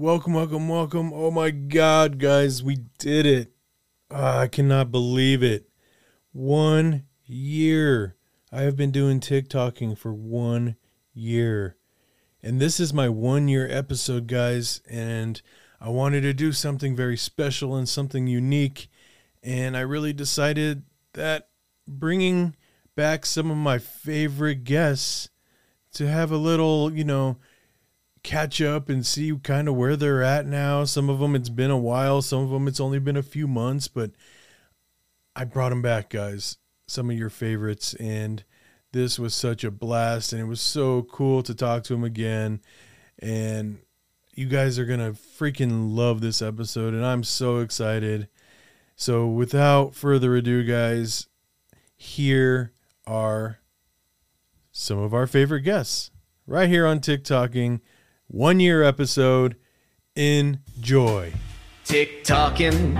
Welcome, welcome, welcome. Oh my God, guys, we did it. Ah, I cannot believe it. One year. I have been doing TikToking for one year. And this is my one year episode, guys. And I wanted to do something very special and something unique. And I really decided that bringing back some of my favorite guests to have a little, you know, catch up and see kind of where they're at now. Some of them it's been a while, some of them it's only been a few months, but I brought them back, guys. Some of your favorites and this was such a blast and it was so cool to talk to them again and you guys are to freaking love this episode and I'm so excited. So without further ado, guys, here are some of our favorite guests right here on TikToking one year episode. Enjoy. TikToking,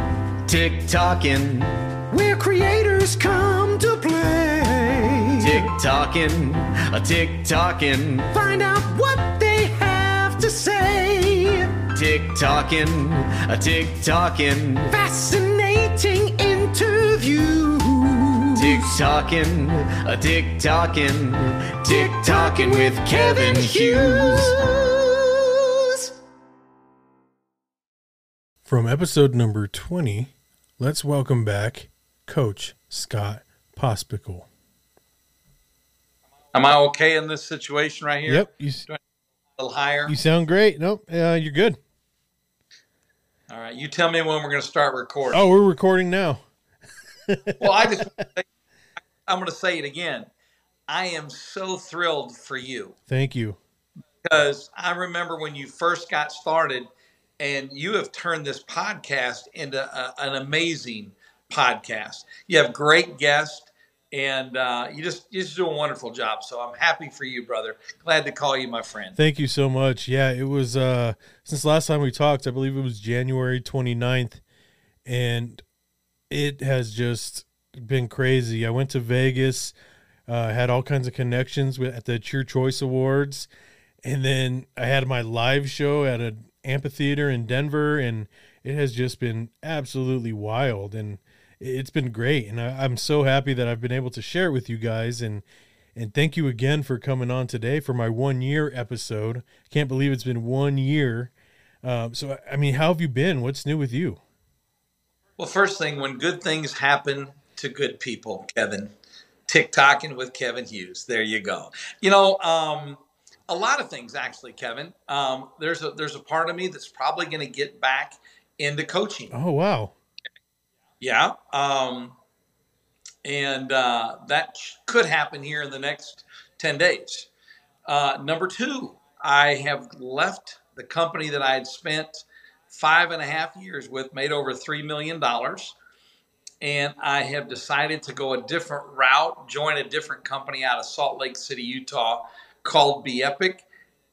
TikToking, where creators come to play. TikToking, a TikToking, Find out what they have to say. TikToking, a TikToking, Fascinating interviews. TikToking, a TikToking, TikToking with Kevin Hughes. From episode number 20, let's welcome back Coach Scott Pospical. Am I okay in this situation right here? Yep, you, A little higher. you sound great. Nope, uh, you're good. All right. You tell me when we're going to start recording. Oh, we're recording now. Well, I just I'm going to say it again. I am so thrilled for you Thank you. because I remember when you first got started, and you have turned this podcast into a, an amazing podcast. You have great guests. And uh, you just you just do a wonderful job. So I'm happy for you, brother. Glad to call you my friend. Thank you so much. Yeah, it was uh since last time we talked, I believe it was January 29th and it has just been crazy. I went to Vegas, uh had all kinds of connections with at the Cheer Choice Awards and then I had my live show at an amphitheater in Denver and it has just been absolutely wild and it's been great and I, I'm so happy that I've been able to share it with you guys and and thank you again for coming on today for my one year episode. Can't believe it's been one year. Um, so, I mean, how have you been? What's new with you? Well, first thing, when good things happen to good people, Kevin, TikToking with Kevin Hughes. There you go. You know, um, a lot of things actually, Kevin. Um, there's a there's a part of me that's probably going to get back into coaching. Oh, wow. Yeah, um, and uh, that could happen here in the next ten days. Uh, number two, I have left the company that I had spent five and a half years with, made over three million dollars, and I have decided to go a different route, join a different company out of Salt Lake City, Utah, called Be Epic.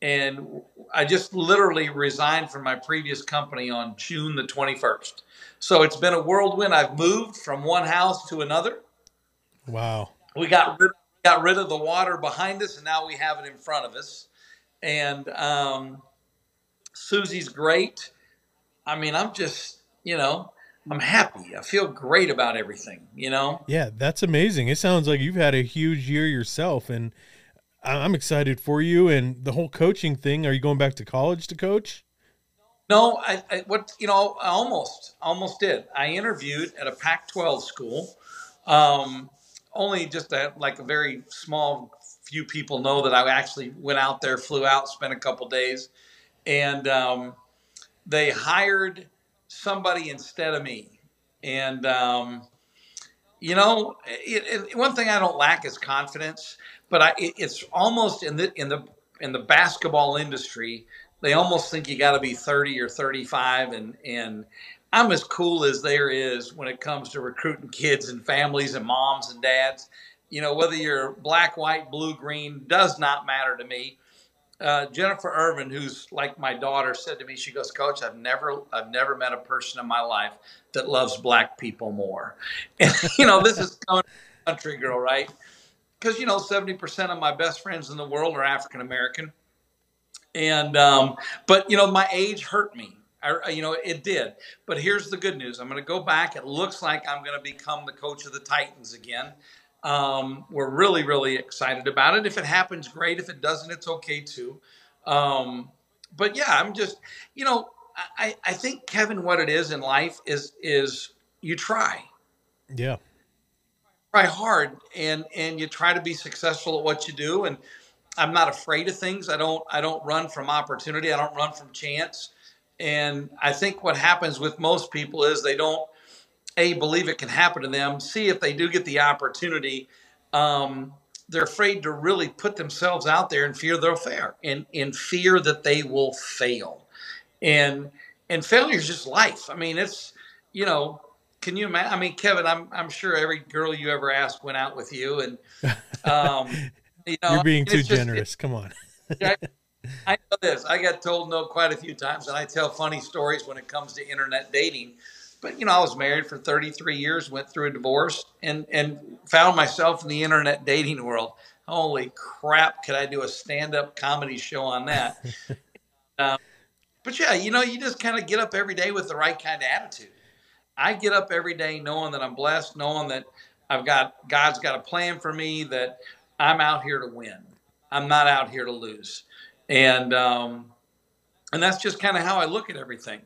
And I just literally resigned from my previous company on June the 21st. So it's been a whirlwind. I've moved from one house to another. Wow. We got rid, got rid of the water behind us, and now we have it in front of us. And um, Susie's great. I mean, I'm just, you know, I'm happy. I feel great about everything, you know? Yeah, that's amazing. It sounds like you've had a huge year yourself, and I'm excited for you. And the whole coaching thing. Are you going back to college to coach? No, I, I what you know, I almost almost did. I interviewed at a Pac-12 school. Um, only just a, like a very small few people know that I actually went out there, flew out, spent a couple days, and um, they hired somebody instead of me. And um, you know, it, it, one thing I don't lack is confidence, but I, it, it's almost in the in the in the basketball industry they almost think you got to be 30 or 35 and and i'm as cool as there is when it comes to recruiting kids and families and moms and dads. You know whether you're black white blue green does not matter to me. Uh, jennifer irvin who's like my daughter said to me she goes coach i've never i've never met a person in my life that loves black people more. And you know this is country girl right because you know 70% of my best friends in the world are african american And um, but you know, my age hurt me. I, you know, it did. But here's the good news. I'm going to go back. It looks like I'm going to become the coach of the Titans again. Um, we're really, really excited about it. If it happens, great. If it doesn't, it's okay too. Um, but yeah, I'm just, you know, I, I think Kevin, what it is in life is is you try. Yeah. Try hard and and you try to be successful at what you do. And I'm not afraid of things. I don't I don't run from opportunity. I don't run from chance. And I think what happens with most people is they don't a believe it can happen to them. See if they do get the opportunity. Um, they're afraid to really put themselves out there and fear they'll fail and in fear that they will fail and and failure is just life i mean it's you know can you imagine i mean kevin i'm i'm sure every girl you ever asked went out with you and um you know you're being too generous come on I, I know this i got told no quite a few times and i tell funny stories when it comes to internet dating but you know, I was married for 33 years, went through a divorce, and and found myself in the internet dating world. Holy crap! Could I do a stand-up comedy show on that? um, but yeah, you know, you just kind of get up every day with the right kind of attitude. I get up every day knowing that I'm blessed, knowing that I've got God's got a plan for me, that I'm out here to win. I'm not out here to lose, and um, and that's just kind of how I look at everything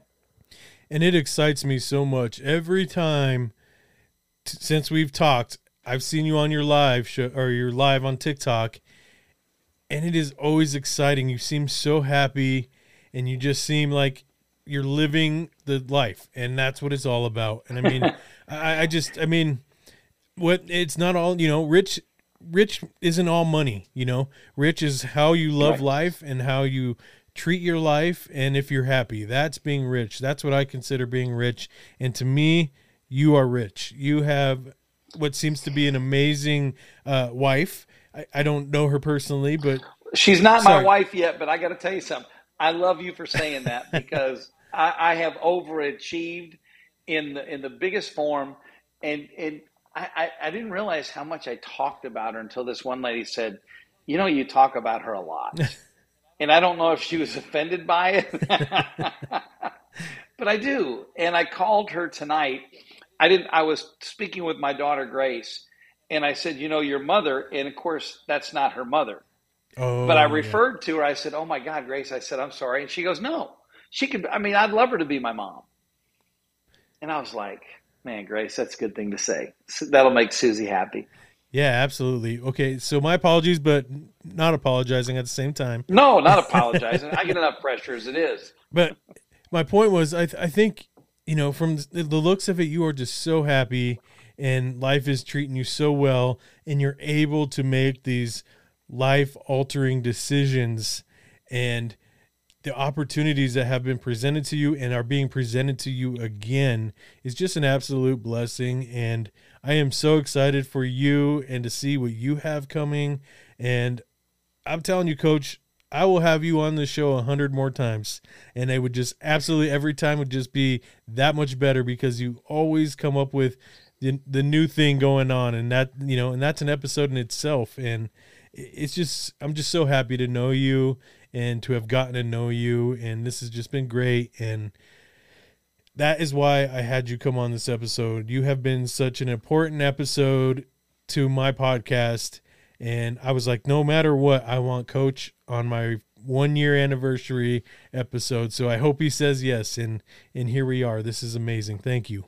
and it excites me so much every time t- since we've talked. I've seen you on your live show or your live on TikTok, and it is always exciting. You seem so happy, and you just seem like you're living the life, and that's what it's all about. And I mean, I, I just, I mean, what it's not all you know. Rich, rich isn't all money. You know, rich is how you love right. life and how you treat your life and if you're happy that's being rich that's what i consider being rich and to me you are rich you have what seems to be an amazing uh, wife I, I, don't know her personally but she's not sorry. my wife yet but i got to tell you something i love you for saying that because I, I, have overachieved in the in the biggest form and and I, I, I didn't realize how much i talked about her until this one lady said you know you talk about her a lot and I don't know if she was offended by it, but I do. And I called her tonight. I didn't. I was speaking with my daughter Grace, and I said, "You know, your mother," and of course, that's not her mother. Oh, but I referred yeah. to her. I said, "Oh my God, Grace!" I said, "I'm sorry," and she goes, "No, she could." I mean, I'd love her to be my mom. And I was like, "Man, Grace, that's a good thing to say. That'll make Susie happy." Yeah, absolutely. Okay, so my apologies, but not apologizing at the same time. No, not apologizing. I get enough pressure as it is. But my point was, I, th- I think, you know, from the looks of it, you are just so happy and life is treating you so well, and you're able to make these life altering decisions and the opportunities that have been presented to you and are being presented to you again is just an absolute blessing. And I am so excited for you and to see what you have coming. And I'm telling you, coach, I will have you on the show a hundred more times. And they would just absolutely every time would just be that much better because you always come up with the, the new thing going on. And that, you know, and that's an episode in itself. And it's just, I'm just so happy to know you and to have gotten to know you. And this has just been great. And, that is why I had you come on this episode. You have been such an important episode to my podcast. And I was like, no matter what, I want Coach on my one year anniversary episode. So I hope he says yes. And and here we are. This is amazing. Thank you.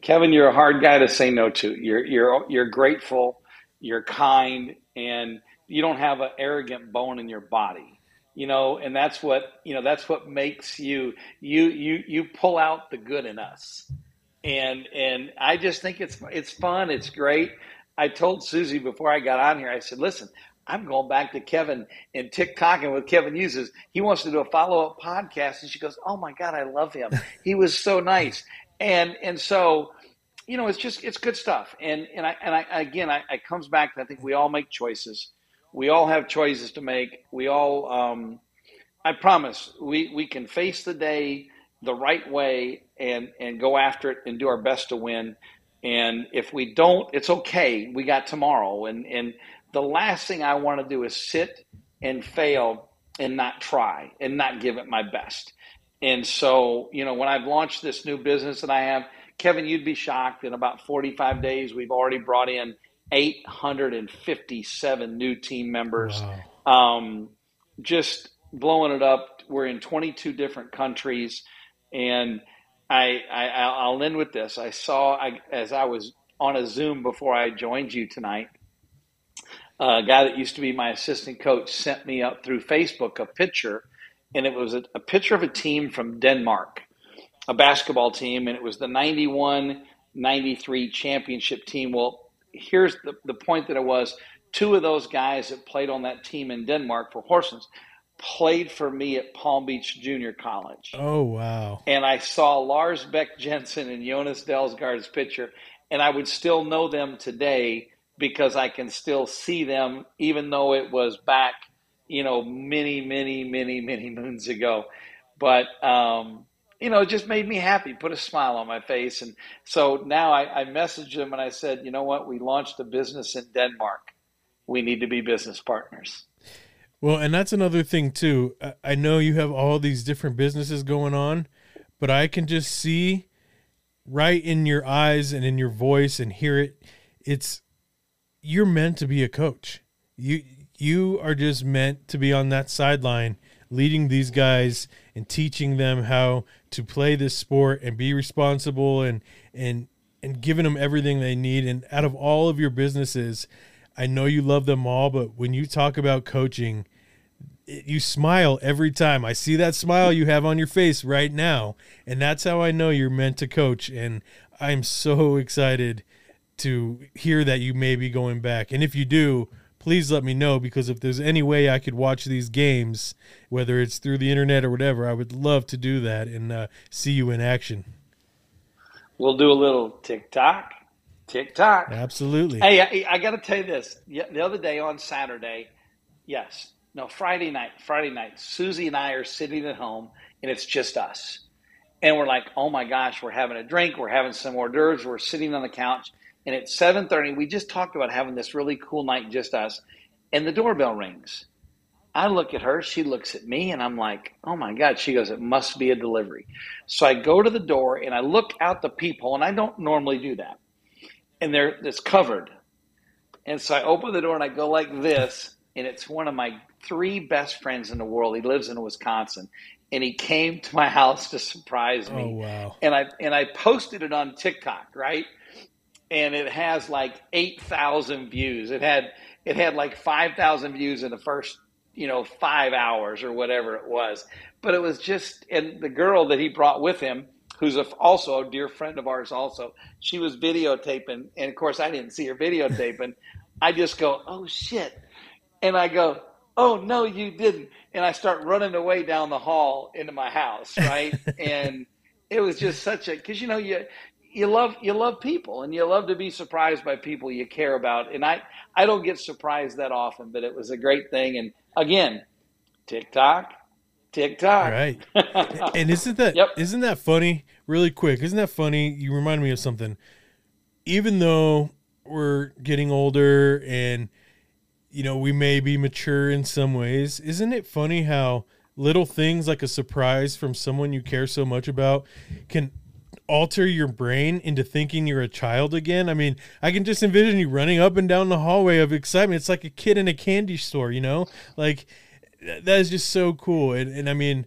Kevin, you're a hard guy to say no to. You're you're you're grateful, you're kind, and you don't have an arrogant bone in your body you know and that's what you know that's what makes you you you you pull out the good in us. And and i just think it's it's fun. It's great. I told susie before i got on here i said listen i'm going back to kevin and tiktoking with kevin Hughes. He wants to do a follow-up podcast. And she goes oh my god i love him. He was so nice. And and so you know it's just it's good stuff. And and i and i again i, I comes back to i think we all make choices we all have choices to make. We all, um, I promise, we, we can face the day the right way and, and go after it and do our best to win. And if we don't, it's okay. We got tomorrow. And, and the last thing I want to do is sit and fail and not try and not give it my best. And so, you know, when I've launched this new business that I have, Kevin, you'd be shocked. In about 45 days, we've already brought in 857 new team members. Wow. Um, just blowing it up. We're in 22 different countries. And I, I, I'll end with this. I saw, I, as I was on a Zoom before I joined you tonight, a guy that used to be my assistant coach sent me up through Facebook a picture, and it was a, a picture of a team from Denmark, a basketball team, and it was the 91 93 championship team. Well, here's the, the point that it was two of those guys that played on that team in Denmark for Horsens played for me at Palm Beach Junior College. Oh, wow. And I saw Lars Beck Jensen and Jonas Delsgaard's picture, and I would still know them today because I can still see them, even though it was back, you know, many, many, many, many moons ago. But, um, you know, it just made me happy, put a smile on my face. And so now I, I messaged them and I said, you know what? We launched a business in Denmark. We need to be business partners. Well, and that's another thing too. I know you have all these different businesses going on, but I can just see right in your eyes and in your voice and hear it. It's you're meant to be a coach. You you are just meant to be on that sideline leading these guys and teaching them how to play this sport and be responsible and and and giving them everything they need. And out of all of your businesses I know you love them all but when you talk about coaching it, you smile every time. I see that smile you have on your face right now and that's how I know you're meant to coach. And I'm so excited to hear that you may be going back. And if you do, please let me know because if there's any way I could watch these games, whether it's through the internet or whatever, I would love to do that and uh, see you in action. We'll do a little TikTok, TikTok. Absolutely. Hey, I, I got to tell you this. The other day on Saturday, yes, no, Friday night, Friday night, Susie and I are sitting at home and it's just us. And we're like, oh my gosh, we're having a drink, we're having some hors d'oeuvres, we're sitting on the couch and at 7:30, we just talked about having this really cool night, just us. And the doorbell rings. I look at her, she looks at me, and I'm like, oh my God. She goes, it must be a delivery. So I go to the door and I look out the peephole, and I don't normally do that. And there it's covered. And so I open the door and I go like this, and it's one of my three best friends in the world. He lives in Wisconsin. And he came to my house to surprise me. Oh wow. And I and I posted it on TikTok, right? And it has like 8,000 views. It had it had like 5,000 views in the first, you know, 5 hours or whatever it was. But it was just and the girl that he brought with him who's a, also a dear friend of ours also, she was videotaping and of course I didn't see her videotaping. I just go, "Oh shit." And I go, "Oh no, you didn't." And I start running away down the hall into my house, right? and it was just such a because you know you you love you love people and you love to be surprised by people you care about. And i i don't get surprised that often but it was a great thing. And again tiktok tiktok. Right. And isn't that yep. not that funny? Really quick isn't that funny? You remind me of something. Even though we're getting older and you know we may be mature in some ways isn't it funny how little things like a surprise from someone you care so much about can alter your brain into thinking you're a child again. I mean, I can just envision you running up and down the hallway of excitement. It's like a kid in a candy store, you know? Like that is just so cool. And and I mean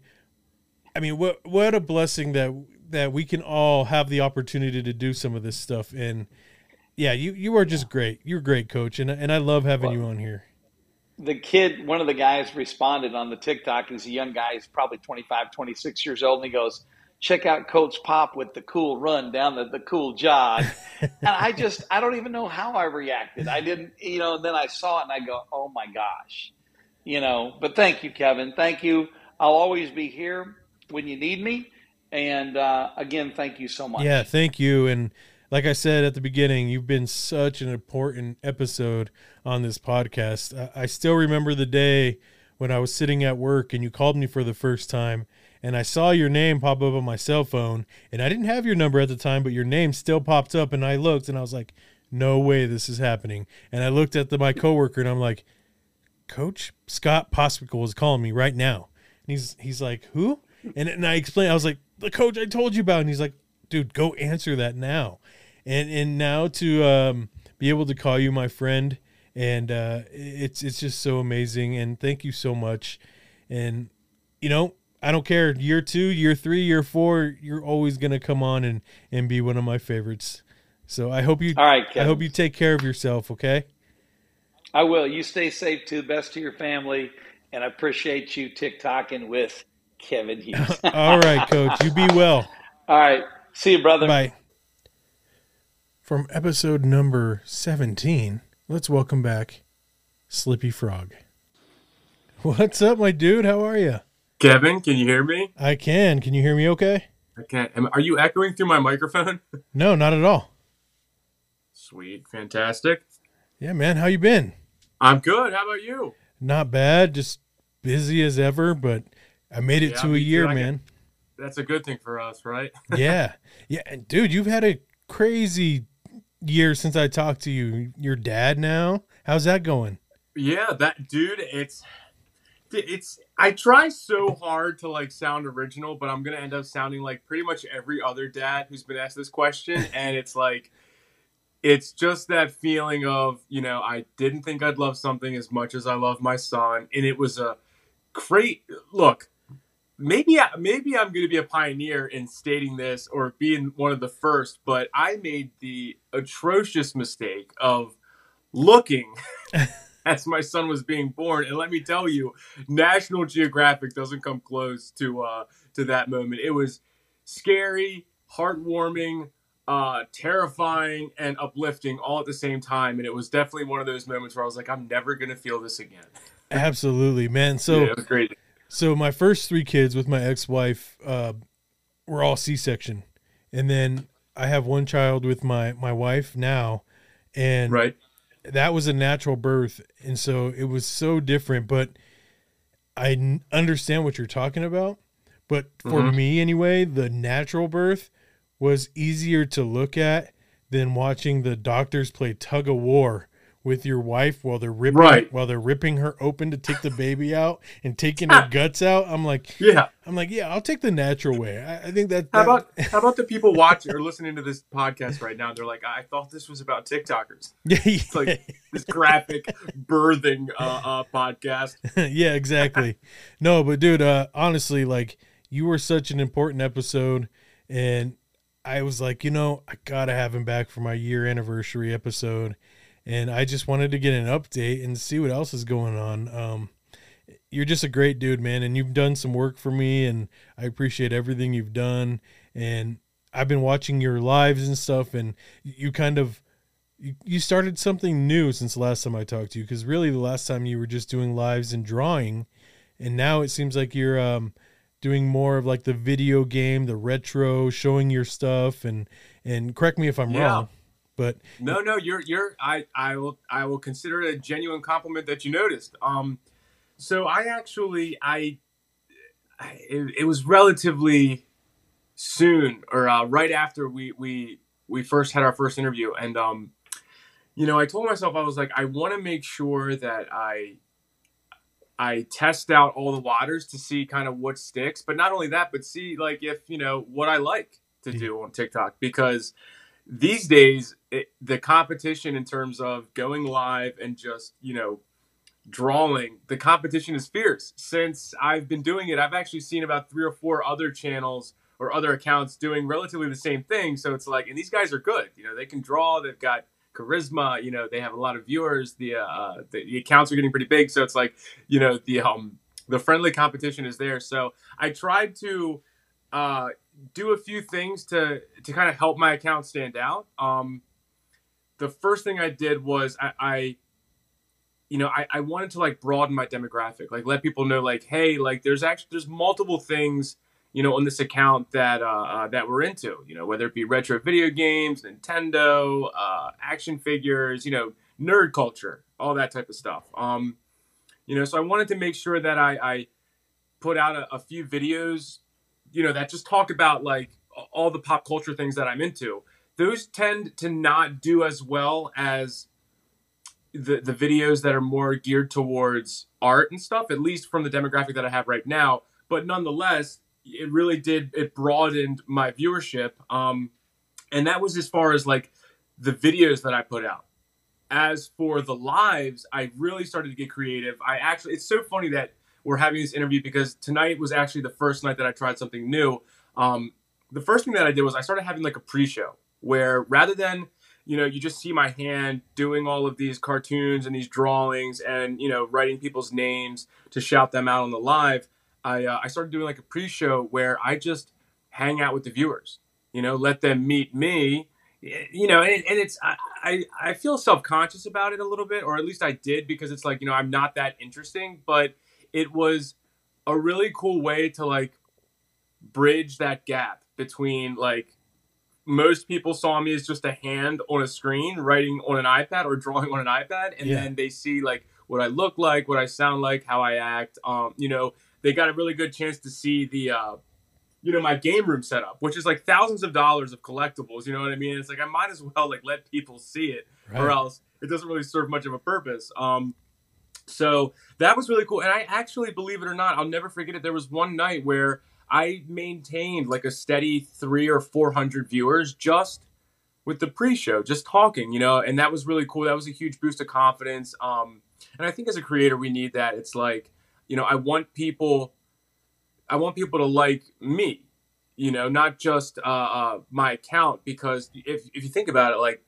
I mean what what a blessing that that we can all have the opportunity to do some of this stuff and yeah, you you are just great. You're great coach and and I love having well, you on here. The kid, one of the guys responded on the TikTok. He's a young guy. He's probably 25, 26 years old. And he goes, check out Coach Pop with the cool run down the, the cool jog. and I just, I don't even know how I reacted. I didn't, you know, and then I saw it and I go, oh my gosh, you know, but thank you, Kevin. Thank you. I'll always be here when you need me. And uh, again, thank you so much. Yeah, thank you. And like I said at the beginning, you've been such an important episode on this podcast. I still remember the day when I was sitting at work and you called me for the first time and I saw your name pop up on my cell phone, and I didn't have your number at the time, but your name still popped up, and I looked, and I was like, "No way, this is happening." And I looked at the, my coworker, and I'm like, Coach Scott Pospical is calling me right now. And he's he's like, who? And and I explained, I was like, the coach I told you about. And he's like, dude, go answer that now. And and now to um, be able to call you my friend, and uh, it's it's just so amazing. And thank you so much. And you know, I don't care. Year two, year three, year four, you're always gonna come on and and be one of my favorites. So I hope you. All right, I hope you take care of yourself. Okay. I will. You stay safe too. Best to your family, and I appreciate you TikToking with Kevin Hughes. All right, Coach. You be well. All right. See you, brother. Bye. From episode number 17, let's welcome back Slippy Frog. What's up, my dude? How are you? Kevin, can you hear me? I can. Can you hear me okay? I can't. Are you echoing through my microphone? No, not at all. Sweet, fantastic. Yeah, man. How you been? I'm good. How about you? Not bad. Just busy as ever, but I made it Yeah, to a year, man. That's a good thing for us, right? yeah. Yeah. And dude, you've had a crazy year since I talked to you. Your dad now? How's that going? yeah, that dude. It's it's. I try so hard to like sound original, but I'm gonna end up sounding like pretty much every other dad who's been asked this question, and it's like. It's just that feeling of, you know, I didn't think I'd love something as much as I love my son. And it was a great look. maybe I, maybe I'm going to be a pioneer in stating this or being one of the first, but I made the atrocious mistake of looking as my son was being born, and let me tell you, National Geographic doesn't come close to uh, to that moment. It was scary, heartwarming. Uh, terrifying and uplifting all at the same time, and it was definitely one of those moments where I was like, "I'm never gonna feel this again." Absolutely, man. So yeah, it was great. So my first three kids with my ex-wife uh, were all C-section, and then I have one child with my my wife now, and Right? That was a natural birth, and so it was so different. But I n- understand what you're talking about. But for Mhm. me, anyway, the natural birth was easier to look at than watching the doctors play tug of war with your wife while they're ripping Right. while they're ripping her open to take the baby out and taking her guts out. I'm like, Yeah. I'm like, yeah, I'll take the natural way. I, I think that, How that- about how about the people watching or listening to this podcast right now? They're like, I thought this was about TikTokers. yeah, It's like this graphic birthing uh, uh, podcast. yeah, exactly. No, but dude, uh, honestly, like you were such an important episode, and I was like, you know, I gotta have him back for my year anniversary episode, and I just wanted to get an update and see what else is going on. Um, you're just a great dude, man, and you've done some work for me, and I appreciate everything you've done. And I've been watching your lives and stuff, and you kind of you, you started something new since the last time I talked to you. Because really, the last time you were just doing lives and drawing, and now it seems like you're um, doing more of like the video game, the retro, showing your stuff, and and correct me if I'm Yeah. wrong, but No, no, you're you're I I will I will consider it a genuine compliment that you noticed. Um, so I actually I, I it, it was relatively soon or uh, right after we we we first had our first interview, and um, you know, I told myself I was like, I want to make sure that I I test out all the waters to see kind of what sticks, but not only that, but see like if you know what I like to do on TikTok. Because these days it, the competition in terms of going live and just you know drawing the competition is fierce. Since i've been doing it i've actually seen about three or four other channels or other accounts doing relatively the same thing. So it's like and these guys are good. You know they can draw they've got charisma you know they have a lot of viewers the uh the, the accounts are getting pretty big. So it's like you know the um the friendly competition is there. So i tried to uh do a few things to to kind of help my account stand out. Um, the first thing I did was I, I you know, I, I wanted to like broaden my demographic, like let people know, like, hey, like there's actually there's multiple things, you know, on this account that uh, uh that we're into, you know, whether it be retro video games, Nintendo, uh, action figures, you know, nerd culture, all that type of stuff. Um, you know, so I wanted to make sure that I, I put out a, a few videos you know that just talk about like all the pop culture things that I'm into. Those tend to not do as well as the the videos that are more geared towards art and stuff, at least from the demographic that I have right now. But nonetheless, it really did it broadened my viewership. Um, and that was as far as like the videos that I put out. As for the lives, I really started to get creative. I actually, it's so funny that we're having this interview because tonight was actually the first night that I tried something new. Um, the first thing that I did was I started having like a pre-show where rather than you know you just see my hand doing all of these cartoons and these drawings and you know writing people's names to shout them out on the live, I uh, I started doing like a pre-show where I just hang out with the viewers, you know, let them meet me you know, and, and it's I, I feel self conscious about it a little bit, or at least I did because it's like you know I'm not that interesting, but it was a really cool way to like bridge that gap between like most people saw me as just a hand on a screen writing on an iPad or drawing on an iPad, and yeah. then they see like what I look like, what I sound like, how I act. Um, you know, they got a really good chance to see the uh, you know my game room setup which is like thousands of dollars of collectibles you know what i mean it's like i might as well like let people see it right. or else it doesn't really serve much of a purpose um so that was really cool. And i actually believe it or not i'll never forget it. There was one night where i maintained like a steady three or four hundred viewers just with the pre-show just talking you know? And that was really cool. That was a huge boost of confidence. Um and i think as a creator we need that. It's like you know i want people I want people to like me, you know, not just uh, uh, my account. Because if if you think about it, like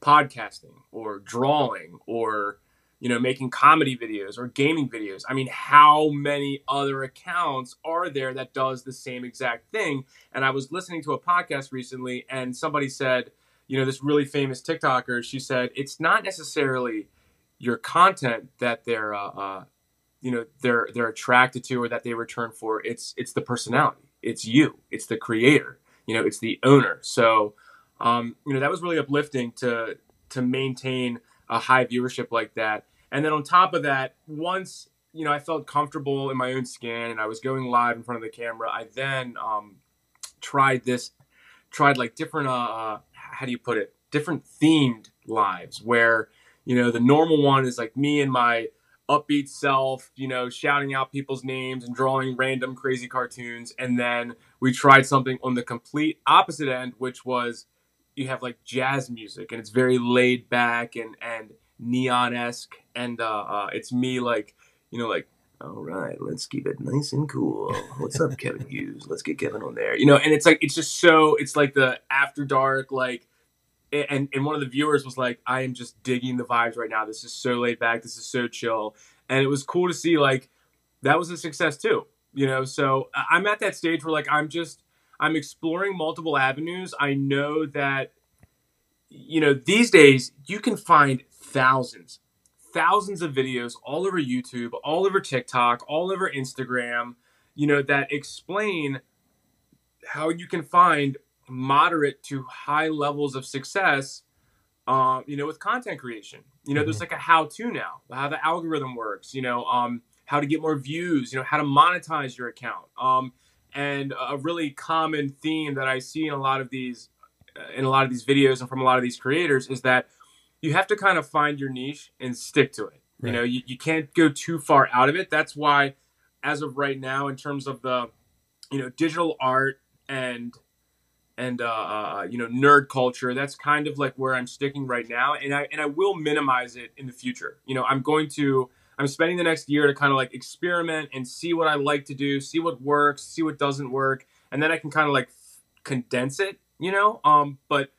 podcasting or drawing or you know making comedy videos or gaming videos. I mean how many other accounts are there that does the same exact thing? And i was listening to a podcast recently and somebody said you know this really famous tiktoker she said it's not necessarily your content that they're uh, uh, you know they're they're attracted to or that they return for. It's it's the personality. It's you. It's the creator. You know it's the owner. So um, you know that was really uplifting to to maintain a high viewership like that and then on top of that once you know i felt comfortable in my own skin and i was going live in front of the camera i then um, tried this tried like different uh, uh how do you put it different themed lives where you know the normal one is like me and my upbeat self, you know, shouting out people's names and drawing random crazy cartoons. And then we tried something on the complete opposite end, which was you have like jazz music and it's very laid back and and neon esque. And uh, uh, it's me like, you know, like, all right, let's keep it nice and cool. What's up, Kevin Hughes? Let's get Kevin on there. You know, and it's like it's just so it's like the after dark like and and one of the viewers was like, I am just digging the vibes right now. This is so laid back. This is so chill, and it was cool to see like that was a success too. You know, so I'm at that stage where like I'm just I'm exploring multiple avenues. I know that you know these days you can find thousands thousands of videos all over YouTube, all over TikTok, all over Instagram, you know, that explain how you can find moderate to high levels of success um, you know with content creation you know mm-hmm. there's like a how to now how the algorithm works you know um, how to get more views you know how to monetize your account um, and a really common theme that i see in a lot of these uh, in a lot of these videos and from a lot of these creators is that you have to kind of find your niche and stick to it right. you know you, you can't go too far out of it that's why as of right now in terms of the you know digital art and and uh, uh, you know nerd culture. That's kind of like where I'm sticking right now, and I and I will minimize it in the future. You know, I'm going to I'm spending the next year to kind of like experiment and see what I like to do, see what works, see what doesn't work, and then I can kind of like condense it. You know, um, but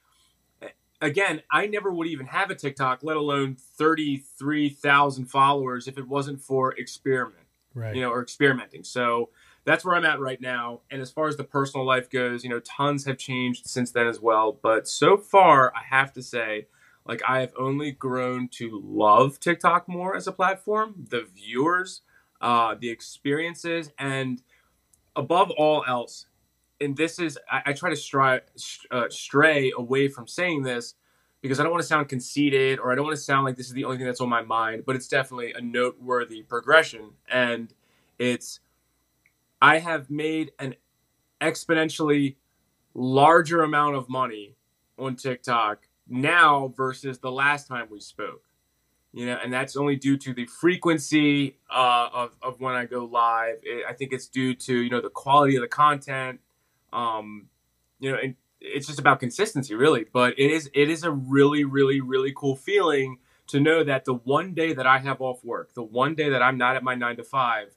again, I never would even have a TikTok, let alone 33,000 followers if it wasn't for experiment, right. you know, or experimenting. So that's where I'm at right now. And as far as the personal life goes, you know, tons have changed since then as well. But so far, I have to say, like, I have only grown to love TikTok more as a platform, the viewers, uh, the experiences, and above all else, and this is, I, I try to stray, uh, stray away from saying this because I don't want to sound conceited or I don't want to sound like this is the only thing that's on my mind, but it's definitely a noteworthy progression. And it's, I have made an exponentially larger amount of money on TikTok now versus the last time we spoke. you know, and that's only due to the frequency uh, of of when I go live. It, I think it's due to you know the quality of the content, um, you know, and it's just about consistency, really. But it is it is a really really really cool feeling to know that the one day that I have off work, the one day that I'm not at my nine to five,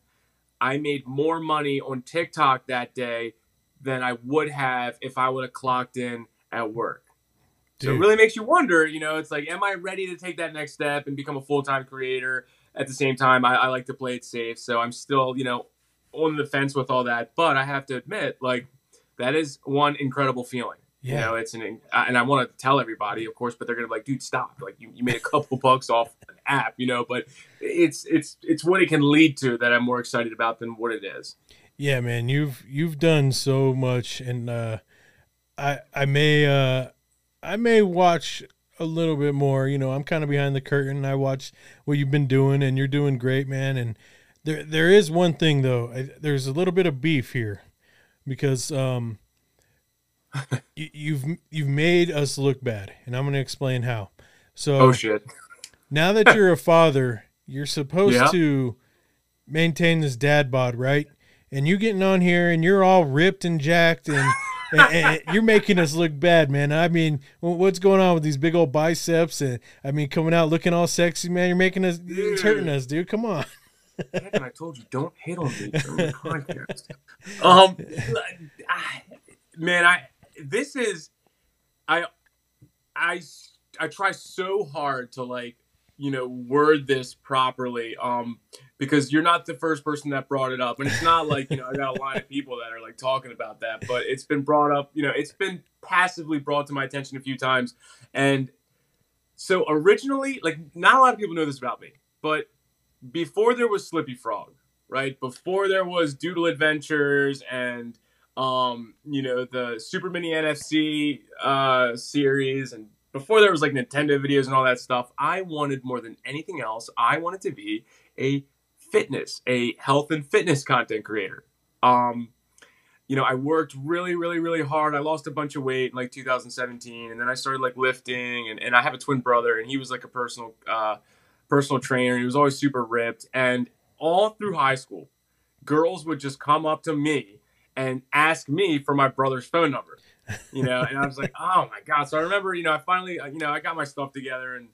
I made more money on TikTok that day than I would have if I would have clocked in at work. Dude. So it really makes you wonder, you know, it's like, am I ready to take that next step and become a full time creator? At the same time, I, I, like to play it safe. So I'm still, you know, on the fence with all that. But I have to admit, like, that is one incredible feeling. Yeah. You know, it's an, and I want to tell everybody, of course, but they're going to be like, dude, stop. Like, you, you made a couple bucks off an app, you know, but it's, it's, it's what it can lead to that I'm more excited about than what it is. Yeah, man, you've, you've done so much. And, uh, I, I may, uh, I may watch a little bit more. You know, I'm kind of behind the curtain. I watch what you've been doing, and you're doing great, man. And there there is one thing though. I, there's a little bit of beef here because um, you, you've you've made us look bad, and I'm going to explain how. So, oh shit! now that you're a father, you're supposed yeah. to maintain this dad bod, right? And you getting on here, and you're all ripped and jacked, and and, and you're making us look bad, man. I mean, what's going on with these big old biceps? And I mean, coming out looking all sexy, man. You're making us, it's hurting us, dude. Come on. And I told you, don't hit on me during the podcast. Um, I, man, I this is, I, I, I try so hard to like, you know, word this properly. Um, because you're not the first person that brought it up. And it's not like, you know, I got a line of people that are like talking about that, but it's been brought up, you know, it's been passively brought to my attention a few times. And so originally, like, not a lot of people know this about me, but before there was Slippy Frog, right? Before there was Doodle Adventures and, um, you know, the Super Mini NFC uh, series and before there was like Nintendo videos and all that stuff, I wanted more than anything else, I wanted to be a fitness, a health and fitness content creator. Um, you know, I worked really, really, really hard. I lost a bunch of weight in like 2017, and then I started like lifting. And, and I have a twin brother, and he was like a personal uh, personal trainer. He was always super ripped. And all through high school, girls would just come up to me and ask me for my brother's phone number. You know, and I was like, oh my god. So I remember, you know, I finally, uh, you know, I got my stuff together and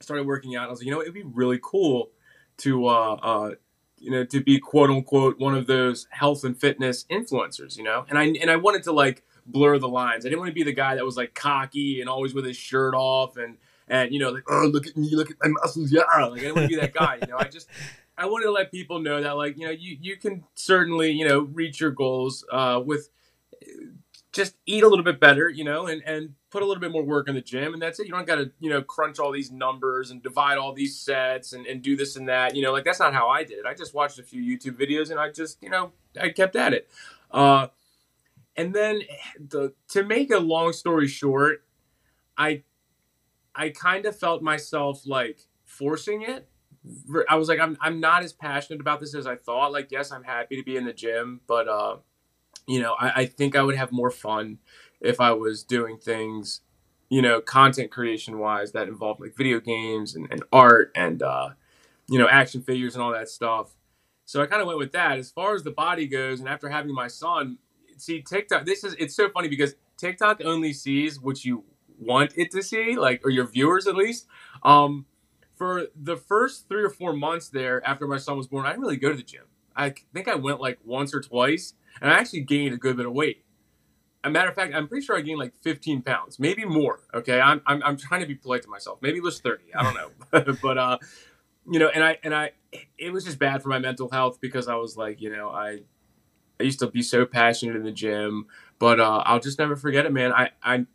started working out. I was like, you know, it'd be really cool to uh, uh, you know to be quote unquote one of those health and fitness influencers you know and i and i wanted to like blur the lines i didn't want to be the guy that was like cocky and always with his shirt off and and you know like oh look at me look at my muscles yeah like i didn't want to be that guy you know i just i wanted to let people know that like you know you you can certainly you know reach your goals uh with just eat a little bit better, you know, and, and put a little bit more work in the gym. And that's it. You don't got to, you know, crunch all these numbers and divide all these sets and, and do this and that. You know, like that's not how I did it. I just watched a few YouTube videos and I just, you know, I kept at it. Uh, and then the, to make a long story short, I, I kind of felt myself like forcing it. I was like, I'm, I'm not as passionate about this as I thought. Like, yes, I'm happy to be in the gym, but, uh, you know, I, I think I would have more fun if I was doing things, you know, content creation wise that involved like video games and, and art and, uh, you know, action figures and all that stuff. So I kind of went with that. As far as the body goes, and after having my son, see TikTok. This is it's so funny because TikTok only sees what you want it to see, like or your viewers at least. Um, for the first three or four months there after my son was born, I didn't really go to the gym. I think I went like once or twice, and I actually gained a good bit of weight. A matter of fact, I'm pretty sure I gained like 15 pounds, maybe more. Okay, I'm I'm, I'm trying to be polite to myself. Maybe it was 30. I don't know, but uh, you know, and I and I, it was just bad for my mental health because I was like, you know, I I used to be so passionate in the gym, but uh, I'll just never forget it, man. I I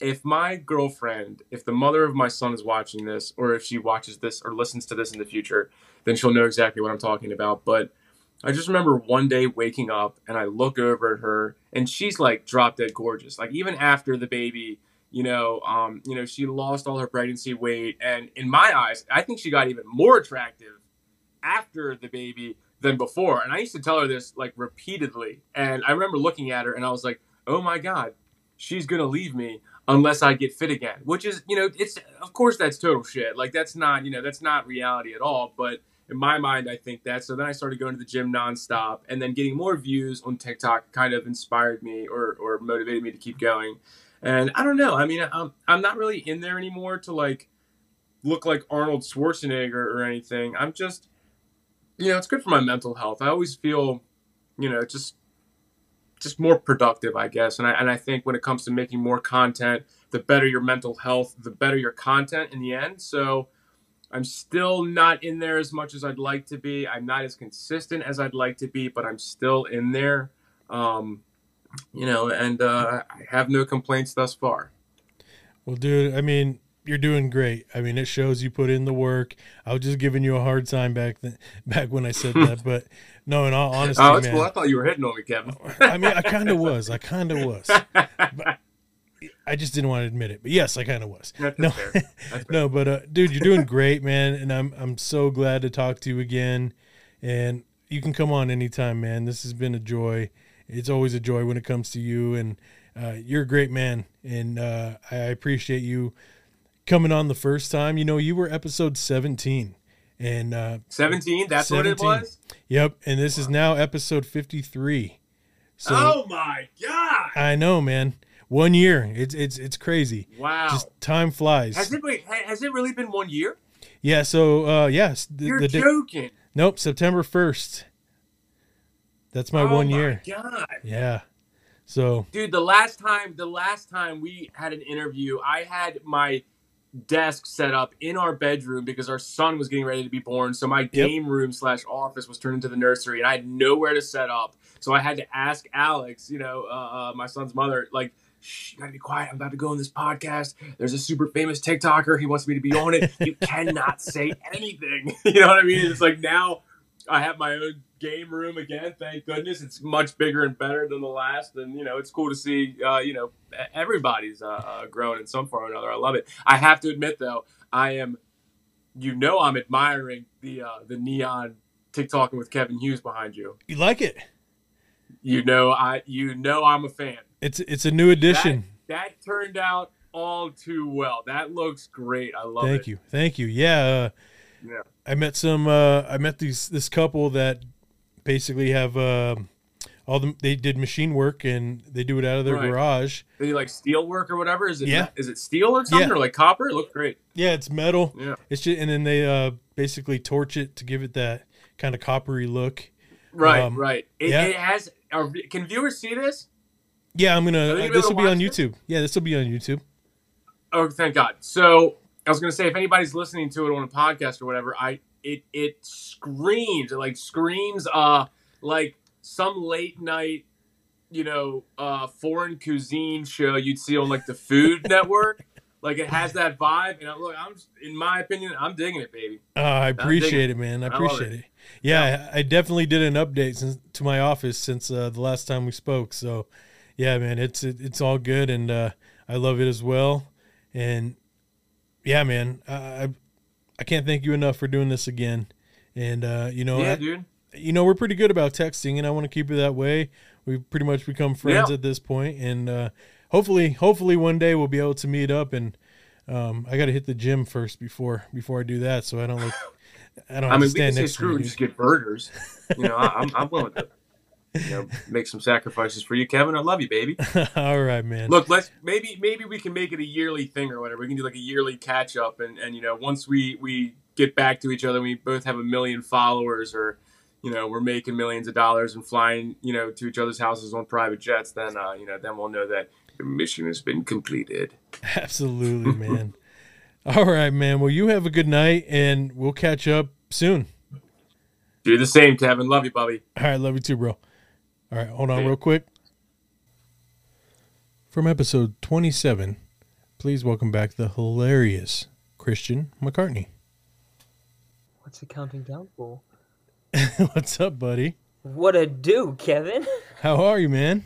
if my girlfriend, if the mother of my son is watching this, or if she watches this or listens to this in the future, then she'll know exactly what I'm talking about. But I just remember one day waking up and I look over at her and she's like drop dead gorgeous. Like even after the baby, you know, um, you know, she lost all her pregnancy weight, and in my eyes, I think she got even more attractive after the baby than before. And I used to tell her this like repeatedly, and I remember looking at her and I was like, oh my god, she's gonna leave me unless I get fit again, which is, you know, it's of course that's total shit. Like that's not, you know, that's not reality at all. But in my mind, I think that. So then I started going to the gym nonstop, and then getting more views on TikTok kind of inspired me or or motivated me to keep going. And I don't know. I mean, I'm I'm not really in there anymore to like look like Arnold Schwarzenegger or anything. I'm just, you know, it's good for my mental health. I always feel, you know, just just more productive, I guess. And I and I think when it comes to making more content, the better your mental health, the better your content in the end. So I'm still not in there as much as I'd like to be. I'm not as consistent as I'd like to be, but I'm still in there. Um, you know, and uh, I have no complaints thus far. Well, dude, I mean, you're doing great. I mean, it shows you put in the work. I was just giving you a hard time back then, back when I said that, but no, in all honesty, oh, that's man. cool. I thought you were hitting on me, Kevin. I mean, I kind of was. I kind of was. But I just didn't want to admit it. But yes, I kind of was. That's no, fair. That's fair. no, but uh, dude, you're doing great, man, and I'm I'm so glad to talk to you again. And you can come on anytime, man. This has been a joy. It's always a joy when it comes to you, and uh, you're a great man, and uh, I appreciate you coming on the first time. You know, you were episode 17, and uh, 17, that's what it 17. was? yep, and this is now episode 53. So oh my God. I know, man. One year. It's it's it's crazy. Wow. Just time flies. has it wait, has it really been one year? yeah. So uh, yes. The, You're the di- joking. nope. September first. That's my oh one my year. God. Yeah. So Dude, the last time the last time we had an interview, I had my desk set up in our bedroom because our son was getting ready to be born. So my game room slash office was turned into the nursery, and I had nowhere to set up. So I had to ask Alex, you know, uh, uh, my son's mother, like, Shh, you gotta be quiet. I'm about to go on this podcast. There's a super famous TikToker. He wants me to be on it. You cannot say anything. You know what I mean? It's like now I have my own game room again. Thank goodness. It's much bigger and better than the last. And, you know, it's cool to see, uh, you know, everybody's uh, uh, grown in some form or another. I love it. I have to admit, though, I am, you know, I'm admiring the uh, the neon TikToking with Kevin Hughes behind you. you like it? You know, I you know I'm a fan. It's it's a new addition. That turned out all too well. That looks great. I love Thank it. Thank you. Thank you. Yeah. Uh, Yeah. I met some. Uh, I met these this couple that basically have uh, all the they did machine work and they do it out of their Right. garage. Are you like steel work or whatever? Is it Yeah. is it steel or something Yeah. or like copper? It looks great. Yeah, it's metal. Yeah. It's just and then they uh, basically torch it to give it that kind of coppery look. Right, Um, right. It, yeah. it has. Are, can viewers see this? Yeah, I'm gonna. Uh, this will be on YouTube. Yeah, this will be on YouTube. Oh, thank God. So I was gonna say, if anybody's listening to it on a podcast or whatever, I it it screams, it like screams, uh, like some late night, you know, uh, foreign cuisine show you'd see on like the Food Network. Like it has that vibe, and I, look, I'm in my opinion, I'm digging it, baby. Uh, I appreciate it, man. I I appreciate it. it. Yeah, I, I definitely did an update since, to my office since uh, the last time we spoke. So, yeah, man, it's it, it's all good, and uh, I love it as well. And yeah, man, I I- can't thank you enough for doing this again. And uh, you know, yeah, I- dude. you know, we're pretty good about texting, and I want to keep it that way. We've pretty much become friends Yeah. at this point, and uh, hopefully, hopefully one day we'll be able to meet up. And um, I got to hit the gym first before before I do that, so I don't look. I don't I mean, we can say screw and just get burgers. You know, I, I'm I'm willing to. You know, make some sacrifices for you, Kevin. I love you, baby. All right, man. Look, let's maybe maybe we can make it a yearly thing or whatever. We can do like a yearly catch up, and and you know, once we we get back to each other, we both have a million followers, or you know, we're making millions of dollars and flying, you know, to each other's houses on private jets. Then uh, you know, then we'll know that the mission has been completed. Absolutely, man. All right, man. Well, you have a good night, and we'll catch up soon. Do the same, Kevin. Love you, Bobby. All right, love you too, bro. All right, hold on real quick. From episode 27, please welcome back the hilarious Christian McCartney. What's he counting down for? What's up, buddy? What a do, Kevin? How are you, man?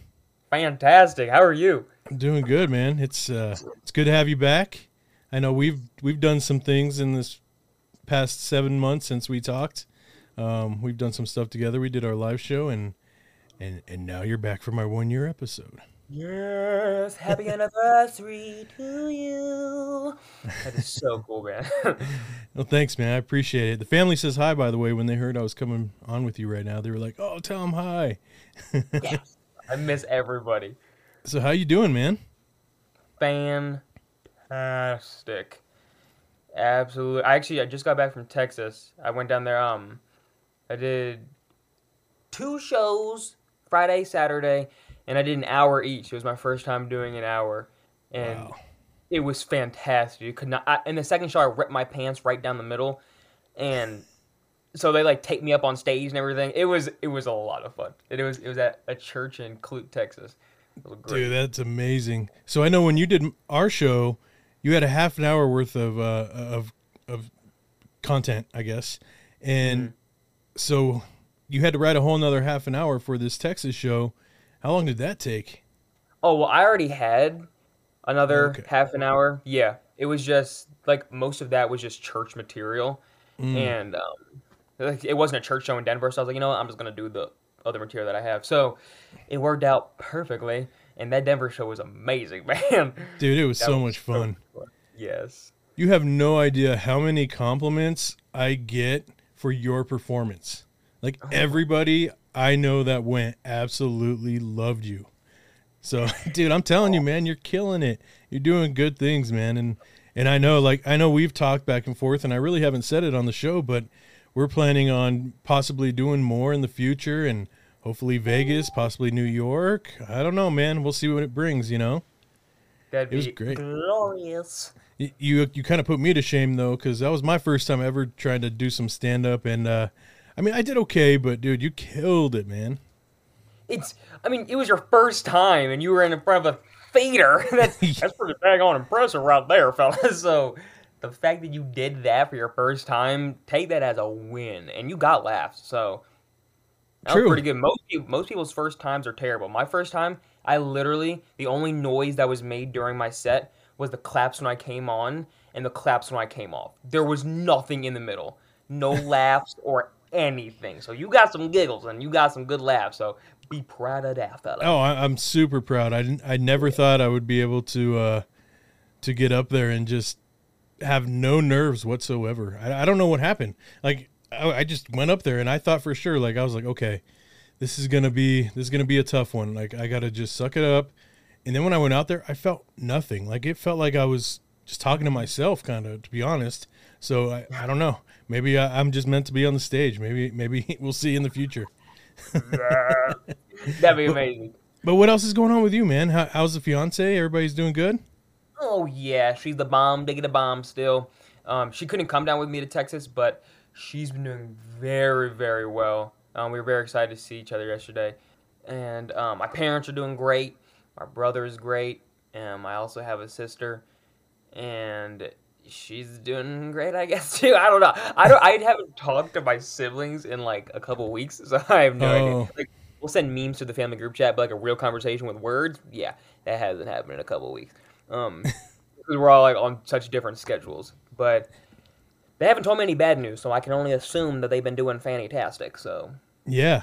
Fantastic. How are you? I'm doing good, man. It's uh, it's good to have you back. I know we've we've done some things in this past seven months since we talked. Um, we've done some stuff together. We did our live show, and and and now you're back for my one year episode. Yes, happy anniversary to you. That is so cool, man. Well, thanks, man. I appreciate it. The family says hi, by the way, when they heard I was coming on with you right now. They were like, "Oh, tell them hi." yes, I miss everybody. So, how you doing, man? Fantastic. Absolutely. I actually I just got back from Texas. I went down there. Um, I did two shows Friday, Saturday, and I did an hour each. It was my first time doing an hour, and Wow. it was fantastic. You could not. I, in the second show, I ripped my pants right down the middle, and so they like take me up on stage and everything. It was it was a lot of fun. It was it was at a church in Clute, Texas. It was great. Dude, that's amazing. So I know when you did our show, you had a half an hour worth of uh, of of content, I guess, and Mm-hmm. so you had to write a whole another half an hour for this Texas show. How long did that take? Oh well, I already had another Okay. half an hour. Yeah, it was just like most of that was just church material, Mm. and um, like, it wasn't a church show in Denver. So I was like, you know, what? I'm just gonna do the other material that I have. So it worked out perfectly, and that Denver show was amazing, man. Dude, it was That so was much fun. Yes. You have no idea how many compliments I get for your performance. Like Oh. everybody I know that went absolutely loved you. So, dude, I'm telling you, man, you're killing it. You're doing good things, man. And and I know like I know we've talked back and forth and I really haven't said it on the show, but we're planning on possibly doing more in the future and hopefully Vegas, possibly New York. I don't know, man. We'll see what it brings, you know. That'd It was be great. glorious. Y- you you kind of put me to shame though because that was my first time ever trying to do some stand up and uh i mean i did okay but dude you killed it man It's. I mean, it was your first time, and you were in front of a theater. that's that's pretty daggone impressive right there, fellas. So, the fact that you did that for your first time, take that as a win, and you got laughs. So, that True. was pretty good. Most people, most people's first times are terrible. My first time, I literally the only noise that was made during my set was the claps when I came on and the claps when I came off. There was nothing in the middle, no laughs or anything. So you got some giggles and you got some good laughs. So be proud of that, fella. oh I, i'm super proud. I didn't i never thought i would be able to uh to get up there and just have no nerves whatsoever. I, I don't know what happened. Like I, I just went up there and i thought for sure like i was like okay this is gonna be this is gonna be a tough one. Like i gotta just suck it up. And then when i went out there i felt nothing. Like it felt like i was just talking to myself kind of to be honest so i, I don't know maybe I, i'm just meant to be on the stage maybe maybe we'll see in the future That'd be amazing. but what else is going on with you man How, how's the fiance everybody's doing good Oh yeah, she's the bomb, digging the bomb still. Um, she couldn't come down with me to Texas, but she's been doing very, very well. Um, we were very excited to see each other yesterday, and um, my parents are doing great. My brother is great. Um, I also have a sister, and she's doing great, I guess too. I don't know. I don't. I haven't talked to my siblings in like a couple weeks, so I have no Oh. idea. Like, we'll send memes to the family group chat, but like a real conversation with words, yeah, that hasn't happened in a couple weeks. Um, because we're all like on such different schedules. But they haven't told me any bad news, so I can only assume that they've been doing fantastic. So yeah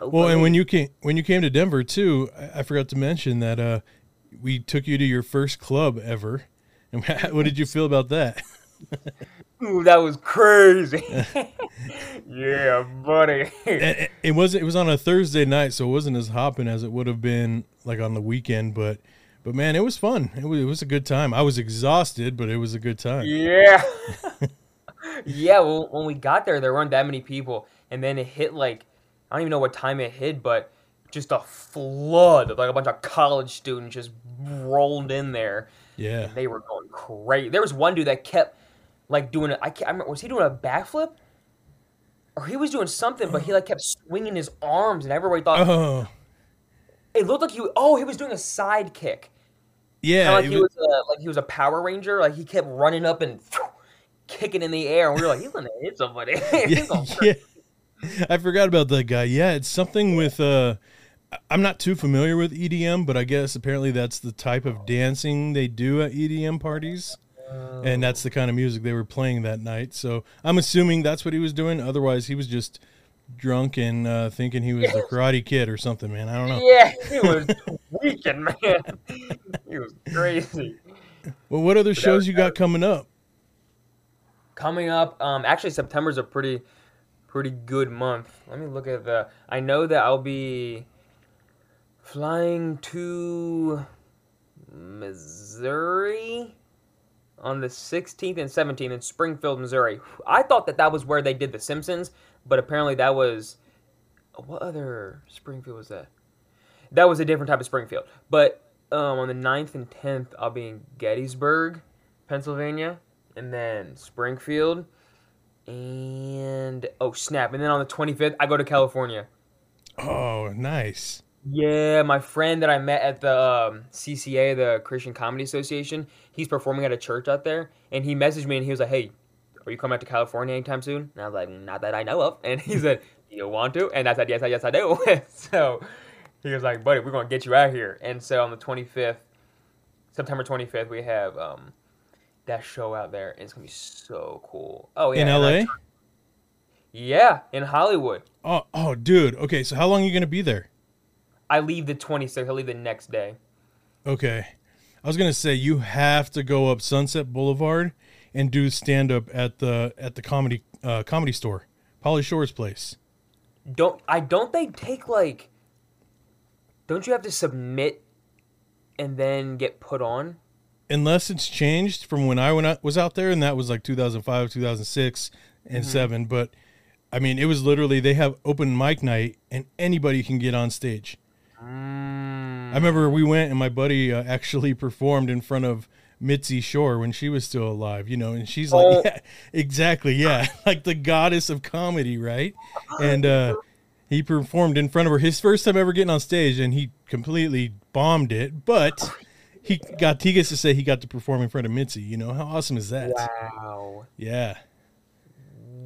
Well, and when you came when you came to Denver too, I, I forgot to mention that uh, we took you to your first club ever. What did you feel about that? Ooh, that was crazy. yeah, buddy. it, it wasn't. It was on a Thursday night, so it wasn't as hopping as it would have been like on the weekend. But but man, it was fun. It was, it was a good time. I was exhausted, but it was a good time. yeah. yeah. Well, when we got there, there weren't that many people, and then it hit like I don't even know what time it hit, but just a flood of like a bunch of college students just rolled in there. Yeah. They were going crazy. There was one dude that kept like doing it. I can't. I remember, was he doing a backflip? Or he was doing something, but he like kept swinging his arms, and everybody thought Oh it looked like he. Oh, he was doing a side kick. yeah. Like he was- was a, like he was a Power Ranger. Like he kept running up and kicking in the air, and we were like, he's gonna hit somebody. Yeah, yeah. I forgot about that guy. Yeah, it's something with uh I'm not too familiar with EDM, but I guess apparently that's the type of dancing they do at EDM parties. And that's the kind of music they were playing that night. So I'm assuming that's what he was doing. Otherwise, he was just drunk and uh, thinking he was the Karate Kid or something, man. I don't know. Yeah, he was weekend, man. He was crazy. Well, what other shows you got coming up? Coming up, um, actually September's a pretty, pretty good month. Let me look at the. I know that I'll be flying to Missouri on the 16th and 17th in Springfield, Missouri. I thought that that was where they did The Simpsons, but apparently that was what other Springfield was that? That was a different type of Springfield. But um, on the 9th and 10th, I'll be in Gettysburg, Pennsylvania, and then Springfield, and oh snap! And then on the 25th, I go to California. Oh, nice. Yeah, my friend that I met at the um, CCA, the Christian Comedy Association, he's performing at a church out there, and he messaged me and he was like, "Hey, are you coming out to California anytime soon?" And I was like, "Not that I know of." And he said, "Do you want to?" And I said, "Yes, I yes I do." so he was like, "Buddy, we're gonna get you out here." And so on the 25th, September 25th, we have um, that show out there, and it's gonna be so cool. Oh yeah, In I- LA? yeah, in Hollywood. Oh, oh, dude. Okay, so how long are you gonna be there? I leave the 26th. I leave the next day. Okay, I was gonna say you have to go up Sunset Boulevard and do stand up at the at the comedy uh, comedy store, Pauly Shore's place. don't I don't they take like don't you have to submit and then get put on? Unless it's changed from when I went out, was out there, and that was like 2005, 2006, and Mm-hmm. seven. But I mean, it was literally they have open mic night, and anybody can get on stage. Mm. I remember we went and my buddy uh, actually performed in front of Mitzi Shore when she was still alive, you know, and she's like, Oh. yeah, exactly, yeah, like the goddess of comedy, right? And uh, he performed in front of her his first time ever getting on stage, and he completely bombed it, but he got he gets to say he got to perform in front of Mitzi. You know how awesome is that? Wow. Yeah,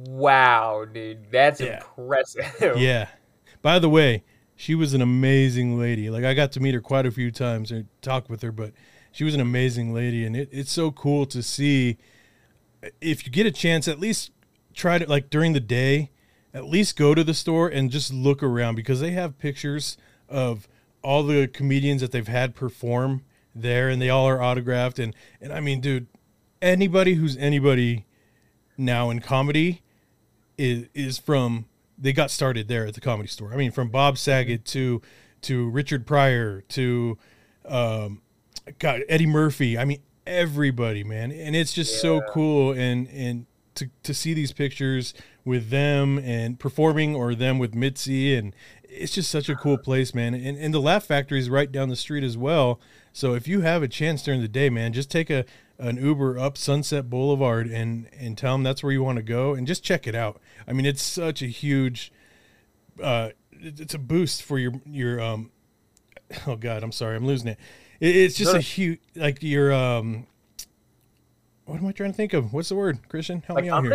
Wow, dude. That's Yeah. impressive. yeah. By the way, she was an amazing lady. Like I got to meet her quite a few times and talk with her, but she was an amazing lady, and it, it's so cool to see. If you get a chance, at least try to like during the day, at least go to the store and just look around because they have pictures of all the comedians that they've had perform there, and they all are autographed. And and I mean, dude, anybody who's anybody now in comedy is is from they got started there at the comedy store. I mean, from Bob Saget to to Richard Pryor to um, God Eddie Murphy. I mean, everybody, man, and it's just so cool and and to to see these pictures with them and performing or them with Mitzi and it's just such a cool place, man. And and the Laugh Factory is right down the street as well. So if you have a chance during the day, man, just take a an Uber up Sunset Boulevard and and tell them that's where you want to go and just check it out. I mean, it's such a huge uh it's a boost for your your um oh god, I'm sorry, I'm losing it. It- It's just a huge like your um what am I trying to think of? What's the word, Christian? Help Like me out here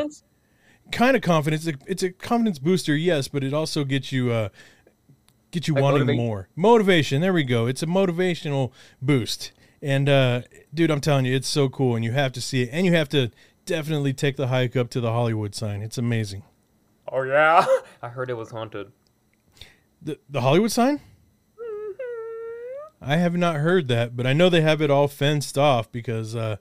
kind of confidence. It's a, it's a confidence booster, yes, but it also gets you uh get you Like wanting more. Motivation. There we go. It's a motivational boost. And uh dude, I'm telling you, it's so cool and you have to see it. And you have to definitely take the hike up to the Hollywood sign. It's amazing. Oh yeah. I heard it was haunted. The the Hollywood sign? I have not heard that, but I know they have it all fenced off because uh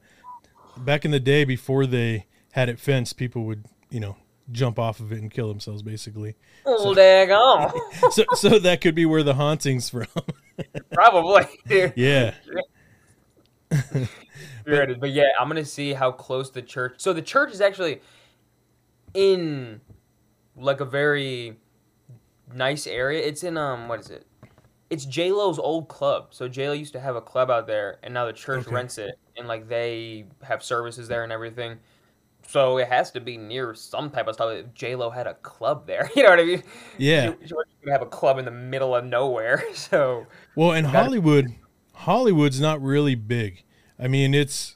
back in the day before they had it fenced, people would, you know, jump off of it and kill themselves basically. Oh daggone. so so that could be where the hauntings from. Probably. yeah. But yeah, I'm gonna see how close the church. So the church is actually in like a very nice area. It's in um, what is it? It's J Lo's old club. So J Lo used to have a club out there, and now the church Okay. rents it, and like they have services there and everything. So it has to be near some type of stuff. If J Lo had a club there, you know what I mean? Yeah. She, she gonna have a club in the middle of nowhere. So Well, in Hollywood, Hollywood's not really big. I mean, it's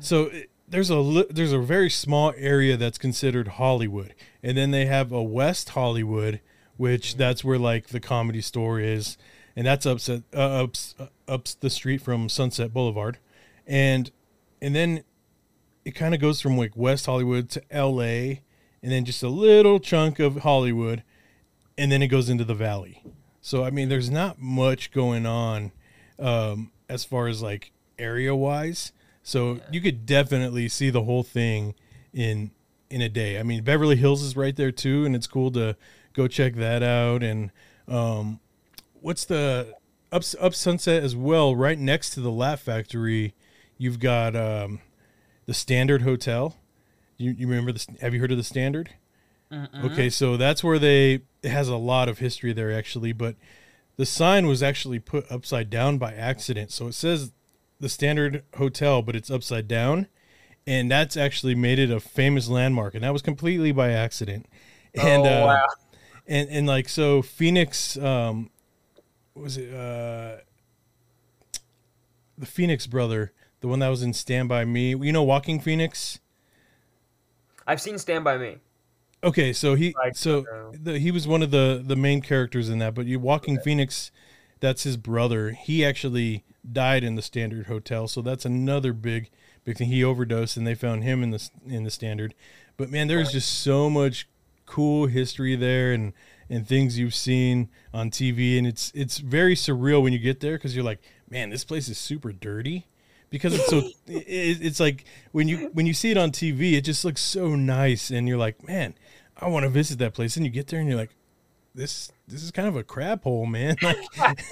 so it, there's a there's a very small area that's considered Hollywood, and then they have a West Hollywood, which that's where like the comedy store is, and that's up uh, up uh, up the street from Sunset Boulevard, and and then it kind of goes from like West Hollywood to L.A. and then just a little chunk of Hollywood, and then it goes into the valley. So I mean, there's not much going on um, as far as like area wise. So you could definitely see the whole thing in in a day. I mean, Beverly Hills is right there too, and it's cool to go check that out. And um, what's the up up Sunset as well? Right next to the Laugh Factory, you've got um, the Standard Hotel. You, you remember this? Have you heard of the Standard? Okay, so that's where they it has a lot of history there actually, but the sign was actually put upside down by accident. So it says the Standard Hotel, but it's upside down, and that's actually made it a famous landmark, and that was completely by accident. And oh uh, wow. and and like so Phoenix um was it uh the Phoenix brother, the one that was in Stand by Me. You know Joaquin Phoenix? I've seen Stand by Me. Okay, so he Like, so the, he was one of the the main characters in that, but you Joaquin Phoenix, that's his brother. He actually died in the Standard Hotel, so that's another big big thing. He overdosed, and they found him in the in the Standard. But man, there's just so much cool history there, and and things you've seen on TV, and it's it's very surreal when you get there because you're like, man, this place is super dirty because it's so it, it's like when you when you see it on TV, it just looks so nice, and you're like, man, I want to visit that place. And you get there, and you're like, this this is kind of a crap hole, man. Like,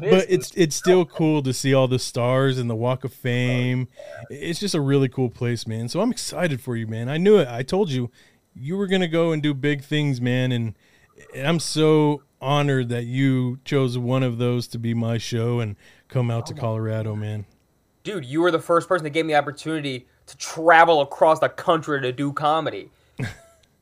but it's it's still cool to see all the stars and the Walk of Fame. Oh, it's just a really cool place, man. So I'm excited for you, man. I knew it. I told you you were gonna go and do big things, man, and, and I'm so honored that you chose one of those to be my show and come out to oh. Colorado, man. dude, you were the first person that gave me the opportunity to travel across the country to do comedy.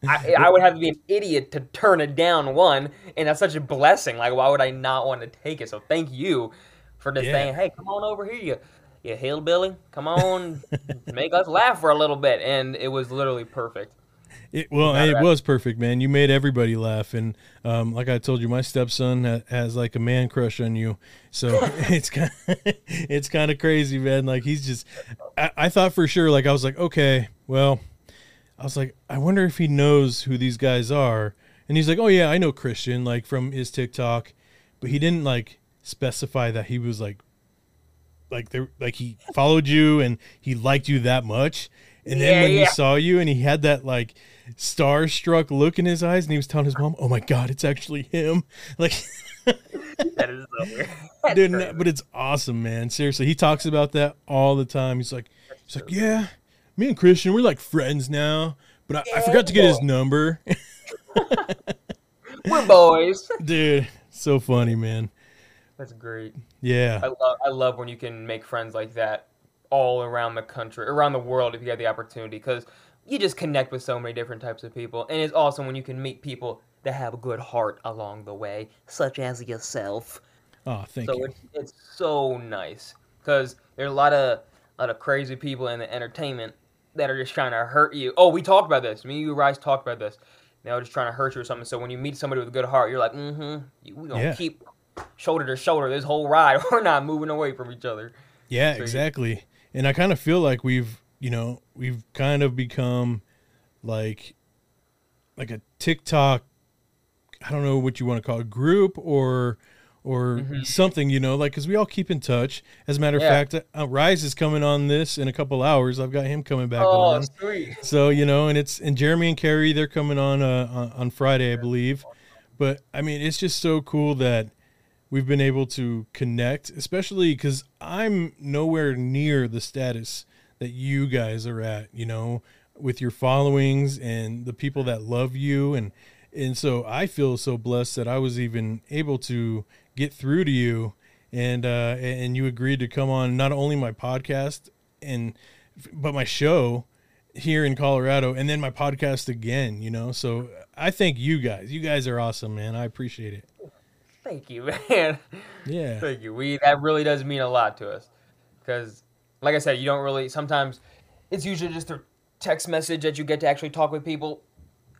I, I would have to be an idiot to turn it down, one, and that's such a blessing. Like, why would I not want to take it? So, thank you for just Yeah. saying, "Hey, come on over here, you, you hillbilly. Come on, make us laugh for a little bit." And it was literally perfect. It, well, it was perfect, man. You made everybody laugh, and um, like I told you, my stepson ha- has like a man crush on you. So it's kind, it's kind of crazy, man. Like he's just, I, I thought for sure, like I was like, okay, well, I was like, I wonder if he knows who these guys are, and he's like, oh yeah, I know Christian, like from his TikTok, but he didn't like specify that he was like, like there, like he followed you and he liked you that much. And then Yeah, when he saw you and he had that like starstruck look in his eyes and he was telling his mom, "Oh my god, it's actually him." Like That is so weird. Dude, but it's awesome, man. Seriously, he talks about that all the time. He's like he's like, "Yeah, me and Christian, we're like friends now, but I, I forgot to get his number." We're boys. dude, so funny, man. That's great. Yeah. I love I love when you can make friends like that all around the country, around the world if you have the opportunity because you just connect with so many different types of people and it's awesome when you can meet people that have a good heart along the way, such as yourself. Oh, thank so you. it's it's so nice because there's a lot of lot of crazy people in the entertainment that are just trying to hurt you. Oh, we talked about this. Me and you, Rice, talked about this. They were just trying to hurt you or something. So when you meet somebody with a good heart, you're like, mm-hmm, we're gonna Yeah. keep shoulder to shoulder this whole ride. We're not moving away from each other. Yeah, So exactly. And I kind of feel like we've, you know, we've kind of become like like a TikTok I don't know what you want to call it, group or or something, you know, like cuz we all keep in touch. As a matter of Yeah. fact, uh, Rise is coming on this in a couple hours. I've got him coming back Oh, on. sweet. So, you know, and it's and Jeremy and Carrie they're coming on uh on, on Friday, I believe. But I mean, it's just so cool that we've been able to connect, especially because I'm nowhere near the status that you guys are at, you know, with your followings and the people that love you and and so I feel so blessed that I was even able to get through to you and uh and you agreed to come on not only my podcast and but my show here in Colorado and then my podcast again, you know. So I thank you guys. You guys are awesome, man. I appreciate it. Thank you, man. Yeah. Thank you. We that really does mean a lot to us because, like I said, you don't really. Sometimes it's usually just a text message that you get to actually talk with people,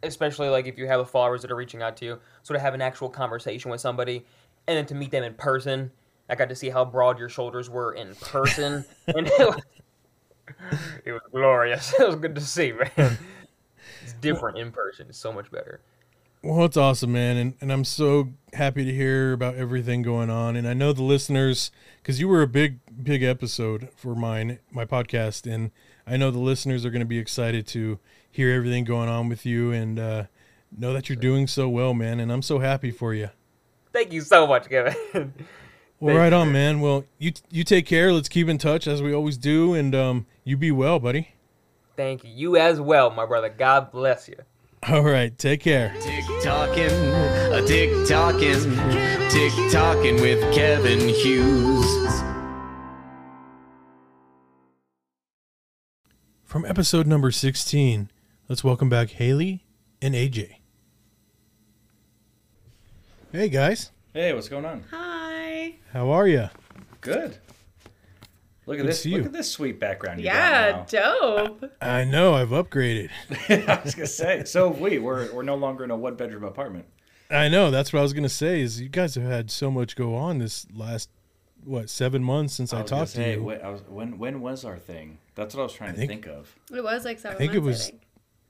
especially like if you have followers that are reaching out to you. So to have an actual conversation with somebody, and then to meet them in person. I got to see how broad your shoulders were in person, and it was, it was glorious. It was good to see, man. It's different in person. It's so much better. Well, it's awesome, man, and and I'm so happy to hear about everything going on. And I know the listeners, because you were a big big episode for mine my podcast, and I know the listeners are going to be excited to hear everything going on with you and uh, know that you're doing so well, man. And I'm so happy for you. Thank you so much, Kevin. Well, right on, man. Well, you you take care. Let's keep in touch as we always do, and um, you be well, buddy. Thank you. You as well, my brother. God bless you. All right, take care. Tick tocking, a TikToking, tick tocking with Kevin Hughes. From episode number 16, let's welcome back Haley and AJ. Hey guys, Hey, what's going on? Hi. how are you? Good. Look at to this. see Look at this sweet background. You Yeah, got dope. I know I've upgraded. I was gonna say. So we we're we're no longer in a one bedroom apartment. I know that's what I was gonna say. Is you guys have had so much go on this last what seven months since I, was gonna talked to you. When, I was, when when was our thing? That's what I was trying I to think- think, of. It was like seven I think it was- think.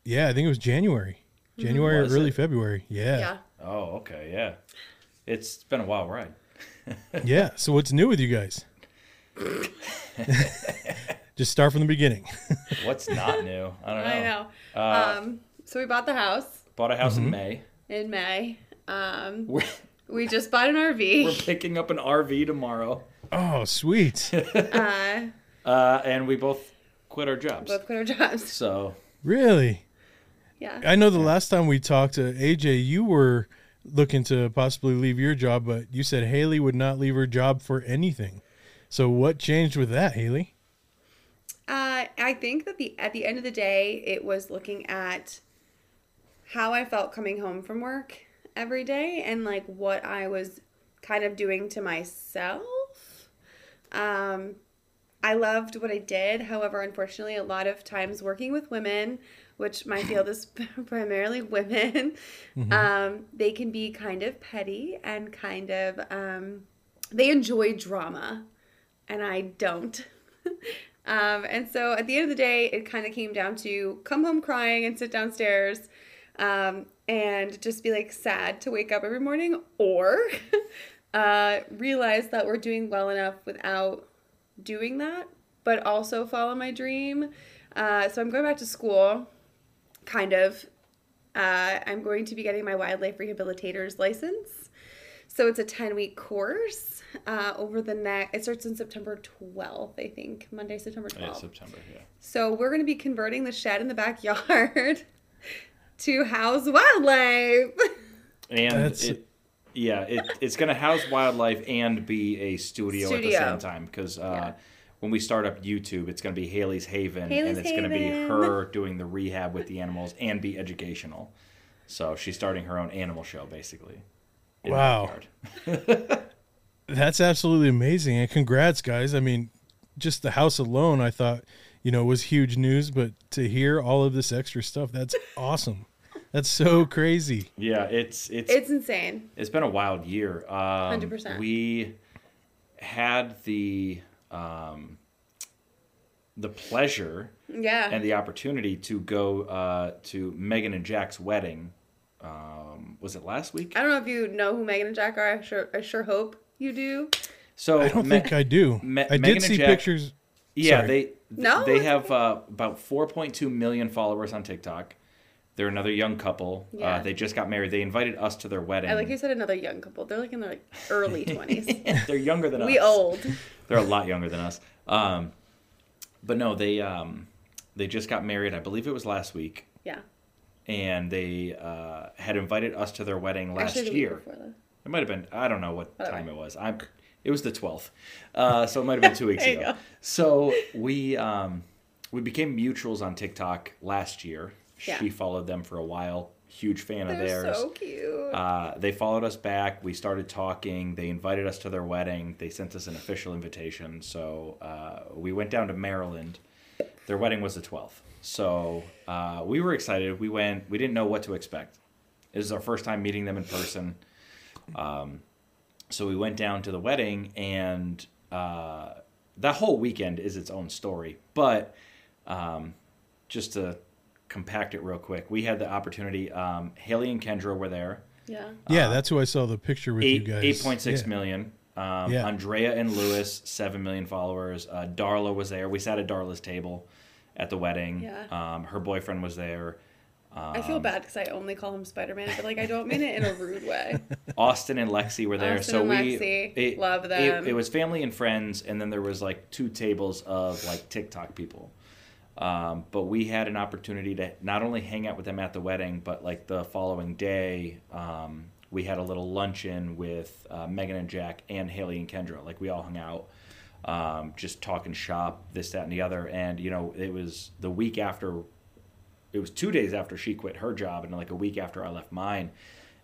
Yeah, I think it was January, mm-hmm. January Was or early it? February. Yeah. Yeah. Oh, okay, yeah. It's been a wild ride. yeah. So what's new with you guys? Just start from the beginning. What's not new? I don't know. I know. Uh, um, so we bought the house bought a house Mm-hmm. in May. in May. Um, We're, we just bought an RV. we're picking up an RV tomorrow, oh, sweet. uh, uh, and we both quit our jobs. both quit our jobs. So really? Yeah. I know the last time we talked to AJ, you were looking to possibly leave your job, but you said Haley would not leave her job for anything. So what changed with that, Haley? Uh, I think that the at the end of the day, it was looking at how I felt coming home from work every day and like what I was kind of doing to myself. Um, I loved what I did. However, unfortunately, a lot of times working with women, which my field is primarily women, um, they can be kind of petty and kind of um, they enjoy drama, and I don't. um, and so at the end of the day, it kind of came down to come home crying and sit downstairs um, and just be like sad to wake up every morning, or uh, realize that we're doing well enough without doing that, but also follow my dream. Uh, so I'm going back to school, kind of. Uh, I'm going to be getting my wildlife rehabilitator's license. So it's a 10 week course uh, over the next, it starts on September 12th, I think, Monday, September 12th. yeah, September. Yeah. So we're going to be converting the shed in the backyard to house wildlife. and That's- it yeah it, it's going to house wildlife and be a studio, at the same time because uh, when we start up youtube it's going to be haley's haven Haley's and it's going to be her doing the rehab with the animals and be educational so she's starting her own animal show basically Wow. That's absolutely amazing. And congrats, guys. I mean, just the house alone, I thought, you know, was huge news, but to hear all of this extra stuff, that's awesome. That's so crazy. yeah it's it's it's insane. It's been a wild year. Um, 100%. We had the um, the pleasure Yeah. and the opportunity to go uh, to Megan and Jack's wedding. Um, was it last week? I don't know if you know who Megan and Jack are. I sure, I sure hope you do. So I don't Me- think I do. Me- I Megan did see Jack- pictures. Yeah, Sorry. they No, they have uh, about 4.2 million followers on TikTok. They're another young couple. Yeah. Uh, they just got married. They invited us to their wedding. I like you said another young couple. They're like in their like early 20s. They're younger than us. we old. They're a lot younger than us. Um, but no, they um, they just got married. I believe it was last week, Yeah. and they uh, had invited us to their wedding last Actually, year. It might have been. I don't know what Whatever. time it was. I'm. It was the twelfth, uh, so it might have been two weeks ago. go. So we um, we became mutuals on TikTok last year. Yeah. She followed them for a while. Huge fan of They're theirs. so cute. Uh, they followed us back. We started talking. They invited us to their wedding. They sent us an official invitation. So uh, we went down to Maryland. Their wedding was the 12th. So uh, we were excited. We went. We didn't know what to expect. It was our first time meeting them in person. Um, so we went down to the wedding, and uh, that whole weekend is its own story. But um, just to compact it real quick. We had the opportunity. Um, Haley and Kendra were there. Yeah. Yeah, that's who I saw the picture with Eight you guys. eight point six Yeah. million. Um, Yeah. Andrea and Lewis, seven million followers. Uh, Darla was there. We sat at Darla's table at the wedding. Yeah. Um, her boyfriend was there. I feel bad because I only call him Spider Man, but like I don't mean it in a rude way. Austin and Lexi were there. Austin so and we Lexi, love them. It, it was family and friends, and then there was like two tables of like TikTok people. Um, but we had an opportunity to not only hang out with them at the wedding, but like the following day, um, we had a little luncheon with uh, Megan and Jack and Haley and Kendra. Like we all hung out, um, just talking shop, this, that, and the other. And you know, it was the week after it was two days after she quit her job and like a week after I left mine.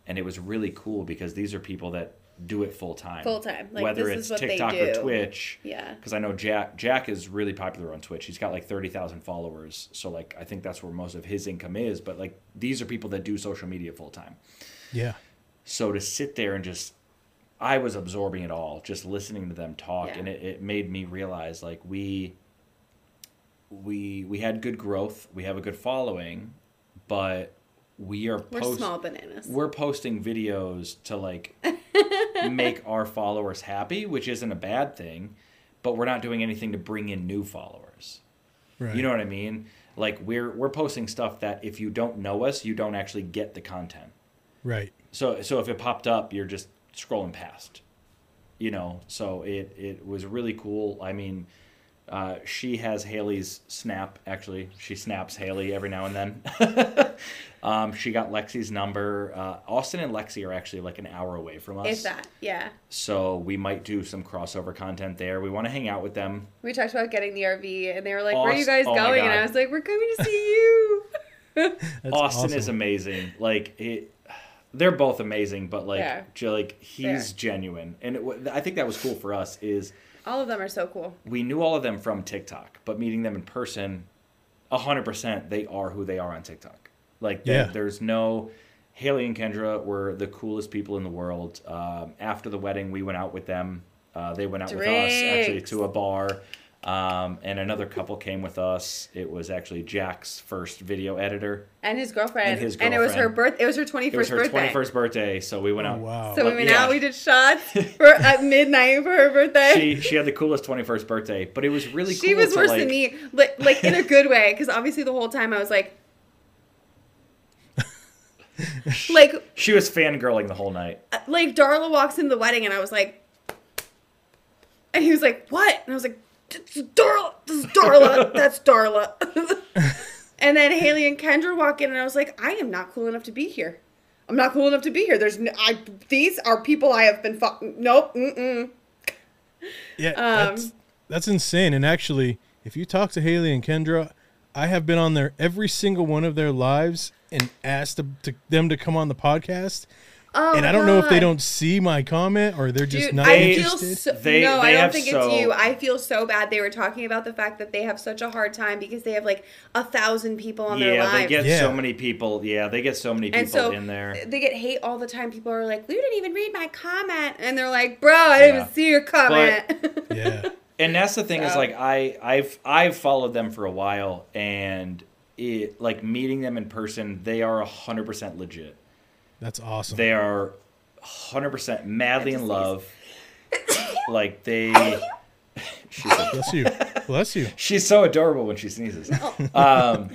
And it was really cool because these are people that do it full time. Full time. Like, Whether this it's is what they TikTok or. Twitch. Yeah. Because I know Jack Jack is really popular on Twitch. He's got like thirty thousand followers. So like I think that's where most of his income is. But like these are people that do social media full time. Yeah. So to sit there and just I was absorbing it all, just listening to them talk, Yeah. and it, it made me realize like we we we had good growth, we have a good following, but we are We're post- small bananas. we're posting videos to like make our followers happy, which isn't a bad thing, but we're not doing anything to bring in new followers. Right. You know what I mean? Like we're we're posting stuff that if you don't know us, you don't actually get the content. Right. So so if it popped up, you're just scrolling past. You know, so it it was really cool. I mean, uh, she has Haley's snap. Actually, she snaps Haley every now and then. um, she got Lexi's number. Uh, Austin and Lexi are actually like an hour away from us. If that, yeah. So we might do some crossover content there. We want to hang out with them. We talked about getting the RV, and they were like, "Where are you guys oh going?" And I was like, "We're coming to see you." That's Austin is amazing. Like it, they're both amazing, but like, Yeah. j- like he's They genuine, and it, I think that was cool for us. Is All of them are so cool. we knew all of them from TikTok, but meeting them in person, hundred percent, they are who they are on TikTok. Like, there- Yeah. there's no. Haley and Kendra were the coolest people in the world. Um, after the wedding, we went out with them. Uh, they went out with us actually to a bar, um, and another couple came with us. It was actually Jack's first video editor. And his girlfriend. And his it was her girlfriend. birth. It was her twenty It was first her birthday. twenty first birthday, so we went Oh, out. wow. So we went yeah. out. We did shots for at midnight for her birthday. She she had the coolest twenty first birthday, but it was really cool. She was to, worse like, than me, like, like in a good way, because obviously the whole time I was like, like, She was fangirling the whole night. like Darla walks into the wedding, and I was like, and he was like, "What?" And I was like, "Darla, this is Darla, that's Darla." and then Haley and Kendra walk in, and I was like, "I am not cool enough to be here. I'm not cool enough to be here. There's, no, I, these are people I have been, fu- nope, mm-mm." Yeah, Um, that's that's insane. And actually, if you talk to Haley and Kendra, I have been on their every single one of their lives and asked to, to, them to come on the podcast. Oh and I don't know if they don't see my comment or they're just Dude, not I interested. feel so, They- no, they I don't think so- it's you. I feel so bad. They were talking about the fact that they have such a hard time because they have like a thousand people on their Yeah, lives. they get Yeah. so many people. Yeah, they get so many people and so in there. they get hate all the time. People are like, "You didn't even read my comment," and they're like, "Bro, I didn't Yeah. even see your comment." yeah. And that's the thing is like I I've I've followed them for a while, and it like meeting them in person, they are hundred percent legit. That's awesome. They are hundred percent madly in love. like they. She's a Bless you. Bless you. She's so adorable when she sneezes. Um,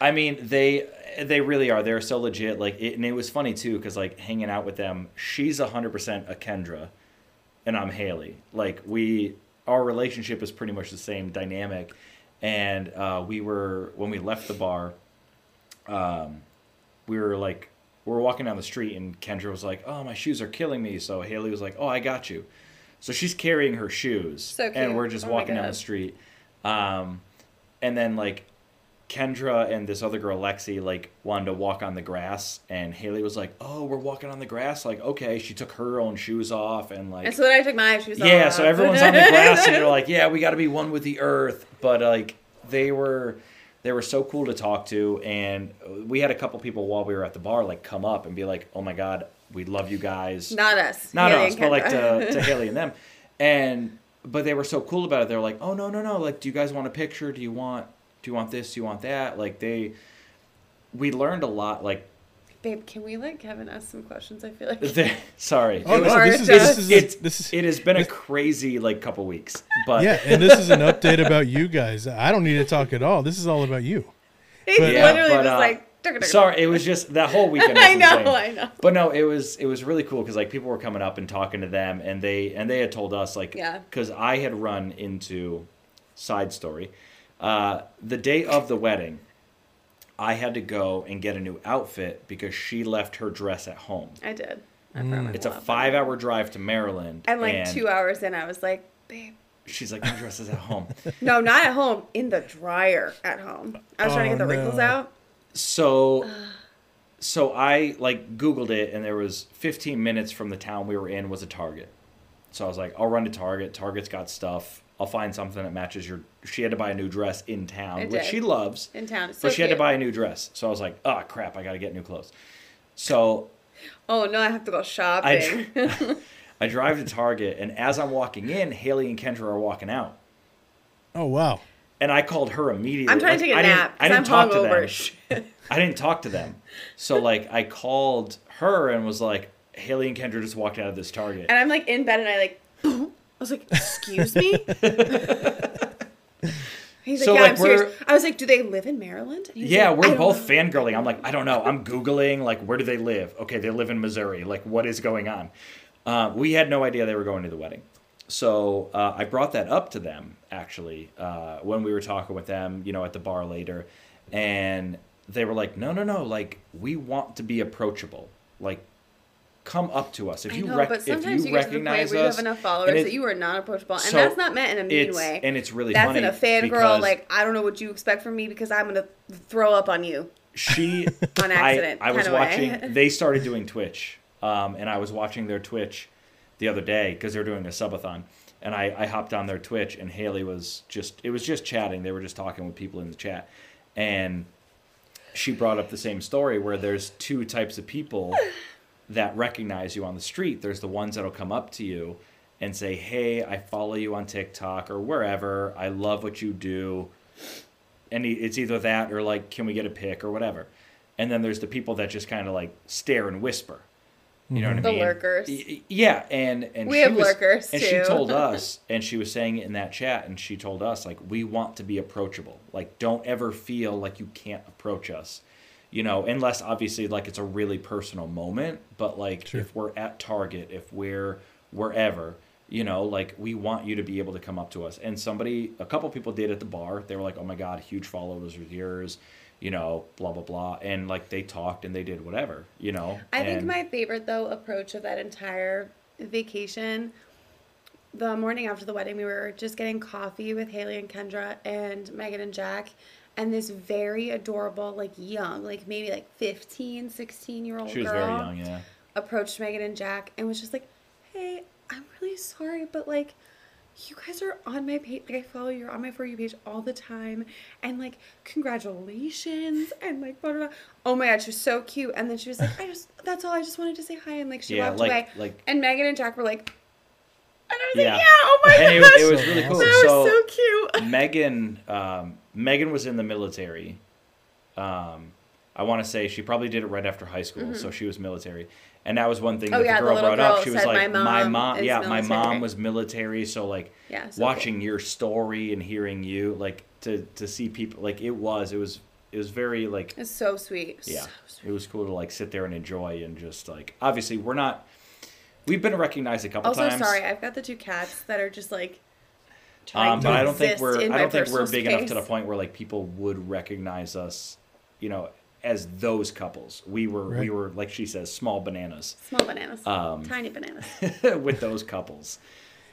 I mean, they they really are. They're so legit. Like, it, and it was funny too because like hanging out with them, she's hundred percent a Kendra, and I'm Haley. Like we, our relationship is pretty much the same dynamic, and uh, we were when we left the bar. Um, we were like we were walking down the street and Kendra was like, "Oh, my shoes are killing me." So Haley was like, "Oh, I got you." So she's carrying her shoes, So and we're just Oh walking down the street. Um, and then like Kendra and this other girl Lexi like wanted to walk on the grass, and Haley was like, "Oh, we're walking on the grass." Like, okay, she took her own shoes off, and like and so then I took my shoes yeah, off. Yeah, so everyone's on the grass and they're like, yeah, we got to be one with the earth. But like they were they were so cool to talk to and we had a couple people while we were at the bar like come up and be like, "Oh my god, we love you guys." not us, Not Haley us, but like to, to Haley and them. And but they were so cool about it. They're like, "Oh no, no, no. Like do you guys want a picture? Do you want do you want this? Do you want that?" Like they we learned a lot. Like, Babe, can we let Kevin ask some questions? I feel like the, sorry, Oh It was- no, this is this is it's, this is it has been a crazy like couple weeks, but yeah, and this is an update about you guys. I don't need to talk at all. This is all about you. he but- Yeah, literally but, was uh, like. sorry, it was just that whole weekend. Was I know, insane. I know. But no, it was it was really cool because like people were coming up and talking to them, and they and they had told us like Yeah. because I had run into side story uh, the day of the wedding. I had to go and get a new outfit because she left her dress at home. I did. I promise. It's a five-hour drive to Maryland, And like two hours in, I was like, babe. She's like, my dress is at home. No, not at home. In the dryer at home. I was trying to Oh, get the wrinkles out. So, so I like Googled it, and there was 15 minutes from the town we were in was a Target. So I was like, I'll run to Target. Target's got stuff. I'll find something that matches your. She had to buy a new dress in town, I which did. she loves, In town. It's but so she had to buy a new dress. So I was like, oh crap, I got to get new clothes. So Oh no, I have to go I, shopping. I drive to Target, and as I'm walking in, Haley and Kendra are walking out, Oh wow. and I called her immediately. I'm trying Like, to take a I didn't- nap I didn't I'm talk to them. I didn't talk to them. So like I called her and was like, Haley and Kendra just walked out of this Target. and I'm like in bed and I like I was like, excuse me? He's like, So, yeah, like, I'm serious. I was like, do they live in Maryland? Yeah, like, we're both know." fangirling. I'm like, I don't know. I'm Googling, like, where do they live? Okay, they live in Missouri. Like, what is going on? Uh, we had no idea they were going to the wedding. So uh, I brought that up to them, actually, uh, when we were talking with them, you know, at the bar later. And they were like, no, no, no. Like, we want to be approachable. Like, come up to us. If you, know, rec- but if sometimes you you, get to the point recognize where you have enough followers it- that you are not approachable, and so that's not meant in a mean it's- way. And it's really that's funny in a fangirl. Like I don't know what you expect from me because I'm gonna throw up on you. she On accident, I, I was way. watching they started doing twitch um, and i was watching their twitch the other day because they're doing a subathon and I, I hopped on their twitch and haley was just it was just chatting they were just talking with people in the chat and she brought up the same story where there's two types of people that recognize you on the street there's the ones that'll come up to you and say hey i follow you on tiktok or wherever. I love what you do. And it's either that or like can we get a pic? or whatever. And then there's the people that just kind of like stare and whisper. You know what i mean? The lurkers. Yeah and and We she have was, lurkers, and too. she told us and she was saying in that chat and she told us like we want to be approachable. Like don't ever feel like you can't approach us you know unless obviously like it's a really personal moment but like Sure. if we're at target if we're wherever you know like we want you to be able to come up to us and somebody a couple people did at the bar they were like oh my god huge followers of yours you know blah blah blah and like they talked and they did whatever you know I think my favorite though approach of that entire vacation. The morning after the wedding, we were just getting coffee with Haley and Kendra and Megan and Jack. And this very adorable, like young, like maybe like 15, 16 year old she was girl very young yeah approached Megan and Jack and was just like, "Hey, I'm really sorry, but like, you guys are on my page. Like, I follow you're on my for you page all the time, and like, congratulations, and like, blah, blah, blah. oh my god, she was so cute. And then she was like, I just, that's all. I just wanted to say hi, and like, she Yeah, walked like- away. like- and Megan and Jack were like, and I was Yeah. like, yeah, oh my and it, gosh, it was really cool that so, was so cute. Megan, um, Megan was in the military. Um, I want to say she probably did it right after high school, so she was military. And that was one thing Mm-hmm. Oh, that yeah, the the girl little brought up. She was like, "My "My mom mom, is yeah, my mom was military." So like, Yeah, so watching your story and hearing you, like to to see people, like it was, it was, it was very like, It's so sweet. yeah, So it was cool to like sit there and enjoy and just like, obviously we're not, we've been recognized a couple Also, times. Also, sorry, I've got the two cats that are just like. Trying Um, but I don't think we're I don't think we're personal big enough to the point where like people would recognize us, you know, as those couples. We were we were like she says, small bananas Small bananas. Um, Tiny bananas. with those couples.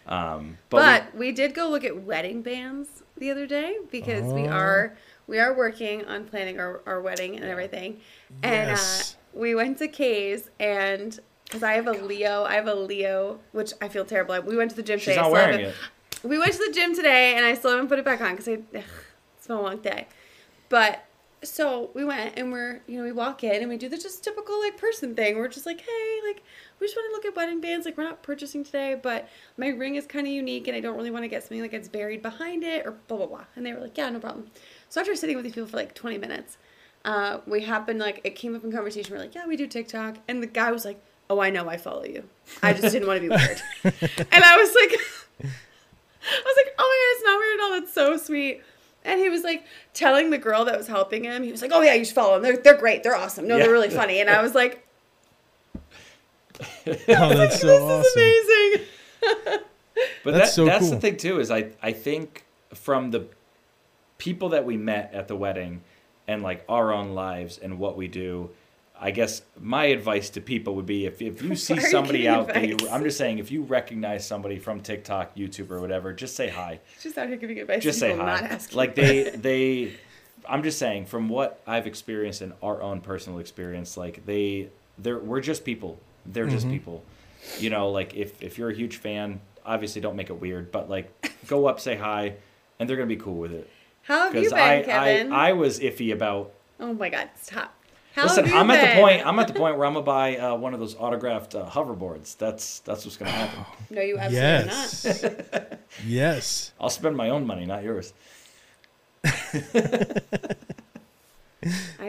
Um, but, But, we, did go look at wedding bands the other day because we Oh. are we are working on planning our, our wedding and everything. And Yes. uh, we went to Kay's and because I have a Leo, I have a Leo, which I feel terrible. We went to the gym she's today. Not still wearing haven't- it. We went to the gym today and I still haven't put it back on because I ugh, it's been a long day. But so we went and we're you know we walk in and we do the just typical like person thing. We're just like hey like we just want to look at wedding bands like we're not purchasing today, but my ring is kind of unique and I don't really want to get something like it's buried behind it or blah blah blah. And they were like yeah no problem. So after sitting with these people for like 20 minutes. uh, we happened like it came up in conversation. We're like, yeah, we do TikTok, and the guy was like, oh, I know, I follow you. I just didn't want to be weird, and I was like, I was like, oh my god, it's not weird at all. That's so sweet. And he was like telling the girl that was helping him, he was like, oh yeah, you should follow them. They're they're great. They're awesome. No, Yeah. they're really funny. And I was like, Oh, that's so this awesome. is amazing. But That's that, so that's cool. the thing too is I I think from the people that we met at the wedding and like our own lives and what we do, I guess my advice to people would be if, if you see Why are you somebody giving out there. I'm just saying if you recognize somebody from TikTok, YouTube, or whatever, just say hi. Just out here giving advice. Just say hi. Not. Like they they, I'm just saying from what I've experienced in our own personal experience, like they they're we're just people. They're Mm-hmm. just people. You know, like if if you're a huge fan, obviously don't make it weird, but like go up, say hi, and they're gonna be cool with it. How have you Because been, I, Kevin? I I was iffy about. oh my god, stop. How Listen, have you I'm at the point. I'm at the point where I'm gonna buy uh, one of those autographed uh, hoverboards. That's that's what's gonna happen. No, you absolutely Yes. not. yes. I'll spend my own money, not yours. I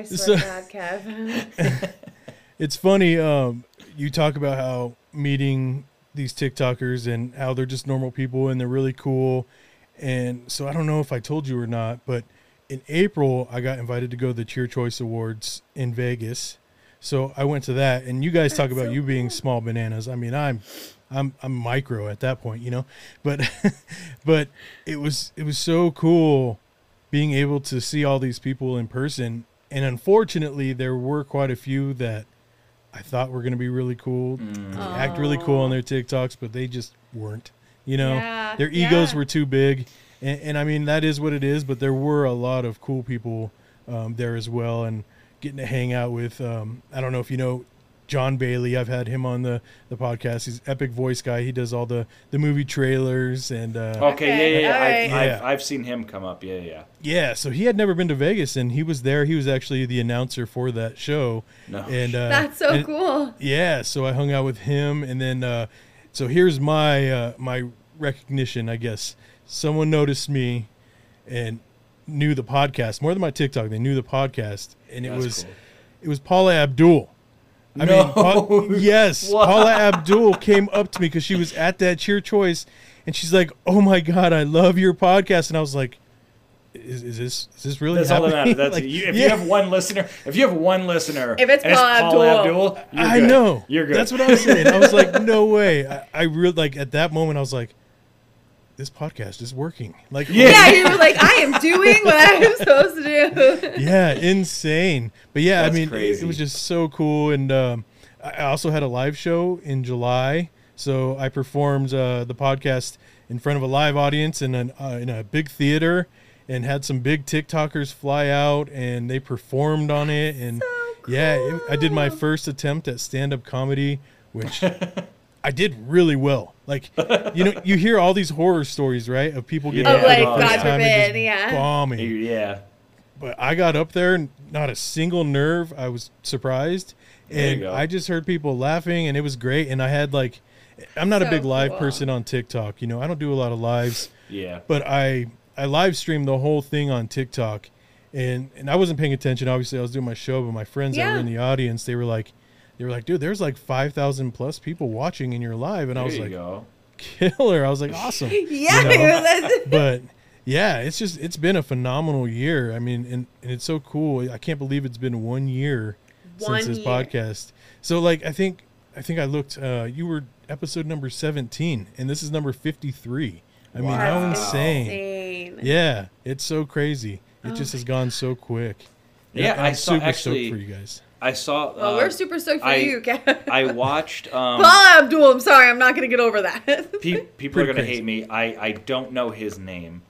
swear So- to God, Kev. It's funny. Um, you talk about how meeting these TikTokers and how they're just normal people and they're really cool. And so I don't know if I told you or not, but in April I got invited to go to the Cheer Choice Awards in Vegas. So I went to that, and you guys talk That's about so you being cool. small bananas. I mean, I'm, I'm, I'm micro at that point, you know. But, but it was it was so cool being able to see all these people in person. And unfortunately, there were quite a few that I thought were going to be really cool, they act really cool on their TikToks, but they just weren't. You know, Yeah, their egos yeah. were too big, and, and I mean that is what it is. But there were a lot of cool people um, there as well, and getting to hang out with. Um, I don't know if you know Jon Bailey. I've had him on the the podcast. He's an epic voice guy. He does all the the movie trailers and. Uh, Okay, Okay, yeah, yeah, yeah. I've, alright. I've, I've seen him come up. Yeah, yeah, yeah. Yeah, so he had never been to Vegas, and he was there. He was actually the announcer for that show. No and uh, That's so and- cool. Yeah, so I hung out with him, and then uh, so here's my uh, my recognition, I guess. Someone noticed me and knew the podcast more than my TikTok. They knew the podcast, and it That's was cool. it was Paula Abdul. I No. mean, Pa- yes, What? Paula Abdul came up to me because she was at that cheer choice, and she's like, "Oh my god, I love your podcast," and I was like. Is, is this is this really That's all that happening? matters. That's Like, you, if yeah. you have one listener, if you have one listener, If it's and Paula Paula Abdul. Abdul, you're I good. know. You're good. That's what I was saying. I was like, no way. I, I really like at that moment. I was like, this podcast is working. Like, Yeah. Yeah, you were like, I am doing what I'm supposed to do. yeah, insane. But yeah, That's I mean, it, crazy. was just so cool. And um, I also had a live show in July, so I performed uh, the podcast in front of a live audience in an uh, in a big theater, and had some big TikTokers fly out, and they performed on it. And yeah, it, I did my first attempt at stand up comedy, which. I did really well. Like, you know, you hear all these horror stories, right, of people getting oh, Yeah. up for like, the first God time forbid, yeah. bombing yeah. but I got up there and not a single nerve. I was surprised, and. I just heard people laughing, and it was great. And I had like, I'm not a big live cool. person on TikTok. You know, I don't do a lot of lives, Yeah. but I I live streamed the whole thing on TikTok, and and I wasn't paying attention. Obviously, I was doing my show, but my friends that were in the audience, they were like. They were like, dude, there's like 5,000 plus people watching in your live. And I was you like, go. killer. I was like, awesome Yeah, You know? that's- but yeah, it's just it's been a phenomenal year. I mean, and, and it's so cool. I can't believe it's been one year One since this year. podcast. So like, I think I think I looked. Uh, you were episode number seventeen, and this is number fifty-three. I mean, how insane! insane. Yeah, it's so crazy. It Oh just has gone so quick. Yeah, I'm I saw- super actually- stoked for you guys. I saw. Well, uh, we're super stoked for I- you, Kev. I watched. Um, Paula Abdul, I'm sorry, I'm not going to get over that. pe- people are gonna hate me. I I don't know his name,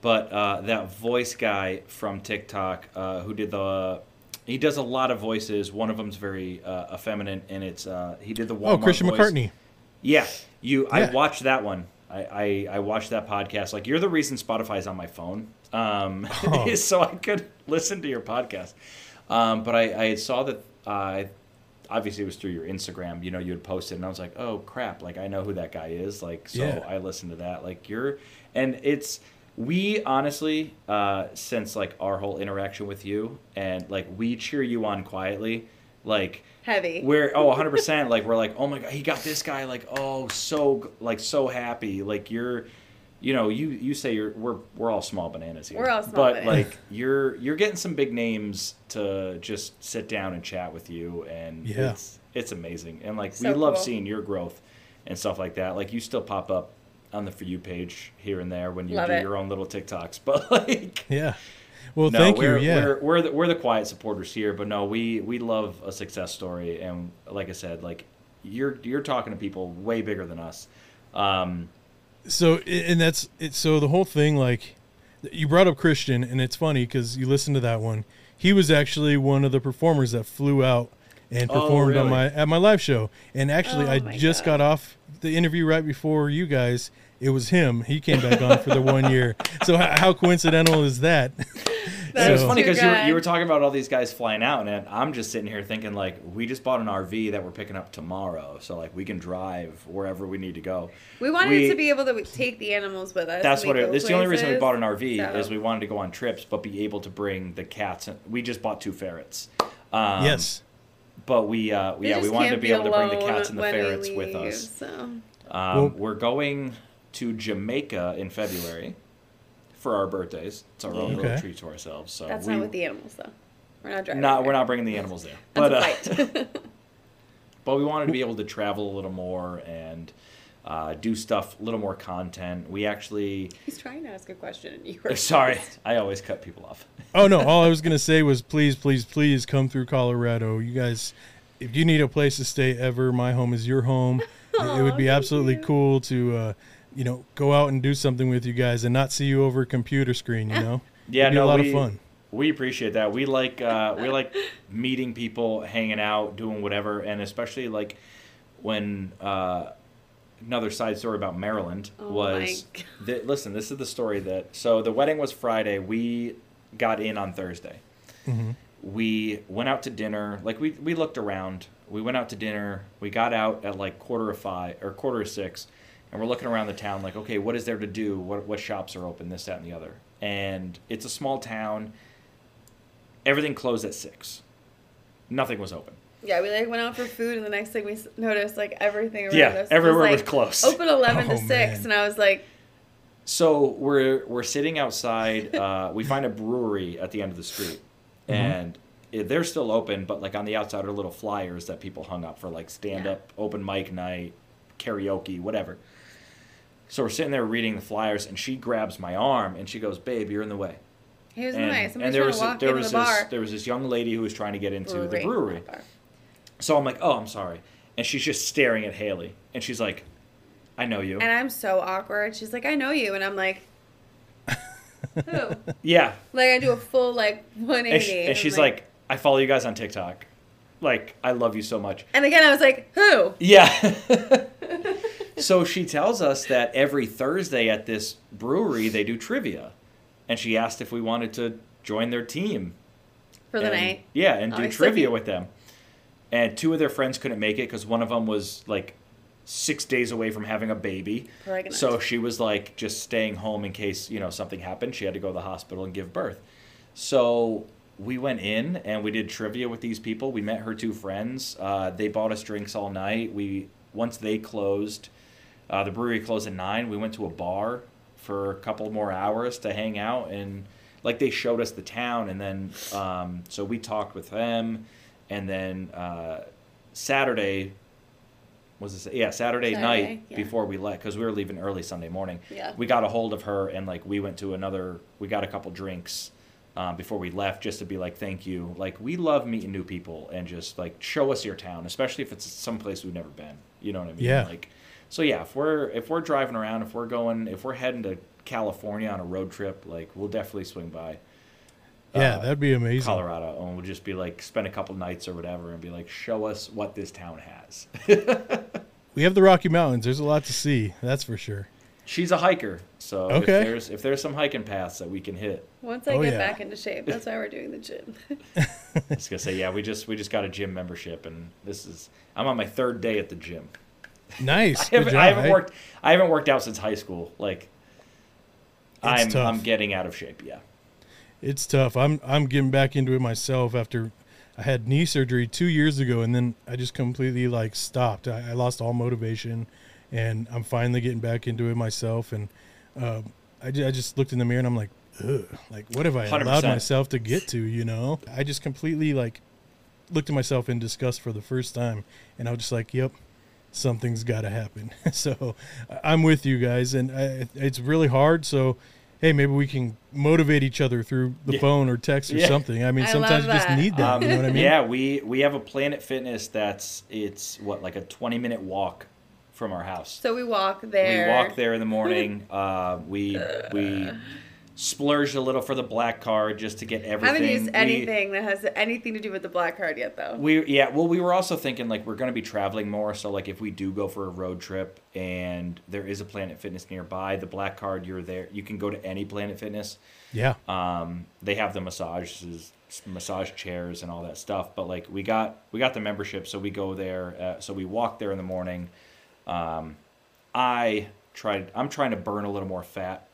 but uh, that voice guy from TikTok uh, who did the. He does a lot of voices. One of them's very uh, effeminate, and it's uh, he did the Walmart Oh, Christian voice. McCartney. Yeah, you. I watched that one. I, I I watched that podcast. Like you're the reason Spotify's on my phone, um, Oh. so I could listen to your podcast. Um, but I, I saw that. Uh, obviously, it was through your Instagram. You know, you had posted, and I was like, oh crap! Like I know who that guy is. Like so, Yeah. I listened to that. Like you're, and it's we honestly, uh, since like our whole interaction with you and like we cheer you on quietly, like Heavy. we're oh 100 percent like we're like oh my god he got this guy like oh so like so happy like you're you know you you say you're we're we're all small bananas here We're all small but bananas. like you're you're getting some big names to just sit down and chat with you and Yeah. it's it's amazing and like So we love cool. seeing your growth and stuff like that like you still pop up on the for you page here and there when you Love do it. your own little TikToks but like Yeah. Well, no, thank we're, you. Yeah. we're we're the, we're the quiet supporters here, but no, we we love a success story, and like I said, like you're you're talking to people way bigger than us. Um, so and that's it so the whole thing like you brought up christian and it's funny because you listened to that one. He was actually one of the performers that flew out and Oh, performed on my at my live show. And actually Oh, i just God. got off the interview right before you guys it was him he came back on for the one year so how, how coincidental is that That's it was funny because you were, you were talking about all these guys flying out, and I'm just sitting here thinking like we just bought an RV that we're picking up tomorrow, so like we can drive wherever we need to go. We wanted We- to be able to take the animals with us. That's what we it. go That's the only reason we bought an RV so- is we wanted to go on trips, but be able to bring the cats. And, we just bought two ferrets. Um, yes but we uh, They yeah we wanted to can't be able to bring the cats and the when we ferrets with us. So Um, Well- we're going to Jamaica in February for our birthdays. It's our own little treat to ourselves. So that's we, not with the animals, though. We're not driving. not there. we're not bringing the animals there, That's but uh, but we wanted to be able to travel a little more and uh, do stuff, a little more content. We actually, He's trying to ask a question, and you were sorry, I always cut people off. oh no all i was gonna say was please please please come through colorado you guys if you need a place to stay ever my home is your home it, it would be absolutely you. cool to uh you know go out and do something with you guys and not see you over a computer screen you know Yeah, It'd be no, a lot we, of fun We appreciate that. We like uh, we like meeting people, hanging out, doing whatever, and especially like when uh, another side story about Maryland Oh was. my That, listen, this is the story that so the wedding was Friday. We got in on Thursday. Mhm. We went out to dinner. Like we we looked around. We went out to dinner. We got out at like quarter of five or quarter of six, and we're looking around the town. Like, okay, what is there to do? What what shops are open? This, that, and the other. And it's a small town. Everything closed at six. Nothing was open. Yeah, we like went out for food, and the next thing we s- noticed, like everything around Yeah, us everywhere was like, closed. Open eleven Oh, to six, man. and I was like, So we're we're sitting outside. Uh, we find a brewery at the end of the street, and it, they're still open, but like on the outside are little flyers that people hung up for like stand up, open mic night, karaoke, whatever. So we're sitting there reading the flyers, and she grabs my arm and she goes, "Babe, you're in the way." "Here's and, the way." and there was to walk there was the this bar. there was this young lady who was trying to get into the Brewery, brewery. not bar. So I'm like, "Oh, I'm sorry," and she's just staring at Haley, and she's like, "I know you." And I'm so awkward. She's like, "I know you," and I'm like, "Who?" yeah, like I do a full like 180, and, she, and I'm she's like, "I follow you guys on TikTok. Like, I love you so much." and again I was like, "Who?" Yeah. so she tells us that every Thursday at this brewery they do trivia, and she asked if we wanted to join their team For the and- night. Yeah, and do Obviously. trivia with them. And two of their friends couldn't make it because one of them was like six days away from having a baby. Pregnant. So she was like just staying home in case you know something happened. She had to go to the hospital and give birth. So we went in and we did trivia with these people. We met her two friends. Uh, they bought us drinks all night. We once they closed, uh, the brewery closed at nine. We went to a bar for a couple more hours to hang out and like they showed us the town and then um, so we talked with them and then uh, Saturday was this yeah Saturday, Saturday, night yeah. before we left because we were leaving early Sunday morning. Yeah. We got a hold of her and like we went to another. We got a couple drinks um, before we left just to be like thank you. Like we love meeting new people and just like show us your town, especially if it's someplace we've never been. You know what I mean? Yeah. Like so yeah. If we're if we're driving around, if we're going, if we're heading to California on a road trip, like we'll definitely swing by. Yeah, uh, that'd be amazing. Colorado, and we'll just be like spend a couple nights or whatever, and be like, show us what this town has. We have the Rocky Mountains. There's a lot to see. That's for sure. She's a hiker, so if Okay. there's if there's some hiking paths that we can hit, Once I Oh, get yeah. back into shape, that's why we're doing the gym. I was gonna say yeah, we just we just got a gym membership, and this is I'm on my third day at the gym. Nice. I haven't, job. I haven't Hey, worked I haven't worked out since high school. Like I'm tough. I'm getting out of shape. Yeah. It's tough. I'm I'm getting back into it myself after I had knee surgery two years ago, and then I just completely like stopped. I, I lost all motivation, and I'm finally getting back into it myself. And um, I, I just looked in the mirror and I'm like, Ugh, like what have I allowed 100%. myself to get to? You know, I just completely like looked at myself in disgust for the first time, and I was just like, yep. Something's got to happen. so I- I'm with you guys, and I, it's really hard. So hey, maybe we can motivate each other through the Yeah. phone or text or Yeah. something. I mean, I sometimes you just need that. Um, you know what I mean? Yeah, we we have a Planet Fitness that's it's what like a 20 minute walk from our house. So we walk there. We walk there in the morning. Uh, we we splurged a little for the black card just to get everything. I haven't used We- anything that has anything to do with the black card yet, though. We yeah, well, we were also thinking like we're going to be traveling more, so like if we do go for a road trip and there is a Planet Fitness nearby, the black card you're there, you can go to any Planet Fitness. Yeah. Um, they have the massages, massage chairs, and all that stuff. But like we got we got the membership, so we go there. Uh, so we walk there in the morning. Um, I tried. I'm trying to burn a little more fat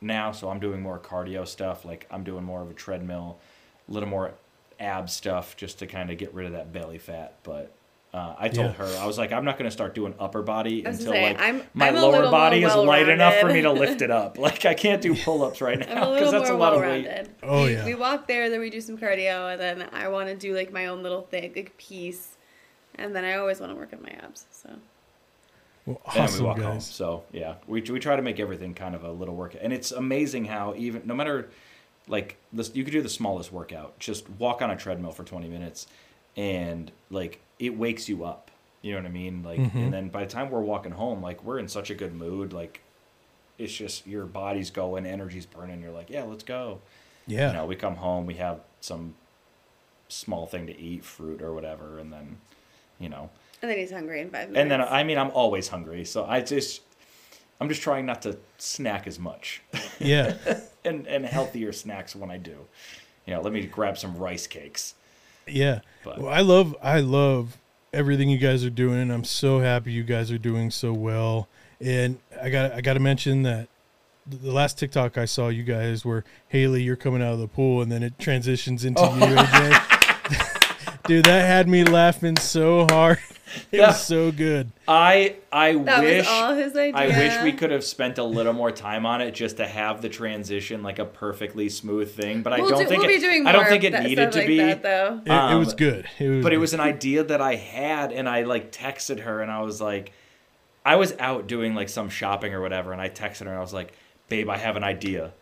now, so I'm doing more cardio stuff. Like I'm doing more of a treadmill, a little more ab stuff, just to kind of get rid of that belly fat. But uh, I told Yeah. her I was like, I'm not going to start doing upper body until gonna say, like I'm- my I'm lower body is light enough for me to lift it up. Like I can't do pull ups right I'm a now little because that's more a lot of well weight. rounded. Oh, yeah. We walk there, then we do some cardio, and then I want to do like my own little thing, like piece, and then I always want to work on my abs. So Well, and we walk guys. home. So yeah, we we try to make everything kind of a little workout, and it's amazing how even no matter like this, you could do the smallest workout, just walk on a treadmill for twenty minutes, and like it wakes you up. You know what I mean? Like, Mhm. and then by the time we're walking home, like we're in such a good mood, like it's just your body's going, energy's burning. You're like, yeah, let's go. Yeah. You know, we come home, we have some small thing to eat, fruit or whatever, and then, you know, and then he's hungry in five minutes. and then I mean, I'm always hungry, so I just, I'm just trying not to snack as much, Yeah. and and healthier snacks when I do. You know, let me grab some rice cakes. Yeah. But- Well, I love I love everything you guys are doing and I'm so happy you guys are doing so well. And I got I got to mention that the the last TikTok I saw you guys were Haley, you're coming out of the pool, and then it transitions into you, AJ. Dude, that had me laughing so hard. It Yeah. was so good. I I that wish was all his idea. I wish we could have spent a little more time on it just to have the transition like a perfectly smooth thing, but I We'll don't do- think we'll it, be doing I don't think it needed stuff to like be. that, though. It, it was Um, good. It was but it was an idea that I had, and I like texted her, and I was like, I was out doing like some shopping or whatever, and I texted her, and I was like, babe, I have an idea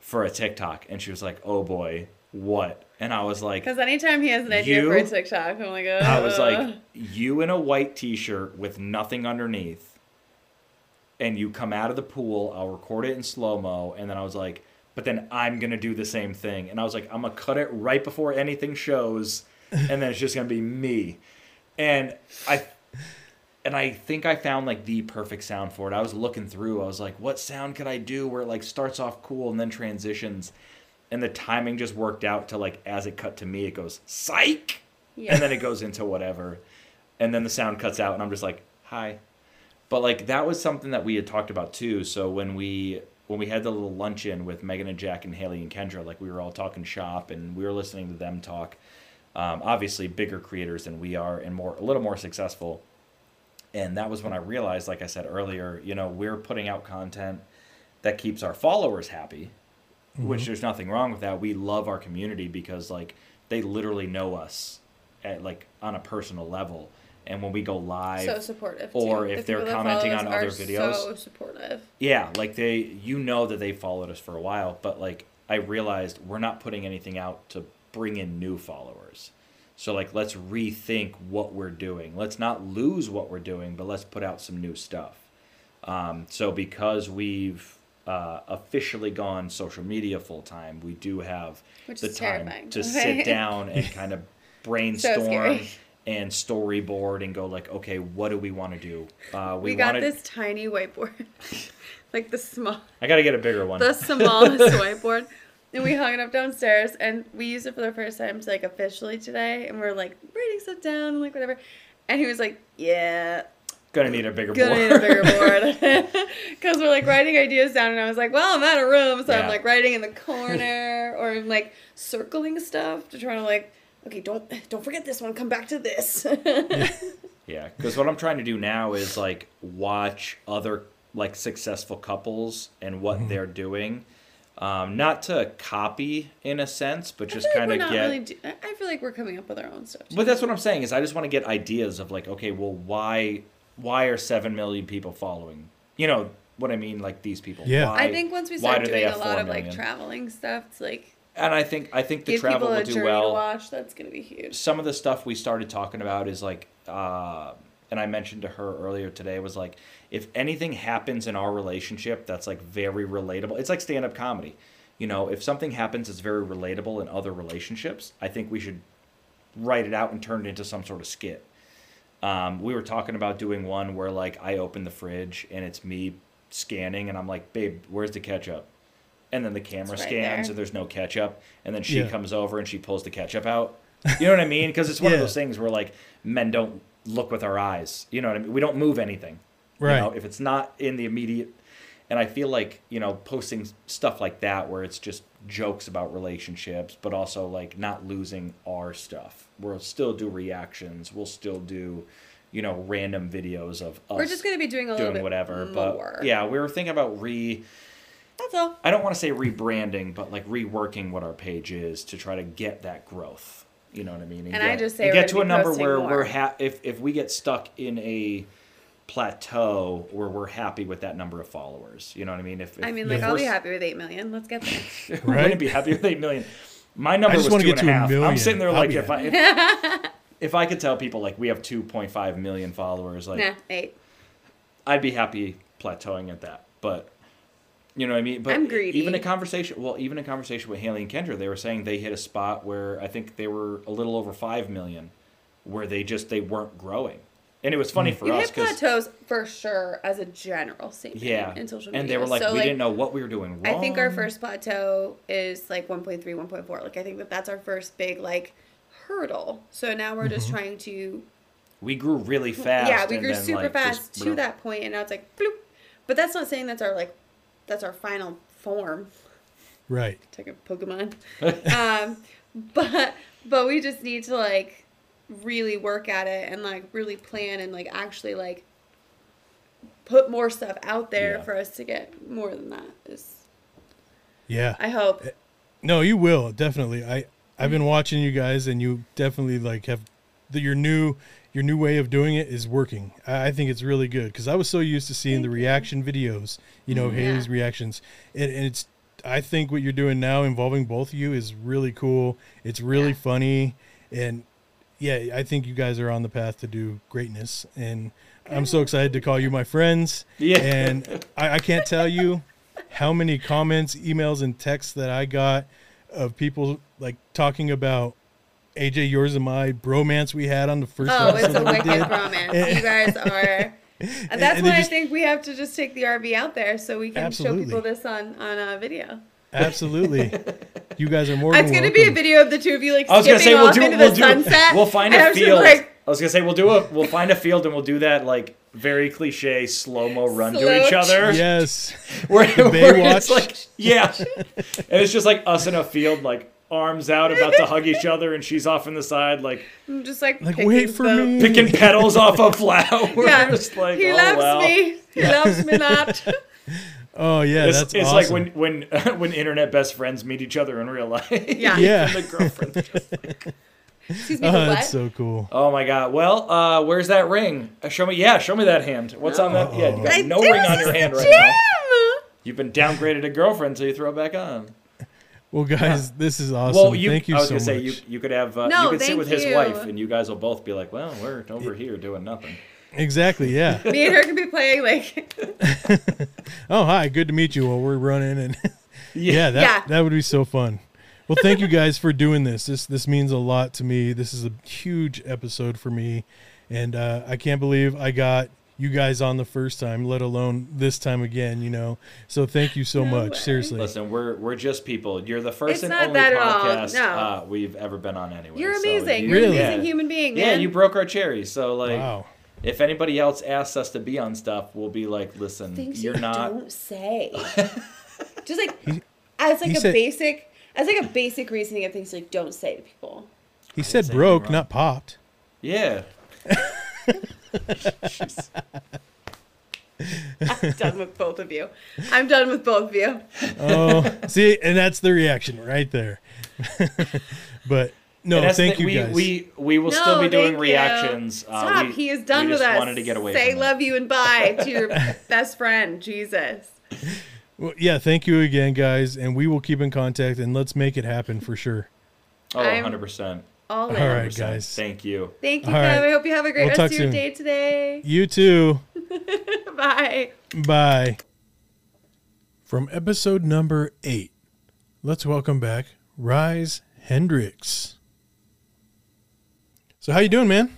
for a TikTok, and she was like, oh boy, what? And I was like, Because anytime he has an idea You- for a TikTok, I'm like, I was like, you in a white T-shirt with nothing underneath, and you come out of the pool. I'll record it in slow mo, and then I was like, but then I'm gonna do the same thing, and I was like, I'm gonna cut it right before anything shows, and then it's just gonna be me, and I. And I think I found like the perfect sound for it. I was looking through. I was like, "What sound could I do where it like starts off cool and then transitions?" And the timing just worked out to like as it cut to me, it goes psych, Yeah. and then it goes into whatever. And then the sound cuts out and i'm just like hi. But like that was something that we had talked about too. So when we when we had the little luncheon with megan and jack and haley and kendra like we were all talking shop and we were listening to them talk. Um, obviously bigger creators than we are and more a little more successful. And that was when i realized like i said earlier you know we're putting out content that keeps our followers happy which there's nothing wrong with that we love our community because like they literally know us at like on a personal level and when we go live so supportive. or too. if The they're commenting on other videos. So supportive. yeah like they you know that they followed us for a while but like i realized we're not putting anything out to bring in new followers so like let's rethink what we're doing let's not lose what we're doing but let's put out some new stuff um, so because we've uh, officially gone social media full time we do have Which the time terrifying. to sit down and kind of brainstorm scary. and storyboard and go like okay what do we want to do uh, We, we, got wanted this tiny whiteboard, like the small, i gotta get a bigger one the smallest whiteboard, and we hung it up downstairs. And we used it for the first time to like officially today. And we're like writing stuff down, like whatever. And he was like, "Yeah, Gonna need a bigger gonna board. need a bigger board because we're like writing ideas down, and I was like, well, I'm out of room, so Yeah. I'm like writing in the corner or I'm like circling stuff to try to like, okay, don't don't forget this one. Come back to this. Yeah, because what I'm trying to do now is like watch other like successful couples and what Mm-hmm. they're doing, um, not to copy in a sense, but just I feel like kind of not get. really. Do- I I feel like we're coming up with our own stuff. too. But that's what I'm saying is I just want to get ideas of like, okay, well, why why are seven million people following? You know what I mean? Like these people. Yeah. Why, I think once we start do doing a lot four of like traveling stuff, it's like And I think I think the travel people a will do well. to watch. That's gonna be huge. some of the stuff we started talking about is like uh, and i mentioned to her earlier today was like if anything happens in our relationship that's like very relatable it's like stand-up comedy you know if something happens that's very relatable in other relationships i think we should write it out and turn it into some sort of skit um, we were talking about doing one where like i open the fridge and it's me scanning and i'm like babe where's the ketchup? And then the camera right scans there. and there's no ketchup. And then she Yeah. comes over and she pulls the ketchup out. You know what i mean? Because it's one of those things where like men don't look with our eyes. You know what i mean? We don't move anything. Right. you know if it's not in the immediate and i feel like you know posting stuff like that where it's just jokes about relationships but also like not losing our stuff we'll still do reactions we'll still do you know random videos of us We're just gonna be doing a little doing bit whatever more. but yeah we were thinking about re That's all. I don't want to say rebranding, but like reworking what our page is to try to get that growth. You know what I mean? And I get, just say we're get to gonna a number where more. we're ha- if if we get stuck in a plateau where we're happy with that number of followers. You know what I mean? If, if I mean, like if I'll we're be happy with eight million. Let's get there. we Right? gonna be happy with eight million. My number I just was wanna two get and a to a half. I'm sitting there I'll like if I if, if I could tell people like we have 2.5 million followers, like nah, eight. I'd be happy plateauing at that. But you know what I mean? But I'm greedy. even a conversation well, even a conversation with Haley and Kendra, they were saying they hit a spot where I think they were a little over five million, where they just they weren't growing. And it was funny for You us hit because plateaus for sure as a general statement yeah, in social media. and they were like, So, we didn't know what we were doing wrong. I think our first plateau is like 1.3, 1.4. Like I think that that's our first big like hurdle. So now we're just trying to we grew really fast. yeah, we and grew then, super like, fast just- to that point, and now it's like bloop. But that's not saying that's our like that's our final form. Right. It's like a Pokemon. um, but but we just need to like really work at it and like really plan and like actually like put more stuff out there Yeah. for us to get more than that. Is Yeah. I hope. Eh, no, you will definitely. I I've been watching you guys, and you definitely like have the, your new your new way of doing it is working. I, I think it's really good because I was so used to seeing the reaction videos, you know, mm, Haley's reactions, and, and it's. I think what you're doing now, involving both of you, is really cool. It's really Yeah. funny, and yeah, I think you guys are on the path to do greatness, and I'm so excited to call you my friends. Yeah. and I, I can't tell you how many comments, emails, and texts that I got of people like talking about AJ, yours and my bromance we had on the first Oh, it's a wicked did. romance. You guys are. And that's and why just- I think we have to just take the RV out there so we can Absolutely. show people this on on a video. Absolutely, you guys are more than It's gonna be a video of the two of you like I was gonna skipping say we'll off do into we'll the do sunset. we'll find and a I'm just field. like, I was gonna say we'll do a we'll find a field and we'll do that like very cliche slow mo run to each other. Yes, Where, The where it's Baywatch. like yeah, and it's just like us in a field like arms out about to hug each other and she's off in the side like I'm just like, like picking wait for the- me. picking petals off a flower. Yeah, Just like, he oh, loves wow. me. He loves me not. Oh yeah, It's, that's it's awesome. like when when when internet best friends meet each other in real life. Yeah. Yeah. the girlfriend. Excuse me, oh, the what? that's so cool. Oh my god. Well, uh, where's that ring? Uh, show me. Yeah, show me that hand. What's on that? Yeah, you got I- no it ring was on your his hand right gem. now. You've been downgraded to girlfriend, so you throw it back on. Well, guys, this is awesome. Well, you, Thank you I was so gonna much. say you you could have uh, No, you could sit thank with his wife, and you guys will both be like, well, we're over here doing nothing. Exactly. Yeah. Me and her can be playing like oh, hi. Good to meet you. While we're running, and yeah, that Yeah. that would be so fun. Well, thank you guys for doing this. This this means a lot to me. This is a huge episode for me, and uh, I can't believe I got you guys on the first time, let alone this time again. You know, so thank you so No much. way. Seriously. Listen, we're we're just people. You're the first It's and not only that at all, podcast no. uh, we've ever been on anyway. you're so amazing. you- You're an Really? amazing human being, man. Yeah, you broke our cherry. So like, Wow. If anybody else asks us to be on stuff, we'll be like, listen, Things you're you not. don't say. Just like as like a said- basic as like a basic reasoning of things like don't say to people. He said broke, not popped. Yeah. I'm done with both of you. I'm done with both of you. Oh, see, and that's the reaction right there. but no, And that's thank you we, guys. We we will No, still be doing thank you. reactions. Uh, Stop. we- he is done with just us. Wanted to get away Say from love it. you and bye to your best friend. Jesus. Well, yeah, thank you again, guys, and we will keep in contact and let's make it happen for sure. Oh, I'm- 100 percent. All. All right, guys. Thank you. Thank you, All Kev. right. I hope you have a great We'll rest of your soon. day today. You too. Bye. Bye. From episode number eight, let's welcome back Rise Hendricks. So how you doing, man?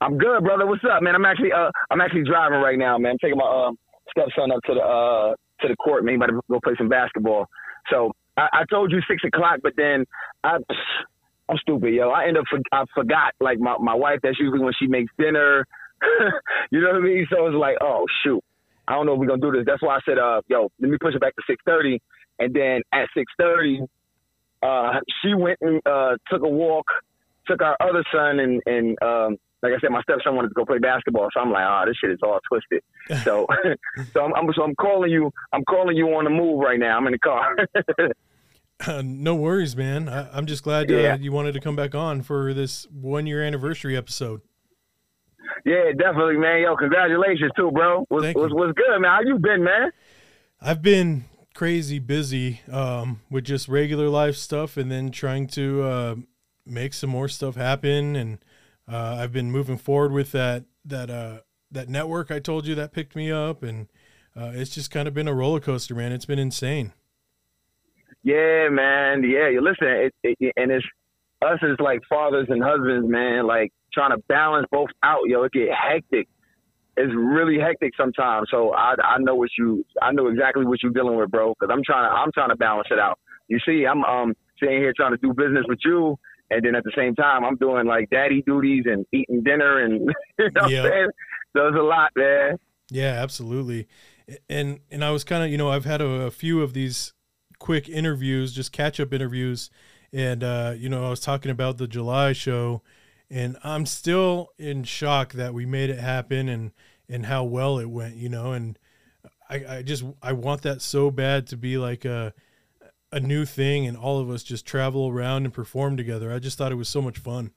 I'm good, brother. What's up, man? I'm actually uh I'm actually driving right now, man. I'm taking my um stepson up to the uh to the court, man. About to go play some basketball. So I, I told you six o'clock, but then I I'm stupid, yo. I end up for, I forgot like my my wife. That's usually when she makes dinner. you know what I mean? So it's like, oh shoot, I don't know if we're gonna do this. That's why I said, uh, yo, let me push it back to six thirty. And then at six thirty, uh, she went and uh took a walk, took our other son, and and um, like I said, my stepson wanted to go play basketball. So I'm like, oh, this shit is all twisted. So so I'm, I'm so I'm calling you. I'm calling you on the move right now. I'm in the car. Uh, no worries, man. I, I'm just glad uh, Yeah. you wanted to come back on for this one year anniversary episode. yeah, definitely, man. Yo, congratulations too, bro. What's Thank what's, you. what's good, man? How you been, man? I've been crazy busy um, with just regular life stuff and then trying to uh, make some more stuff happen. And uh, I've been moving forward with that that uh, that network I told you that picked me up, and uh, it's just kind of been a roller coaster, man. It's been insane. Yeah, man. Yeah, you listen, it, it, and it's us as like fathers and husbands, man. Like trying to balance both out, yo. It get hectic. It's really hectic sometimes. So I I know what you I know exactly what you're dealing with, bro. Because I'm trying to I'm trying to balance it out. You see, I'm um sitting here trying to do business with you, and then at the same time I'm doing like daddy duties and eating dinner and you know what saying. So a lot, man. Yeah, absolutely. And and I was kind of you know I've had a, a few of these quick interviews, just catch up interviews, and uh, you know I was talking about the July show, and I'm still in shock that we made it happen and and how well it went. You know, and I, I just I want that so bad to be like a a new thing, and all of us just travel around and perform together. I just thought it was so much fun.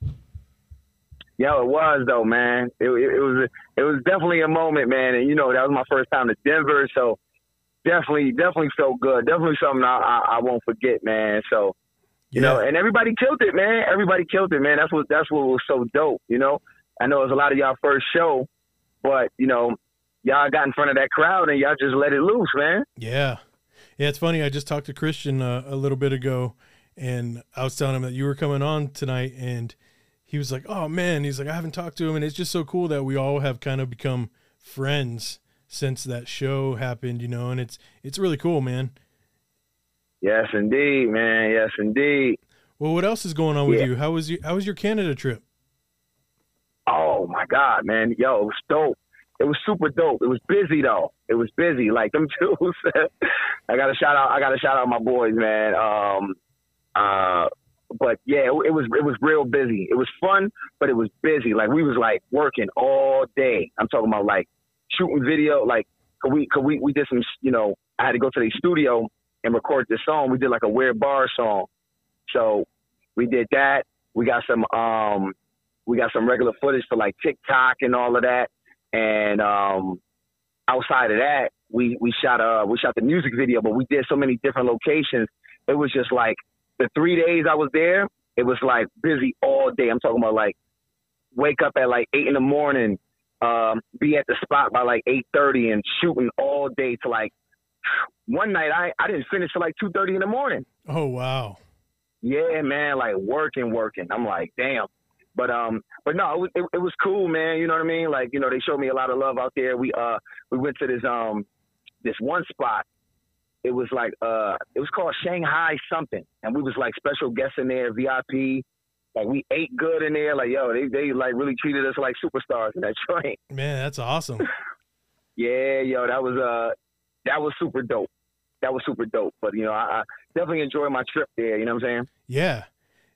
Yo, it was though, man. It, it, it was it was definitely a moment, man. And you know that was my first time to Denver, so definitely definitely felt good. Definitely something I, I, I won't forget, man. So you know, and everybody killed it, man. Everybody killed it, man. That's what that's what was so dope. You know, I know it was a lot of y'all first show, but you know, y'all got in front of that crowd and y'all just let it loose, man. Yeah. Yeah, it's funny. I just talked to Christian uh, a little bit ago, and I was telling him that you were coming on tonight, and he was like, "Oh man," he's like, "I haven't talked to him," and it's just so cool that we all have kind of become friends since that show happened, you know, and it's it's really cool, man. Yes, indeed, man. Yes, indeed. Well, what else is going on with Yeah. you? How was you? How was your Canada trip? Oh my God, man. Yo, it was dope. It was super dope. It was busy though. It was busy. Like them two I gotta shout out I gotta shout out my boys, man. Um uh but yeah, it, it was it was real busy. It was fun, but it was busy. Like we was like working all day. I'm talking about like shooting video, like could we could we we did some you know, I had to go to the studio and record this song. We did like a weird bar song. So we did that. We got some um we got some regular footage for like TikTok and all of that. And um outside of that, we we shot uh we shot the music video, but we did so many different locations. It was just like the three days I was there, it was like busy all day. I'm talking about like wake up at like eight in the morning, um, be at the spot by like eight thirty and shooting all day to like one night I, I didn't finish till like two thirty in the morning. Oh wow. Yeah, man, like working, working. I'm like, damn. But um, but no, it was it, it was cool, man. You know what I mean? Like, you know, they showed me a lot of love out there. We uh we went to this um this one spot. It was like uh it was called Shanghai something, and we was like special guests in there, VIP, Like we ate good in there. Like yo, they they like really treated us like superstars in that joint. Man, that's awesome. Yeah, yo, that was uh that was super dope. That was super dope. But you know, I, I definitely enjoyed my trip there. You know what I'm saying? Yeah.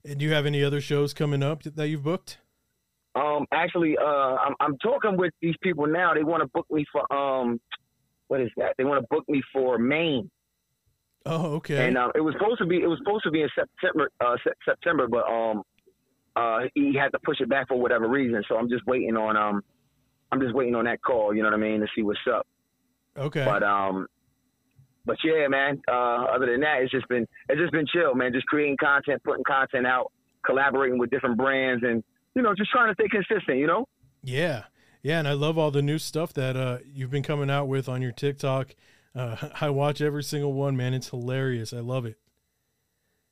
And do you have any other shows coming up that you've booked? Um, actually, uh, I'm I'm talking with these people now. They want to book me for um, what is that? They want to book me for Maine. Oh, okay. And um, it was supposed to be it was supposed to be in September uh se- September, but um, uh, he had to push it back for whatever reason. So I'm just waiting on um, I'm just waiting on that call. You know what I mean to see what's up. Okay. But um, but yeah, man. Uh, other than that, it's just been it's just been chill, man. Just creating content, putting content out, collaborating with different brands, and you know, just trying to stay consistent. You know. Yeah. Yeah, and I love all the new stuff that uh, you've been coming out with on your TikTok. Uh, I watch every single one, man. It's hilarious. I love it.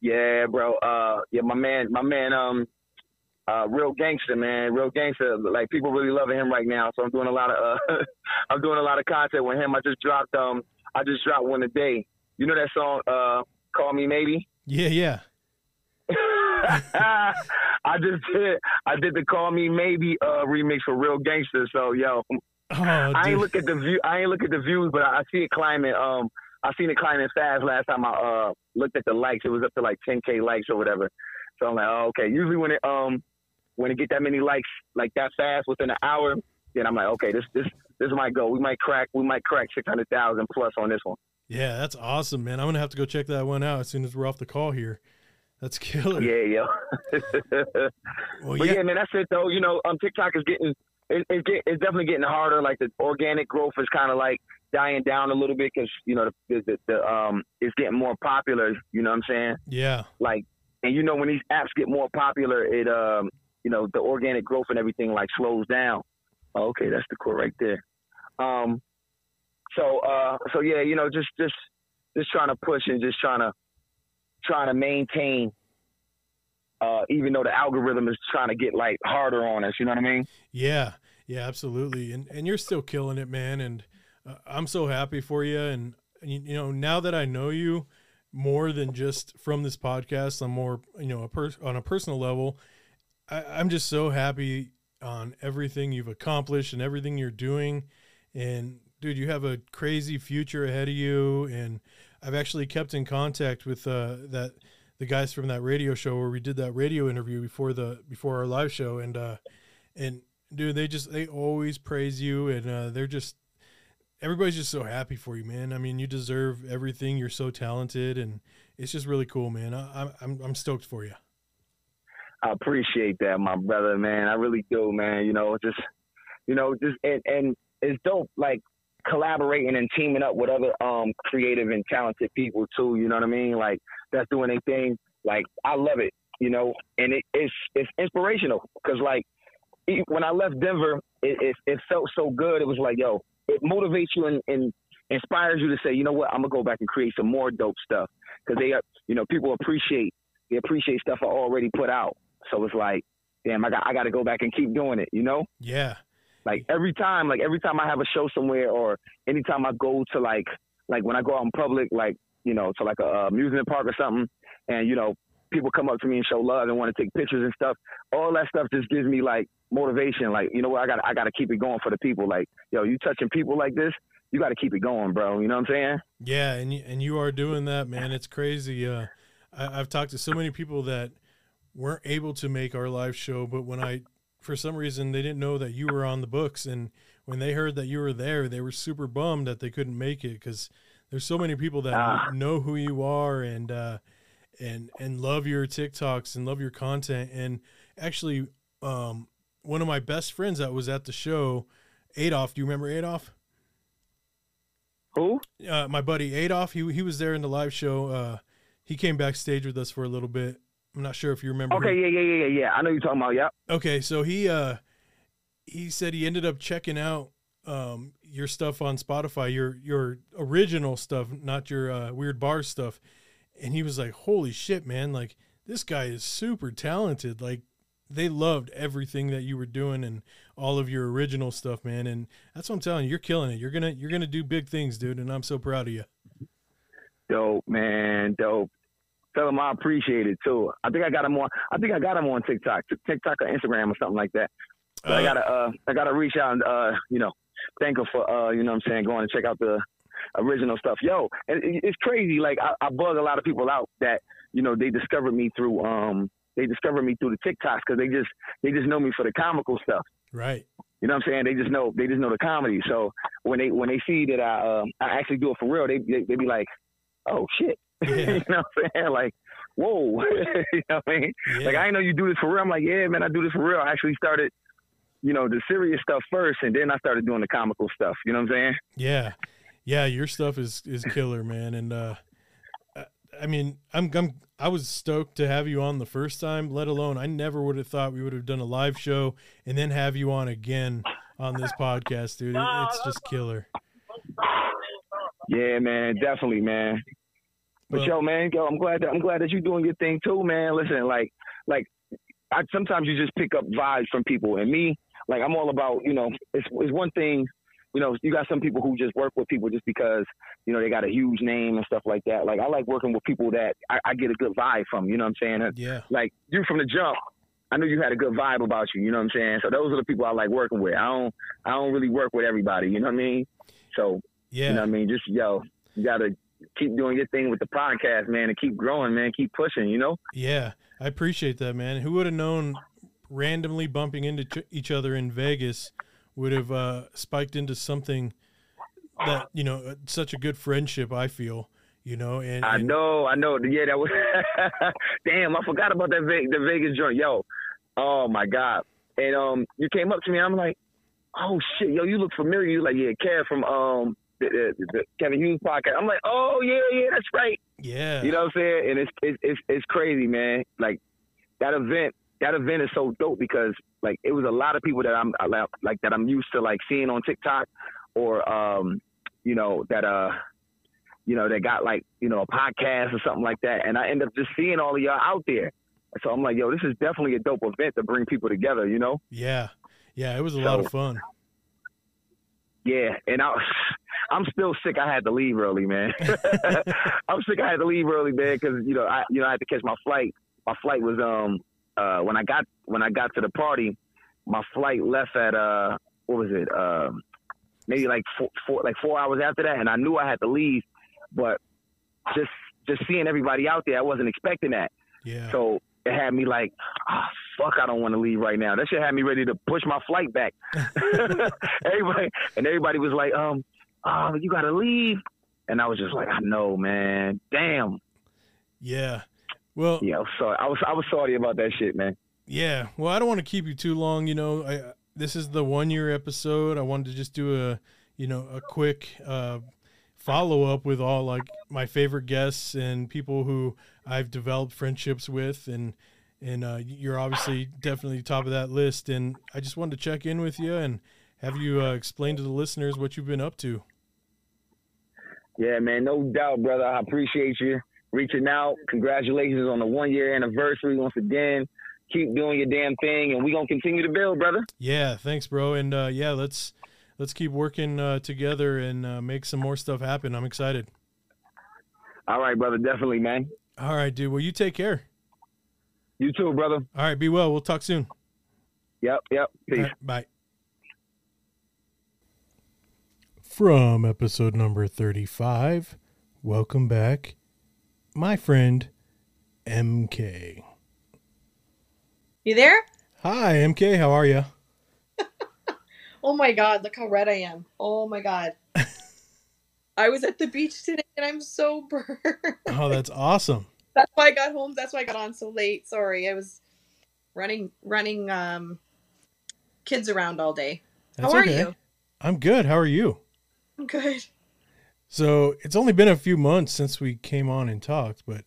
Yeah, bro. Uh, yeah, my man, my man, um, uh, real gangster, man, real gangster. Like people really loving him right now. So I'm doing a lot of, uh, I'm doing a lot of content with him. I just dropped, um, I just dropped one today. You know that song, uh, "Call Me Maybe." Yeah, yeah. I just did, I did the "Call Me Maybe" uh, remix for Real Gangster. So yo, Oh, I dude. ain't look at the view. I ain't look at the views, but I see it climbing. Um, I seen it climbing fast last time I uh looked at the likes. It was up to like 10k likes or whatever. So I'm like, oh, okay. Usually when it um when it get that many likes like that fast within an hour, then I'm like, okay, this this this might go. We might crack. We might crack 600,000 plus on this one. Yeah, that's awesome, man. I'm gonna have to go check that one out as soon as we're off the call here. That's killer. Yeah, yeah. Well, but yeah. yeah. man, that's it though. You know, um, TikTok is getting it, it's, get, it's definitely getting harder. Like the organic growth is kind of like dying down a little bit because you know the, the, the um it's getting more popular. You know what I'm saying? Yeah. Like, and you know when these apps get more popular, it um you know the organic growth and everything like slows down. Oh, okay, that's the core right there. Um, so uh, so yeah, you know, just just just trying to push and just trying to trying to maintain. Uh, even though the algorithm is trying to get like harder on us, you know what I mean? Yeah, yeah, absolutely. And and you're still killing it, man. And uh, I'm so happy for you. And you, you know, now that I know you more than just from this podcast, I'm more you know a per- on a personal level. I, I'm just so happy on everything you've accomplished and everything you're doing. And dude, you have a crazy future ahead of you. And I've actually kept in contact with uh, that the guys from that radio show where we did that radio interview before the before our live show. And uh, and dude, they just they always praise you, and uh, they're just everybody's just so happy for you, man. I mean, you deserve everything. You're so talented, and it's just really cool, man. I, I'm I'm stoked for you. I appreciate that, my brother, man. I really do, man. You know, just you know, just and and it's dope, like collaborating and teaming up with other um creative and talented people too. You know what I mean? Like that's doing a thing. Like I love it, you know, and it, it's it's inspirational because like when I left Denver, it, it it felt so good. It was like, yo, it motivates you and, and inspires you to say, you know what, I'm gonna go back and create some more dope stuff because they, you know, people appreciate they appreciate stuff I already put out. So it's like, damn, I got I got to go back and keep doing it. You know? Yeah. Like every time, like every time I have a show somewhere, or anytime I go to like like when I go out in public, like you know, to like a amusement park or something, and you know, people come up to me and show love and want to take pictures and stuff. All that stuff just gives me like motivation. Like you know what, I got I got to keep it going for the people. Like yo, you touching people like this, you got to keep it going, bro. You know what I'm saying? Yeah, and you, and you are doing that, man. It's crazy. Uh, I, I've talked to so many people that weren't able to make our live show, but when I, for some reason, they didn't know that you were on the books, and when they heard that you were there, they were super bummed that they couldn't make it because there's so many people that Ah. know who you are and uh, and and love your TikToks and love your content. And actually, um, one of my best friends that was at the show, Adolf. Do you remember Adolf? Who? Uh, my buddy Adolf. He he was there in the live show. Uh, he came backstage with us for a little bit. I'm not sure if you remember. Okay, yeah, yeah, yeah, yeah, yeah. I know you're talking about. Yep. Okay, so he uh he said he ended up checking out um your stuff on Spotify, your your original stuff, not your uh, weird bar stuff. And he was like, "Holy shit, man, like this guy is super talented. Like they loved everything that you were doing and all of your original stuff, man. And that's what I'm telling you, you're killing it. You're to you're going to do big things, dude, and I'm so proud of you. Dope, man, dope. Tell him I appreciate it too. I think I got him on. I think I got him on TikTok, TikTok or Instagram or something like that. But I Uh, gotta, uh, I gotta reach out and, uh, you know, thank him for, uh, you know, what I'm saying, going and check out the original stuff. Yo, and it's crazy. Like I, I bug a lot of people out that, you know, they discovered me through, um, they discovered me through the TikToks because they just, they just know me for the comical stuff. Right. You know what I'm saying? They just know they just know the comedy. So when they when they see that I uh, I actually do it for real, they they, they be like, oh shit. Yeah. you know what I'm saying? Like, whoa. you know what I mean? Yeah. Like I know you do this for real. I'm like, yeah, man, I do this for real. I actually started, you know, the serious stuff first, and then I started doing the comical stuff. You know what I'm saying? Yeah, yeah, your stuff is is killer, man. And uh, I- I mean, I'm I'm I was stoked to have you on the first time. Let alone, I never would have thought we would have done a live show and then have you on again on this podcast, dude. It's just killer. Yeah, man, definitely, man. But Well- yo, man, yo, I'm glad that I'm glad that you're doing your thing too, man. Listen, like, like, I sometimes you just pick up vibes from people, and me, like, I'm all about, you know, it's it's one thing, you know, you got some people who just work with people just because, you know, they got a huge name and stuff like that. Like, I like working with people that I, I get a good vibe from. You know what I'm saying? Yeah, Like you from the jump. I knew you had a good vibe about you, you know what I'm saying? So those are the people I like working with. I don't I don't really work with everybody, you know what I mean? So yeah, you know what I mean? Just yo, you gotta keep doing your thing with the podcast, man, and keep growing, man. Keep pushing, you know? yeah. I appreciate that, man. Who would have known randomly bumping into ch- each other in Vegas would have uh, spiked into something that you know uh, such a good friendship. I feel, you know, and, I know, I know. Yeah, that was damn. I forgot about that Ve- the Vegas joint, yo. Oh my god! And um, you came up to me. I'm like, oh shit, yo, you look familiar. You like, yeah, Kev from um the, the, the Kevin Hughes podcast. I'm like, oh yeah, yeah, that's right. yeah, You know what I'm saying? And it's it's it's, it's crazy, man. Like that event. That event is so dope because like it was a lot of people that I'm like that I'm used to like seeing on TikTok or um you know that uh you know that got like you know a podcast or something like that and I end up just seeing all of y'all out there. So I'm like, yo, this is definitely a dope event to bring people together, you know? yeah, yeah. It was a lot of fun. Yeah, and I, I'm still sick. I had to leave early, man. I'm sick. I had to leave early, man, because you know I you know I had to catch my flight. My flight was um uh when I got when I got to the party, my flight left at uh what was it um maybe like four, four like four hours after that, and I knew I had to leave, but just just seeing everybody out there, I wasn't expecting that. Yeah, So it had me like, oh, fuck, I don't want to leave right now. That shit had me ready to push my flight back. everybody and everybody was like, um, oh, you gotta leave. And I was just like, I know, man. Damn. yeah. Well, Yeah, I was sorry. I was I was sorry about that shit, man. Yeah. Well, I don't want to keep you too long. You know, I this is the one year episode. I wanted to just do a, you know, a quick uh, follow up with all like my favorite guests and people who I've developed friendships with, and and uh, you're obviously definitely top of that list. And I just wanted to check in with you and have you uh, explain to the listeners what you've been up to. Yeah, man, no doubt, brother. I appreciate you reaching out. Congratulations on the one year anniversary once again. Keep doing your damn thing and we gonna continue to build, brother. Yeah. Thanks, bro. And uh, yeah, let's let's keep working uh, together and uh, make some more stuff happen. I'm excited. All right, brother, definitely, man. All right, dude. Well, you take care. You too, brother. All right, be well. We'll talk soon. Yep, yep. Peace. Right, bye. From episode number 35, welcome back, my friend MK. You there? Hi, MK. How are you? Oh my god, look how red I am. Oh my god. I was at the beach today and I'm so burned. Oh, that's awesome. That's why I got home. That's why I got on so late. Sorry. I was running running um kids around all day. That's how are okay. you? I'm good. How are you? I'm good. So it's only been a few months since we came on and talked, but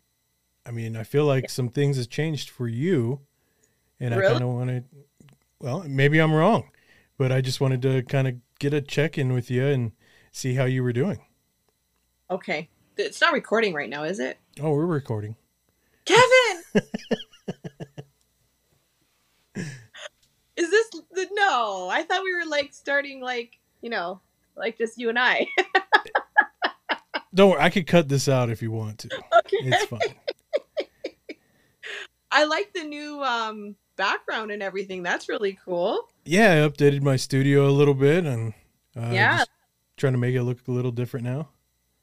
I mean, I feel like some things has changed for you, and I kind of wanted. Well, maybe I'm wrong, but I just wanted to kind of get a check in with you and see how you were doing. Okay. It's not recording right now, is it? Oh, we're recording. Kevin! Is this the no? I thought we were like starting like, you know, like just you and I. Don't worry, I could cut this out if you want to. okay. It's fine. I like the new um background and everything. That's really cool. Yeah, I updated my studio a little bit and uh, Yeah. trying to make it look a little different now.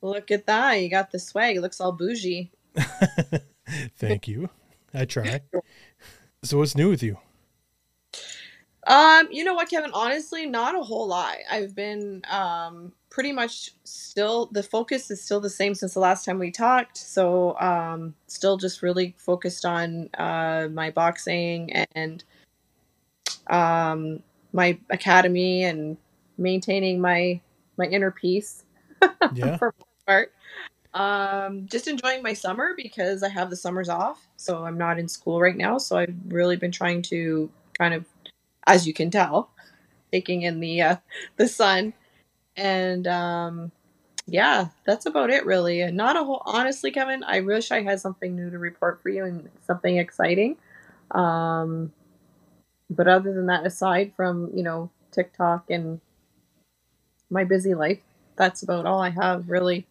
Look at that. You got the swag. It looks all bougie. Thank you. I try. So what's new with you? Um, you know what, Kevin? Honestly, not a whole lot. I've been um pretty much still the focus is still the same since the last time we talked. So um still just really focused on uh my boxing and um my academy and maintaining my my inner peace Yeah. for part. Um, just enjoying my summer because I have the summers off, so I'm not in school right now. So I've really been trying to kind of, as you can tell, taking in the uh, the sun, and um, yeah, that's about it really. And not a whole. Honestly, Kevin, I wish I had something new to report for you and something exciting. Um, but other than that, aside from you know TikTok and my busy life, that's about all I have really.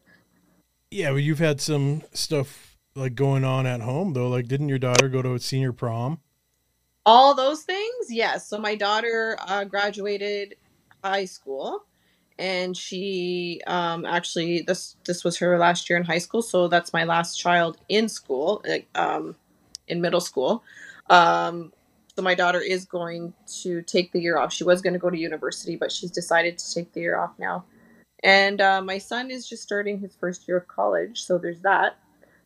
Yeah, well, you've had some stuff like going on at home though. Like, didn't your daughter go to a senior prom? All those things? Yes. So my daughter uh, graduated high school and she um, actually this this was her last year in high school. So that's my last child in school like, um, in middle school. Um, so my daughter is going to take the year off. She was going to go to university but she's decided to take the year off now. And uh, my son is just starting his first year of college so there's that.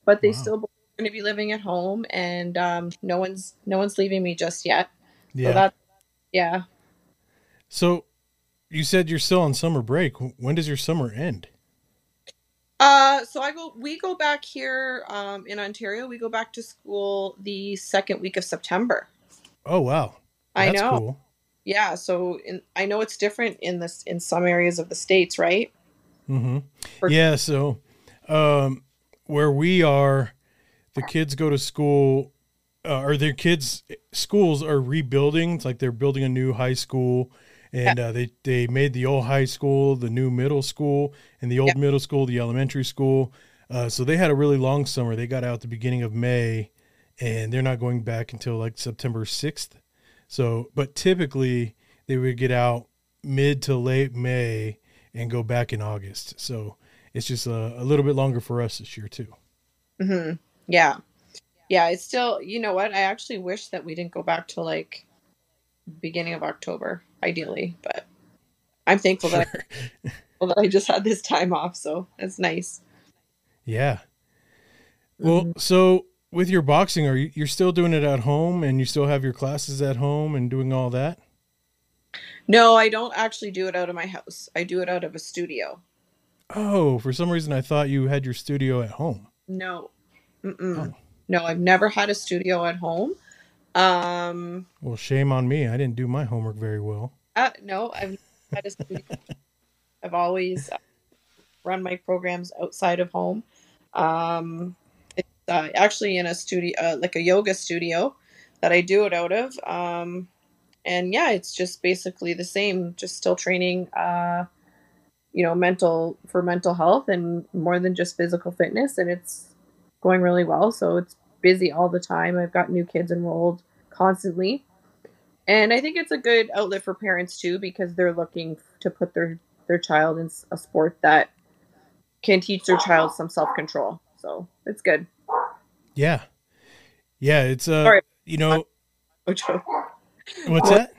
But they Wow. still going to be living at home and um, no one's no one's leaving me just yet Yeah. so that yeah So you said you're still on summer break. When does your summer end? uh so i go we go back here um in ontario we go back to school the second week of september Oh wow. I know. cool. yeah so in, i know it's different in this in some areas of the states right Mm-hmm. For- Yeah. So, um, where we are, the kids go to school, uh, or their kids' schools are rebuilding. It's like they're building a new high school, and uh, they they made the old high school the new middle school, and the old middle school the elementary school. Uh, so they had a really long summer. They got out the beginning of May, and they're not going back until like September sixth. So, but typically they would get out mid to late May and go back in August. So it's just a, a little bit longer for us this year too. hmm yeah yeah it's still you know what i actually wish that we didn't go back to like beginning of october ideally but i'm thankful that I, that I just had this time off so it's nice Yeah. Well, mm-hmm. so with your boxing, are you you're still doing it at home, and you still have your classes at home and doing all that? No, I don't actually do it out of my house. I do it out of a studio. Oh, for some reason I thought you had your studio at home. No. Mm-mm. No, I've never had a studio at home. Um, Well, shame on me. I didn't do my homework very well. uh, no, I've had a studio. I've always uh, run my programs outside of home. Um, it's uh, actually in a studio, uh, like a yoga studio that I do it out of. Um, and yeah, it's just basically the same, just still training, uh, you know, mental for mental health and more than just physical fitness. And it's going really well. So it's busy all the time. I've got new kids enrolled constantly. And I think it's a good outlet for parents too because they're looking to put their their child in a sport that can teach their child some self-control. So, it's good. Yeah, yeah. It's uh, Sorry. you know, Mojo. what's Mo- that?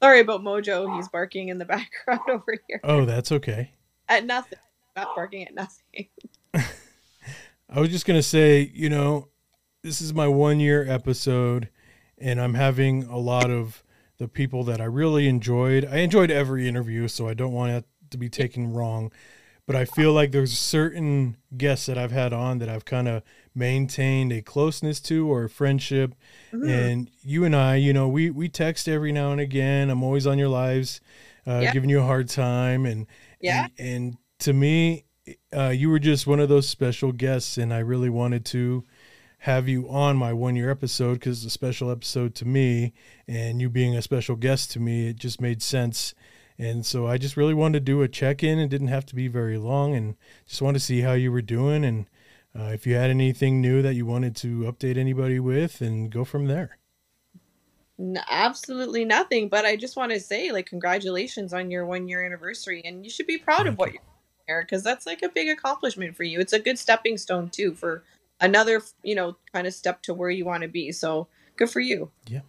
Sorry about Mojo. He's barking in the background over here. Oh, that's okay. At nothing. Not barking at nothing. I was just gonna say, you know, this is my one year episode, and I'm having a lot of the people that I really enjoyed. I enjoyed every interview, so I don't want it to be taken wrong. But I feel like there's certain guests that I've had on that I've kind of maintained a closeness to or a friendship. Mhm. And you and I, you know, we we text every now and again. I'm always on your lives, uh, Yeah. giving you a hard time, and Yeah. and, and to me, uh, you were just one of those special guests, and I really wanted to have you on my one year episode because it's a special episode to me, and you being a special guest to me, it just made sense. And so I just really wanted to do a check in. It didn't have to be very long, and just wanted to see how you were doing. And uh, if you had anything new that you wanted to update anybody with, and go from there. N- absolutely nothing. But I just want to say, like, congratulations on your one year anniversary, and you should be proud of what you're because that's like a big accomplishment for you. It's a good stepping stone too for another, you know, kind of step to where you want to be. So good for you. Yeah.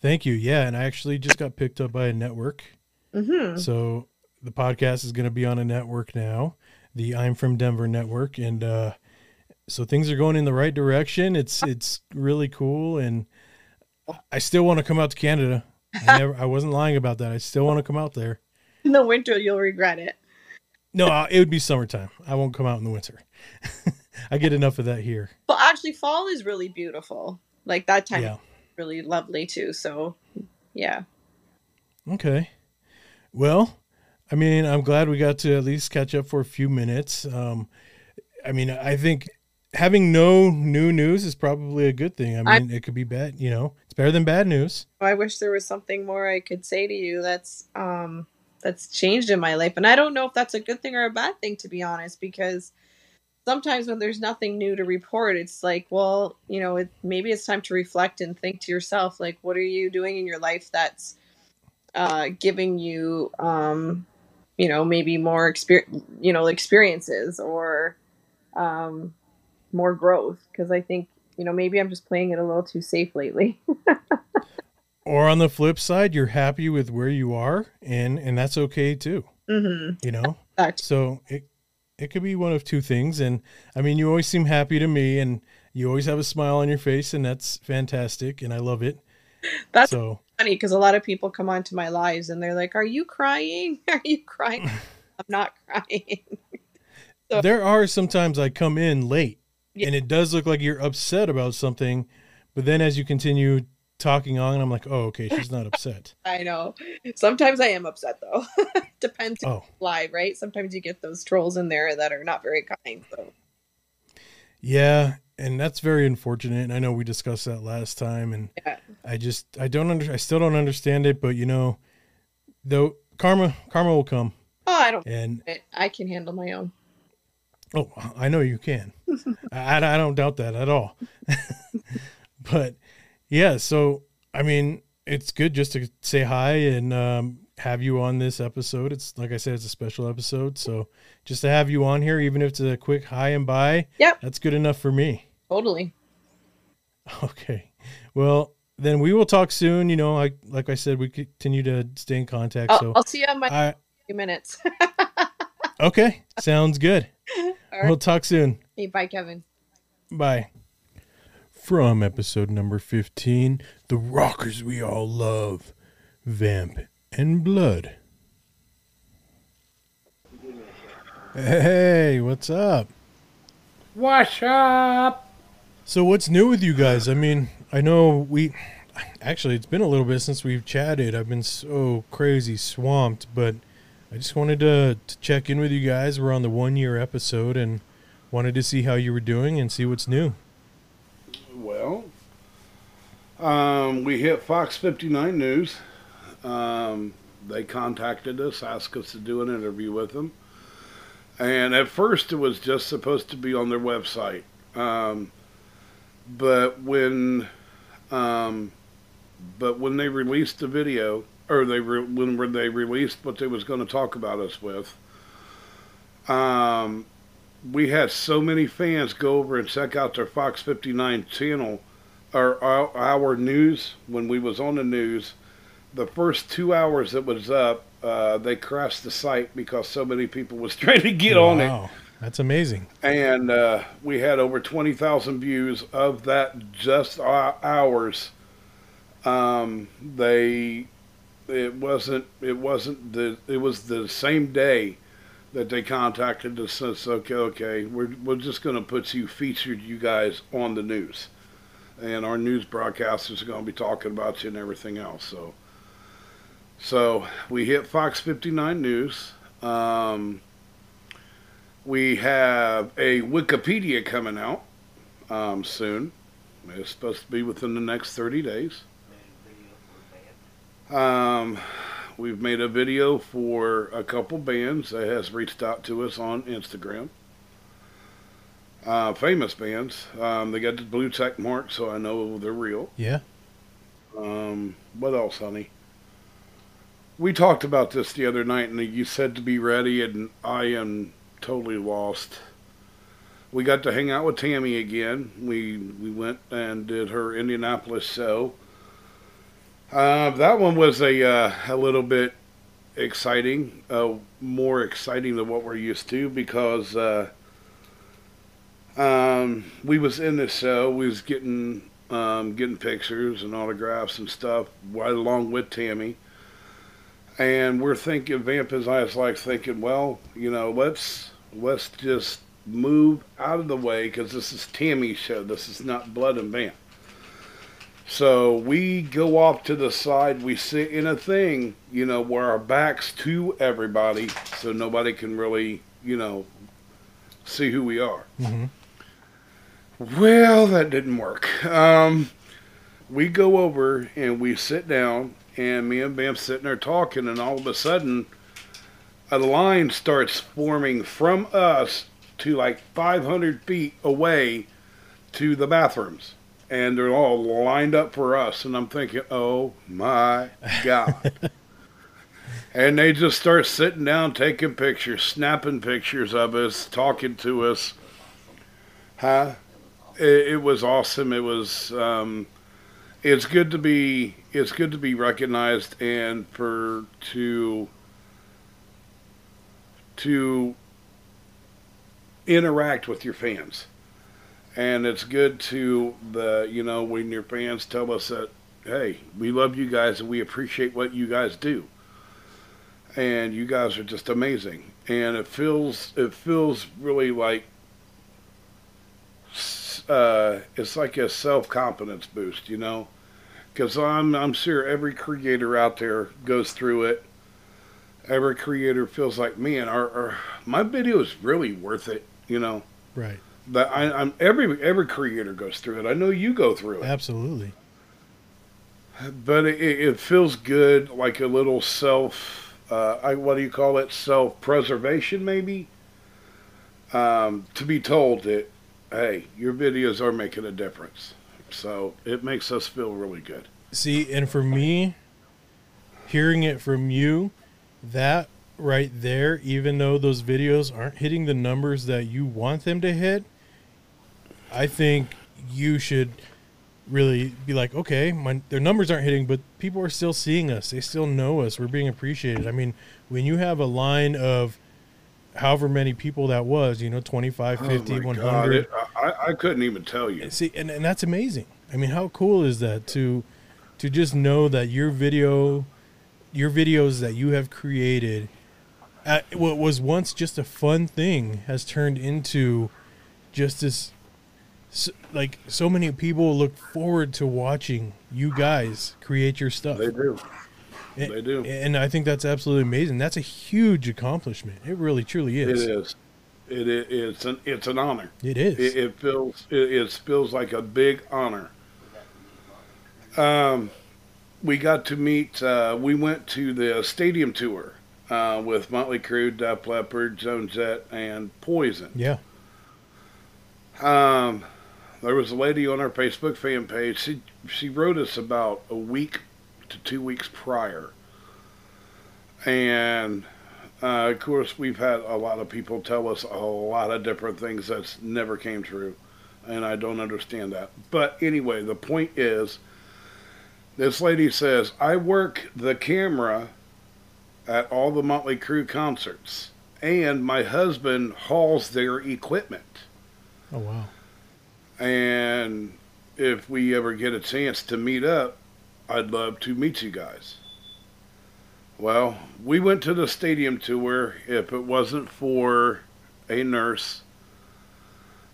Thank you. Yeah, and I actually just got picked up by a network. Mm-hmm. So the podcast is going to be on a network now, the I'm from Denver network, and uh, so things are going in the right direction. It's it's really cool, and I still want to come out to Canada. I never, I wasn't lying about that. I still want to come out there. In the winter, you'll regret it. No, it would be summertime. I won't come out in the winter. I get enough of that here. But actually, fall is really beautiful. Like that time, Yeah. is really lovely too. So, yeah. Okay. Well, I mean, I'm glad we got to at least catch up for a few minutes. Um, I mean, I think having no new news is probably a good thing. I I- mean, it could be bad, you know, it's better than bad news. I wish there was something more I could say to you that's um that's changed in my life. And I don't know if that's a good thing or a bad thing to be honest because sometimes when there's nothing new to report, it's like, well, you know, it, maybe it's time to reflect and think to yourself like what are you doing in your life that's uh giving you um you know, maybe more experience, you know, experiences or um more growth because I think, you know, maybe I'm just playing it a little too safe lately. Or on the flip side, you're happy with where you are, and and that's okay too. mhm. You know, Gotcha. so it it could be one of two things. And I mean, you always seem happy to me, and you always have a smile on your face, and that's fantastic, and I love it. That's So funny because a lot of people come onto my lives and they're like, "Are you crying? Are you crying?" I'm not crying. So- there are sometimes I come in late Yeah. and it does look like you're upset about something, but then as you continue talking on, and I'm like, oh, okay, she's not upset. I know. Sometimes I am upset though. Depends Oh. live, right? Sometimes you get those trolls in there that are not very kind. So Yeah, and that's very unfortunate. And I know we discussed that last time, and yeah, I just I don't under I still don't understand it, but you know, though karma karma will come, oh, I don't. and I can handle my own. oh, I know you can. I, I don't doubt that at all. but yeah, so I mean, it's good just to say hi and um, have you on this episode. It's like I said, it's a special episode, so just to have you on here, even if it's a quick hi and bye, Yep, that's good enough for me. totally. Okay, well then we will talk soon. You know, like like I said, we continue to stay in contact. I'll, so I'll see you in my I few minutes. okay, sounds good. All right. We'll talk soon. Hey, bye, Kevin. Bye. From episode number 15, The Rockers We All Love, Vamp and Blood. Hey, what's up? What's up? So, what's new with you guys? I mean, I know we actually, it's been a little bit since we've chatted. I've been so crazy swamped, but I just wanted to, to check in with you guys. We're on the one year episode and wanted to see how you were doing and see what's new. Well, um, we hit Fox 59 News. Um, they contacted us, asked us to do an interview with them. And at first, it was just supposed to be on their website. Um, but when, um, but when they released the video, or they re- when they released what they was going to talk about us with, um, we had so many fans go over and check out their Fox 59 channel or our, our news when we was on the news. The first two hours it was up, uh, they crashed the site because so many people was trying to get on it, That's amazing. and uh, we had over twenty thousand views of that just our- ours. Um, they, it wasn't, it wasn't the, it was the same day that they contacted us and said, okay, okay, we're, we're just going to put you, featured you guys on the news. And our news broadcasters are going to be talking about you and everything else. So, so we hit Fox 59 News. Um, we have a Wikipedia coming out um, soon. It's supposed to be within the next 30 days. Um, we've made a video for a couple bands that has reached out to us on Instagram. uh, famous bands. Um, they got the blue check mark, so I know they're real. Yeah. Um, what else, honey? We talked about this the other night, and you said to be ready, and I am totally lost. We got to hang out with Tammy again. We we went and did her Indianapolis show. Uh, that one was a uh, a little bit exciting, uh, more exciting than what we're used to because uh, um, we was in the show. We was getting um, getting pictures and autographs and stuff right along with Tammy. And we're thinking, Vamp is like thinking, well, you know, let's let's just move out of the way because this is Tammy's show. This is not Blood and Vamp. So we go off to the side. We sit in a thing, you know, where our backs to everybody, so nobody can really, you know, see who we are. Mm-hmm. Well, that didn't work. Um, we go over and we sit down, and me and Vamp sitting there talking, and all of a sudden, a line starts forming from us to like 500 feet away to the bathrooms. And they're all lined up for us. And I'm thinking, oh my God. and they just start sitting down, taking pictures, snapping pictures of us, talking to us. Huh? It, it was awesome. It was. Um, it's good to be. It's good to be recognized and for to to interact with your fans. And it's good to the you know when your fans tell us that hey we love you guys and we appreciate what you guys do. And you guys are just amazing. And it feels it feels really like uh, it's like a self confidence boost, you know, because I'm I'm sure every creator out there goes through it. Every creator feels like, man, our, our my video is really worth it, you know. Right. That I, I'm every every creator goes through it. I know you go through it, Absolutely. but it, it it feels good, like a little self. Uh, I what do you call it? Self preservation, maybe. Um, to be told that hey, your videos are making a difference. So it makes us feel really good. See, and for me, hearing it from you, that right there, even though those videos aren't hitting the numbers that you want them to hit, I think you should really be like, okay, my their numbers aren't hitting, but people are still seeing us. They still know us. We're being appreciated. I mean, when you have a line of however many people that was, you know, 25, 50, oh 100. God, it, I, I couldn't even tell you. See, and, and that's amazing. I mean, how cool is that to to just know that your video, your videos that you have created, uh, what was once just a fun thing has turned into just this. So, like so many people look forward to watching you guys create your stuff. They do. And, They do. and I think that's absolutely amazing. That's a huge accomplishment. It really, truly is. It is. It is. It's an. It's an honor. It is. It, it feels. It, it feels like a big honor. Um, we got to meet. Uh, we went to the stadium tour uh, with Motley Crue, Def Leppard, Joan Jett, and Poison. Yeah. Um, there was a lady on our Facebook fan page. She she wrote us about a week to two weeks prior, and uh, of course we've had a lot of people tell us a lot of different things that's never came true, and I don't understand that. But anyway, the point is, this lady says I work the camera at all the Motley Crue concerts, and my husband hauls their equipment. Oh wow. And if we ever get a chance to meet up, I'd love to meet you guys. Well, we went to the stadium tour. If it wasn't for a nurse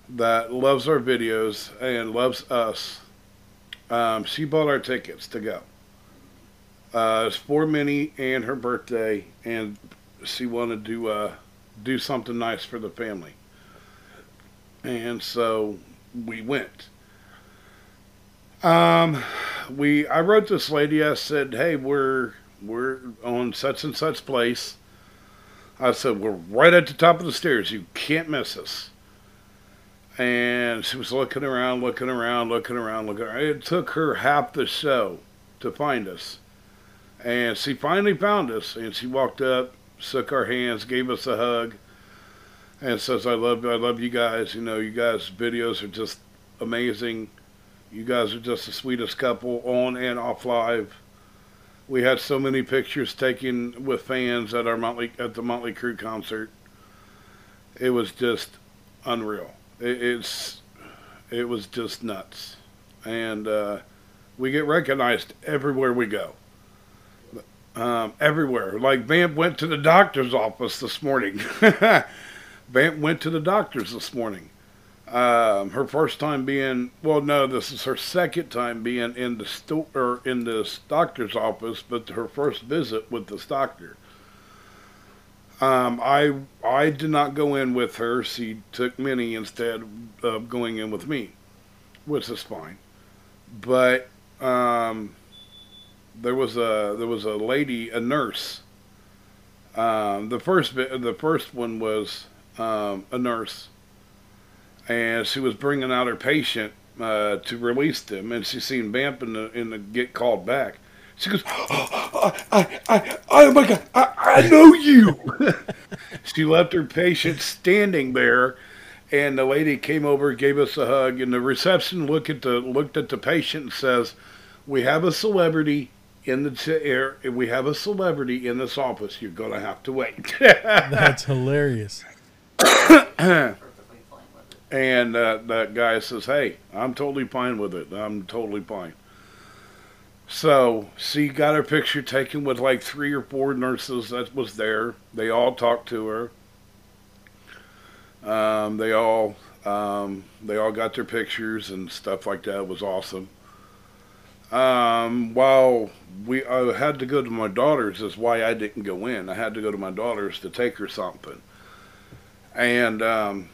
that loves our videos and loves us, um, she bought our tickets to go. Uh, it's for Minnie and her birthday, and she wanted to uh, do something nice for the family. And so we went. Um, we I wrote this lady. I said, "Hey, we're we're on such and such place." I said, "We're right at the top of the stairs. You can't miss us." and she was looking around, looking around, looking around, looking around. It took her half the show to find us. And she finally found us, and she walked up, shook our hands, gave us a hug, and says, "I love, I love you guys. You know, you guys' videos are just amazing. You guys are just the sweetest couple on and off live. We had so many pictures taken with fans at our Motley at the Motley Crue concert. It was just unreal. It, it's it was just nuts, and uh, we get recognized everywhere we go. Um, everywhere. Like Vamp went to the doctor's office this morning. Vamp went to the doctor's this morning. Um, her first time being well, no, this is her second time being in the sto- or in this doctor's office, but her first visit with this doctor. Um, I I did not go in with her. She took Minnie instead of going in with me, which is fine. But um, there was a there was a lady, a nurse. Um, the first the first one was um, a nurse, and she was bringing out her patient uh, to release them, and she seen Vamp in the in the get called back. She goes, oh, I, I, I, oh my God, I, I know you. she left her patient standing there, and the lady came over, gave us a hug, and the reception looked at the looked at the patient and says, "We have a celebrity in the chair. We have a celebrity in this office. You're gonna have to wait." That's hilarious. and uh, that guy says, "Hey, I'm totally fine with it. I'm totally fine." So she got her picture taken with like three or four nurses that was there. They all talked to her. Um, they all um, they all got their pictures and stuff like that. It was awesome. Um, while we I had to go to my daughter's, is why I didn't go in. I had to go to my daughter's to take her something, and um,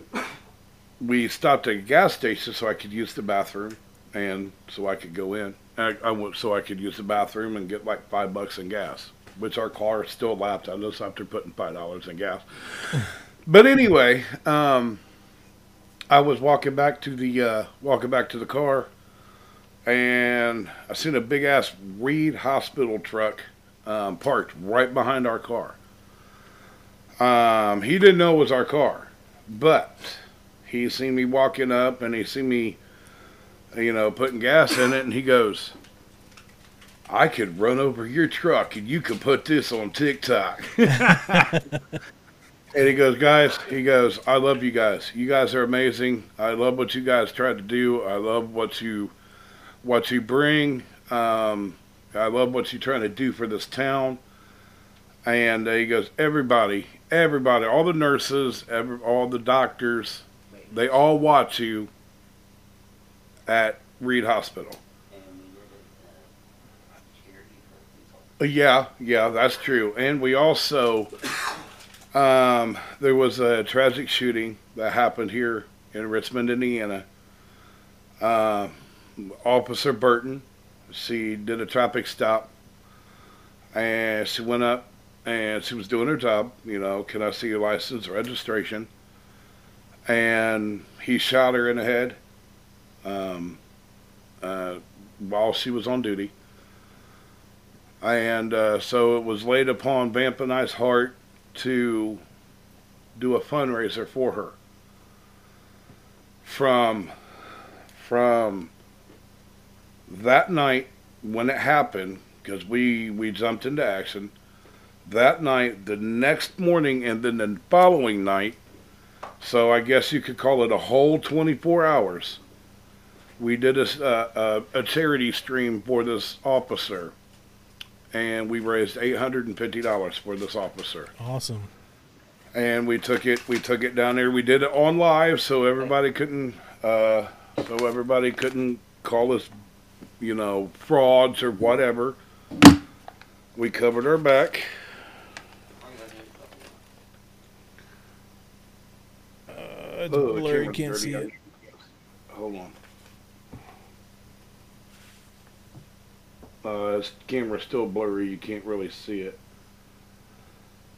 we stopped at a gas station so I could use the bathroom and so I could go in. I, I went so I could use the bathroom and get like five bucks in gas, which our car still lapped on us after putting five dollars in gas. but anyway, um, I was walking back to the uh, walking back to the car, and I seen a big ass Reid Hospital truck um, parked right behind our car. Um, he didn't know it was our car, but he seen me walking up and he seen me you know, putting gas in it, and he goes, I could run over your truck and you could put this on TikTok. and he goes, guys, he goes, I love you guys. You guys are amazing. I love what you guys try to do. I love what you, what you bring. Um, I love what you're trying to do for this town. And uh, he goes, everybody, everybody, all the nurses, every, all the doctors, they all watch you at Reid Hospital. Uh, Yeah, yeah, that's true. And we also, um, there was a tragic shooting that happened here in Richmond, Indiana. Uh, Officer Burton, she did a traffic stop, and she went up and she was doing her job. You know, can I see your license, registration? And he shot her in the head um, uh, while she was on duty. And uh, so it was laid upon Vamp and I's heart to do a fundraiser for her. From from that night when it happened, because we we jumped into action. That night, the next morning, and then the following night. So I guess you could call it a whole 24 hours we did a, uh, a, charity stream for this officer, and we raised eight hundred and fifty dollars for this officer. Awesome. And we took it. We took it down there. We did it on live, so everybody couldn't. Uh, so everybody couldn't call us, you know, frauds or whatever. We covered our back. Uh, it's Oh, blurry, camera's can't see it. Hold on. Uh, this camera's still blurry. You can't really see it.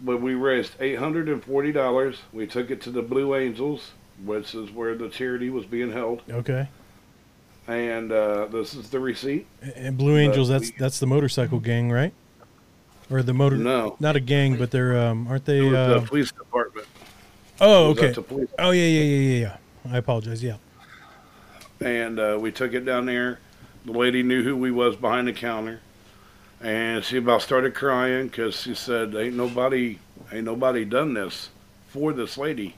But we raised eight hundred and forty dollars. We took it to the Blue Angels. which is where the charity was being held. Okay. And uh, this is the receipt. And Blue Angels, that's we- that's the motorcycle gang, right? Or the motor? No. not a gang, but they're um, aren't they? It was Uh, police department. Oh, okay. Oh yeah, yeah, yeah, yeah, yeah. I apologize. Yeah. and uh, we took it down there. The lady knew who we was behind the counter, and she about started crying because she said, "Ain't nobody, ain't nobody done this for this lady,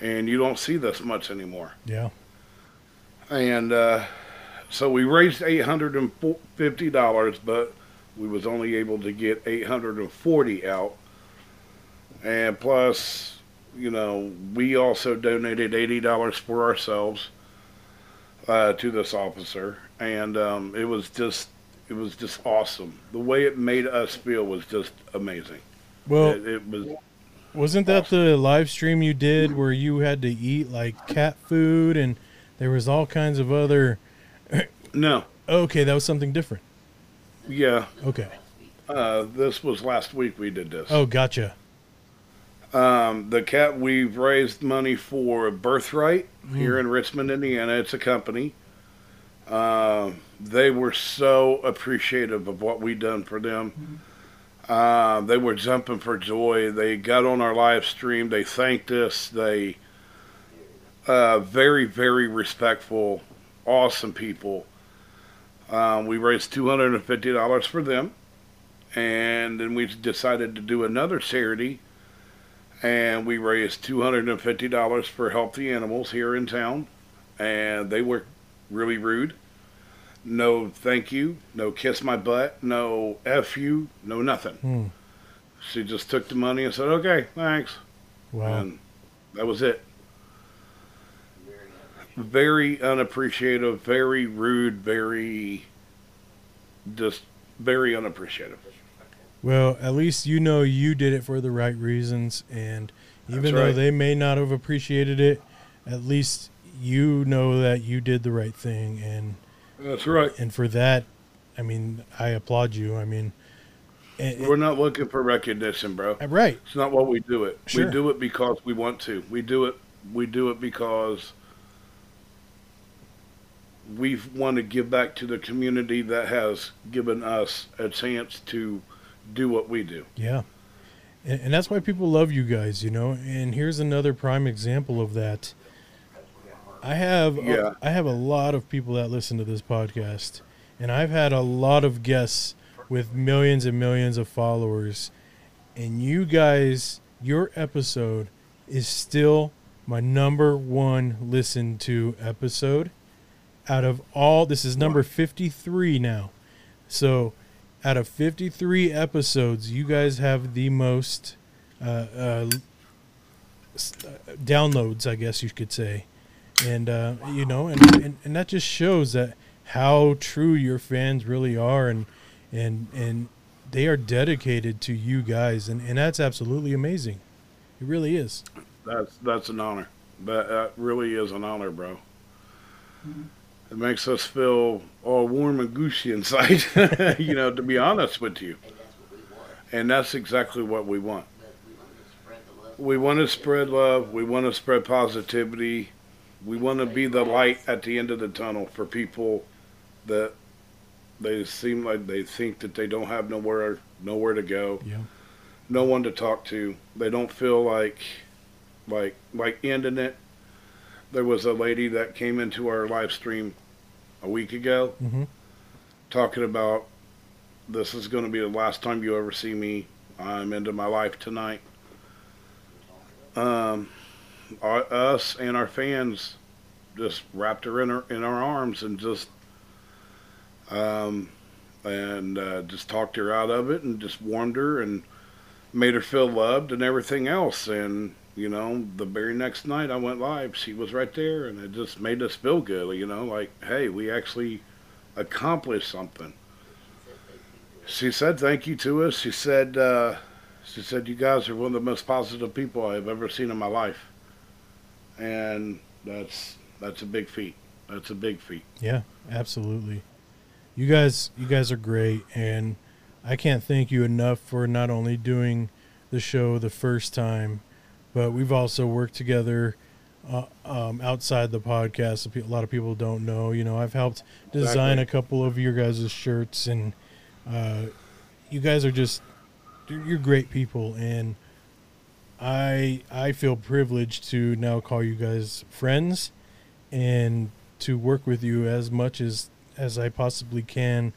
and you don't see this much anymore." Yeah. And uh, so we raised eight hundred and fifty dollars, but we was only able to get eight hundred and forty out, and plus, you know, we also donated eighty dollars for ourselves uh, to this officer, and um, it was just it was just awesome. The way it made us feel was just amazing. Well, it, it was Wasn't that the live stream you did where you had to eat like cat food and there was all kinds of other? no. Okay, that was something different. yeah. Okay. Uh, this was last week we did this. Oh, gotcha. Um, the cat we've raised money for Birthright Mm. here in Richmond, Indiana. It's a company. Um, they were so appreciative of what we done for them. Uh, they were jumping for joy. They got on our live stream. They thanked us. They uh, very very respectful, awesome people. Um, we raised two hundred and fifty dollars for them, and then we decided to do another charity and we raised two hundred and fifty dollars for healthy animals here in town, and they were really rude. No thank you, no kiss my butt, no f you, no nothing. Hmm. She just took the money and said, "Okay, thanks," Wow. and that was it. Very unappreciative, very rude, very just very unappreciative. Well, at least you know you did it for the right reasons, and even though they may not have appreciated it, at least you know that you did the right thing, and That's right. And for that, I mean, I applaud you. I mean, and- We're not looking for recognition, bro. Uh, right. It's not what we do it. Sure. We do it because we want to. We do it. We do it because we want to give back to the community that has given us a chance to do what we do. Yeah. And, and that's why people love you guys, you know. And here's another prime example of that. I have Yeah. I have a lot of people that listen to this podcast, and I've had a lot of guests with millions and millions of followers. And you guys, your episode is still my number one listened to episode out of all. This is number 53 now. So out of 53 episodes, you guys have the most uh, uh, uh, downloads, I guess you could say. And, uh, you know, and, and, and that just shows that how true your fans really are. And, and, and they are dedicated to you guys. And, and that's absolutely amazing. It really is. That's that's an honor. That, that really is an honor, bro. It makes us feel all warm and goosey inside, you know, to be honest with you. And that's exactly what we want. We want to spread love. We want to spread positivity. We want to be the light at the end of the tunnel for people that they seem like they think that they don't have nowhere nowhere to go. Yeah. No one to talk to. They don't feel like like like ending it. There was a lady that came into our live stream a week ago Mhm. talking about this is going to be the last time you ever see me. I'm into my life tonight. Um, our, us and our fans just wrapped her in our in our arms and just um, and uh, just talked her out of it and just warmed her and made her feel loved and everything else. And you know, the very next night I went live, she was right there, and it just made us feel good. You know, like hey, we actually accomplished something. She said thank you to us. She said uh, she said you guys are one of the most positive people I've ever seen in my life, and that's that's a big feat. That's a big feat. Yeah, absolutely. You guys, you guys are great, and I can't thank you enough for not only doing the show the first time, but we've also worked together uh, um, outside the podcast. A lot of people don't know. You know, I've helped design Exactly. a couple of your guys' shirts, and uh, you guys are just you're you're great people, and I I feel privileged to now call you guys friends, and to work with you as much as as I possibly can,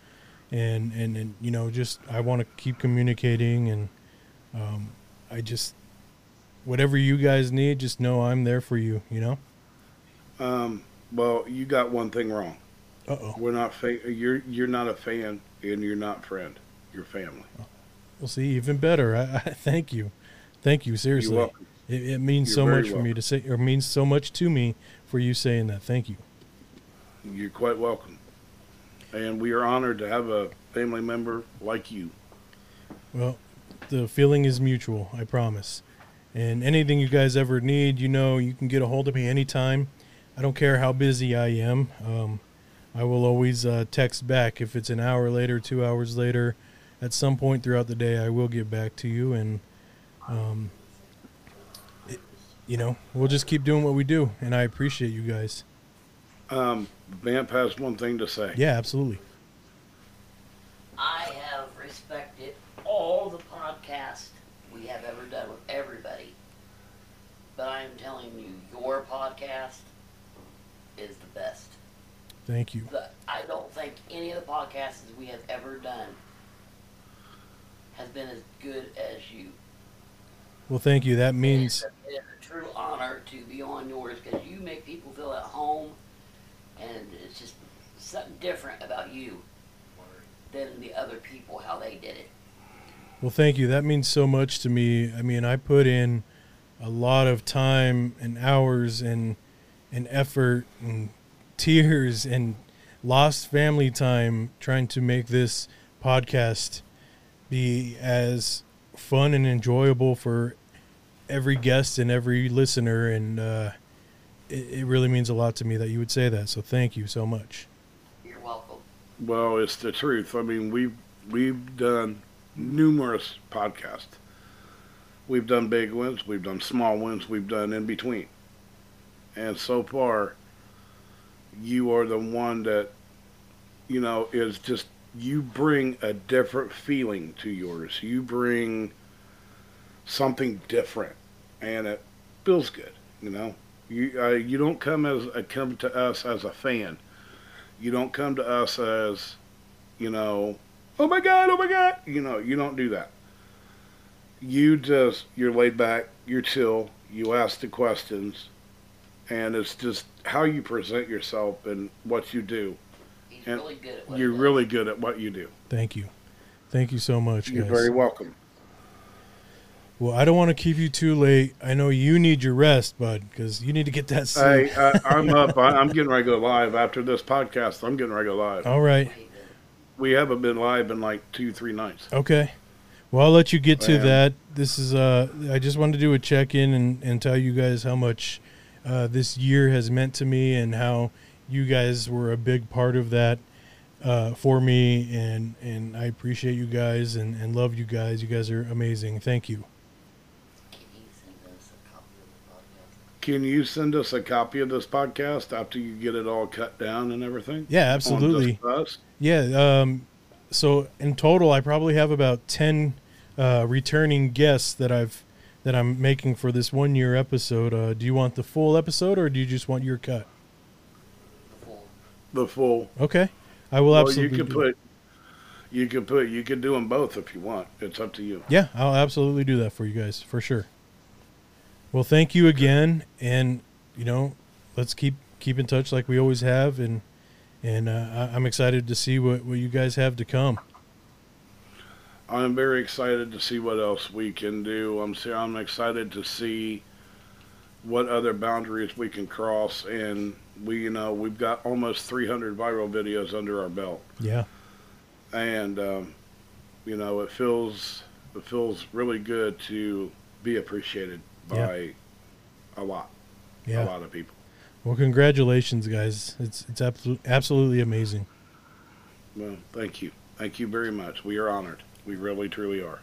and and, and you know just I want to keep communicating, and um, I just whatever you guys need, just know I'm there for you. You know. Um, well, you got one thing wrong. Uh oh. We're not fa- you're you're not a fan and you're not friend. You're family. We'll see. Even better. I, I thank you, thank you. Seriously, welcome. it, it means You're so much for me to say, or means so much to me for you saying that. Thank you. You're quite welcome. And we are honored to have a family member like you. Well, the feeling is mutual. I promise. And anything you guys ever need, you know, you can get a hold of me anytime. I don't care how busy I am. Um, I will always uh, text back if it's an hour later, two hours later. At some point throughout the day, I will get back to you, and um, it, you know, we'll just keep doing what we do. And I appreciate you guys. Um, Vamp has one thing to say. Yeah, absolutely. I have respected all the podcasts we have ever done with everybody. But I am telling you, your podcast is the best. Thank you. The, I don't think any of the podcasts we have ever done has been as good as you. Well, thank you. That means It is a true honor to be on yours because you make people feel at home, and it's just something different about you than the other people how they did it. Well, thank you. That means so much to me. I mean, I put in a lot of time and hours and and effort and tears and lost family time trying to make this podcast be as fun and enjoyable for every guest and every listener and uh, it, it really means a lot to me that you would say that so thank you so much You're welcome. Well, it's the truth. I mean, we've we've done numerous podcasts. We've done big ones, we've done small ones, we've done in between. And so far, you are the one that, you know, is just you bring a different feeling to yours. You bring something different, and it feels good. You know, you uh, you don't come as uh, come to us as a fan. You don't come to us as, you know, oh my god, oh my god. You know, you don't do that. You just you're laid back, you're chill, you ask the questions, and it's just how you present yourself and what you do. He's And really good at what you're he really good at what you do. thank you thank you so much You're guys very welcome. well i don't want to keep you too late i know you need your rest bud because you need to get that sleep Hey, I, I'm up. I, I'm getting ready to go live after this podcast. I'm getting ready to go live. all right We haven't been live in like two, three nights. Okay. Well, I'll let you get to that. This is uh I just wanted to do a check-in and and tell you guys how much uh this year has meant to me and how you guys were a big part of that uh for me and and I appreciate you guys and and love you guys. You guys are amazing. Thank you. Can you send us a copy of this podcast after you get it all cut down and everything? Yeah, absolutely. Yeah, um so in total I probably have about 10 uh returning guests that I've that I'm making for this one year episode. Uh do you want the full episode or do you just want your cut? The full. Okay. I will well, absolutely You can do put. You can put. You can do them both if you want. It's up to you. Yeah, I'll absolutely do that for you guys for sure. Well, thank you again, and you know, let's keep keep in touch like we always have, and and uh, I- I'm excited to see what what you guys have to come. I'm very excited to see what else we can do. I'm I'm excited to see what other boundaries we can cross, and we you know we've got almost 300 viral videos under our belt, Yeah, and um, you know it feels it feels really good to be appreciated Yeah. by a lot, yeah. a lot of people. Well, congratulations, guys. It's it's absolutely absolutely amazing. Well, thank you, thank you very much. We are honored. We really truly are.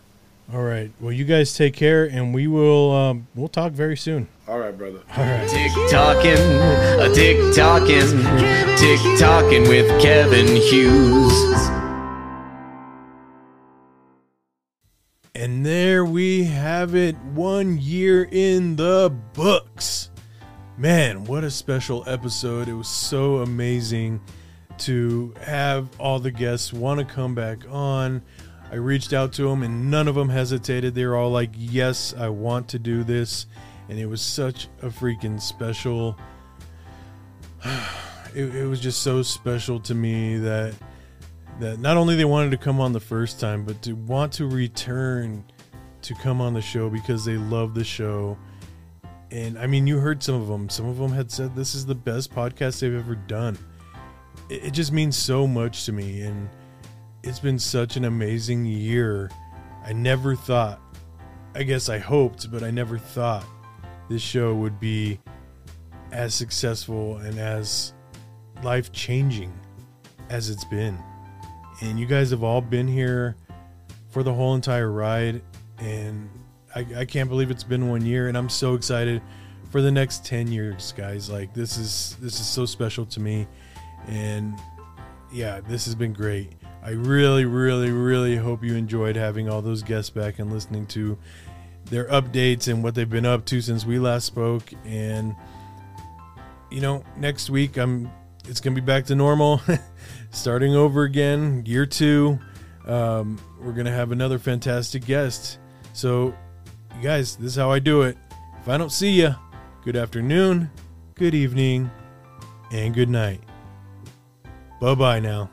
All right. Well, you guys take care, and we will um, we'll talk very soon. All right, brother. All right. Tick tocking, a TikToking, tick tocking with Kevin Hughes. And there we have it. One year in the books. Man, what a special episode. It was so amazing to have all the guests want to come back on. I reached out to them and none of them hesitated. They were all like, Yes, I want to do this. And it was such a freaking special. It, it was just so special to me that that not only they wanted to come on the first time, but to want to return to come on the show because they love the show. And I mean, you heard some of them. Some of them had said this is the best podcast they've ever done. It, it just means so much to me. And it's been such an amazing year. I never thought, I guess I hoped, but I never thought this show would be as successful and as life changing as it's been and you guys have all been here for the whole entire ride and I, I can't believe it's been one year and i'm so excited for the next 10 years guys like this is this is so special to me and yeah this has been great i really really really hope you enjoyed having all those guests back and listening to their updates and what they've been up to since we last spoke and you know next week i'm it's gonna be back to normal starting over again, year two. Um, we're gonna have another fantastic guest. So, you guys, this is how I do it. If I don't see you, good afternoon, good evening, and good night. Bye bye now.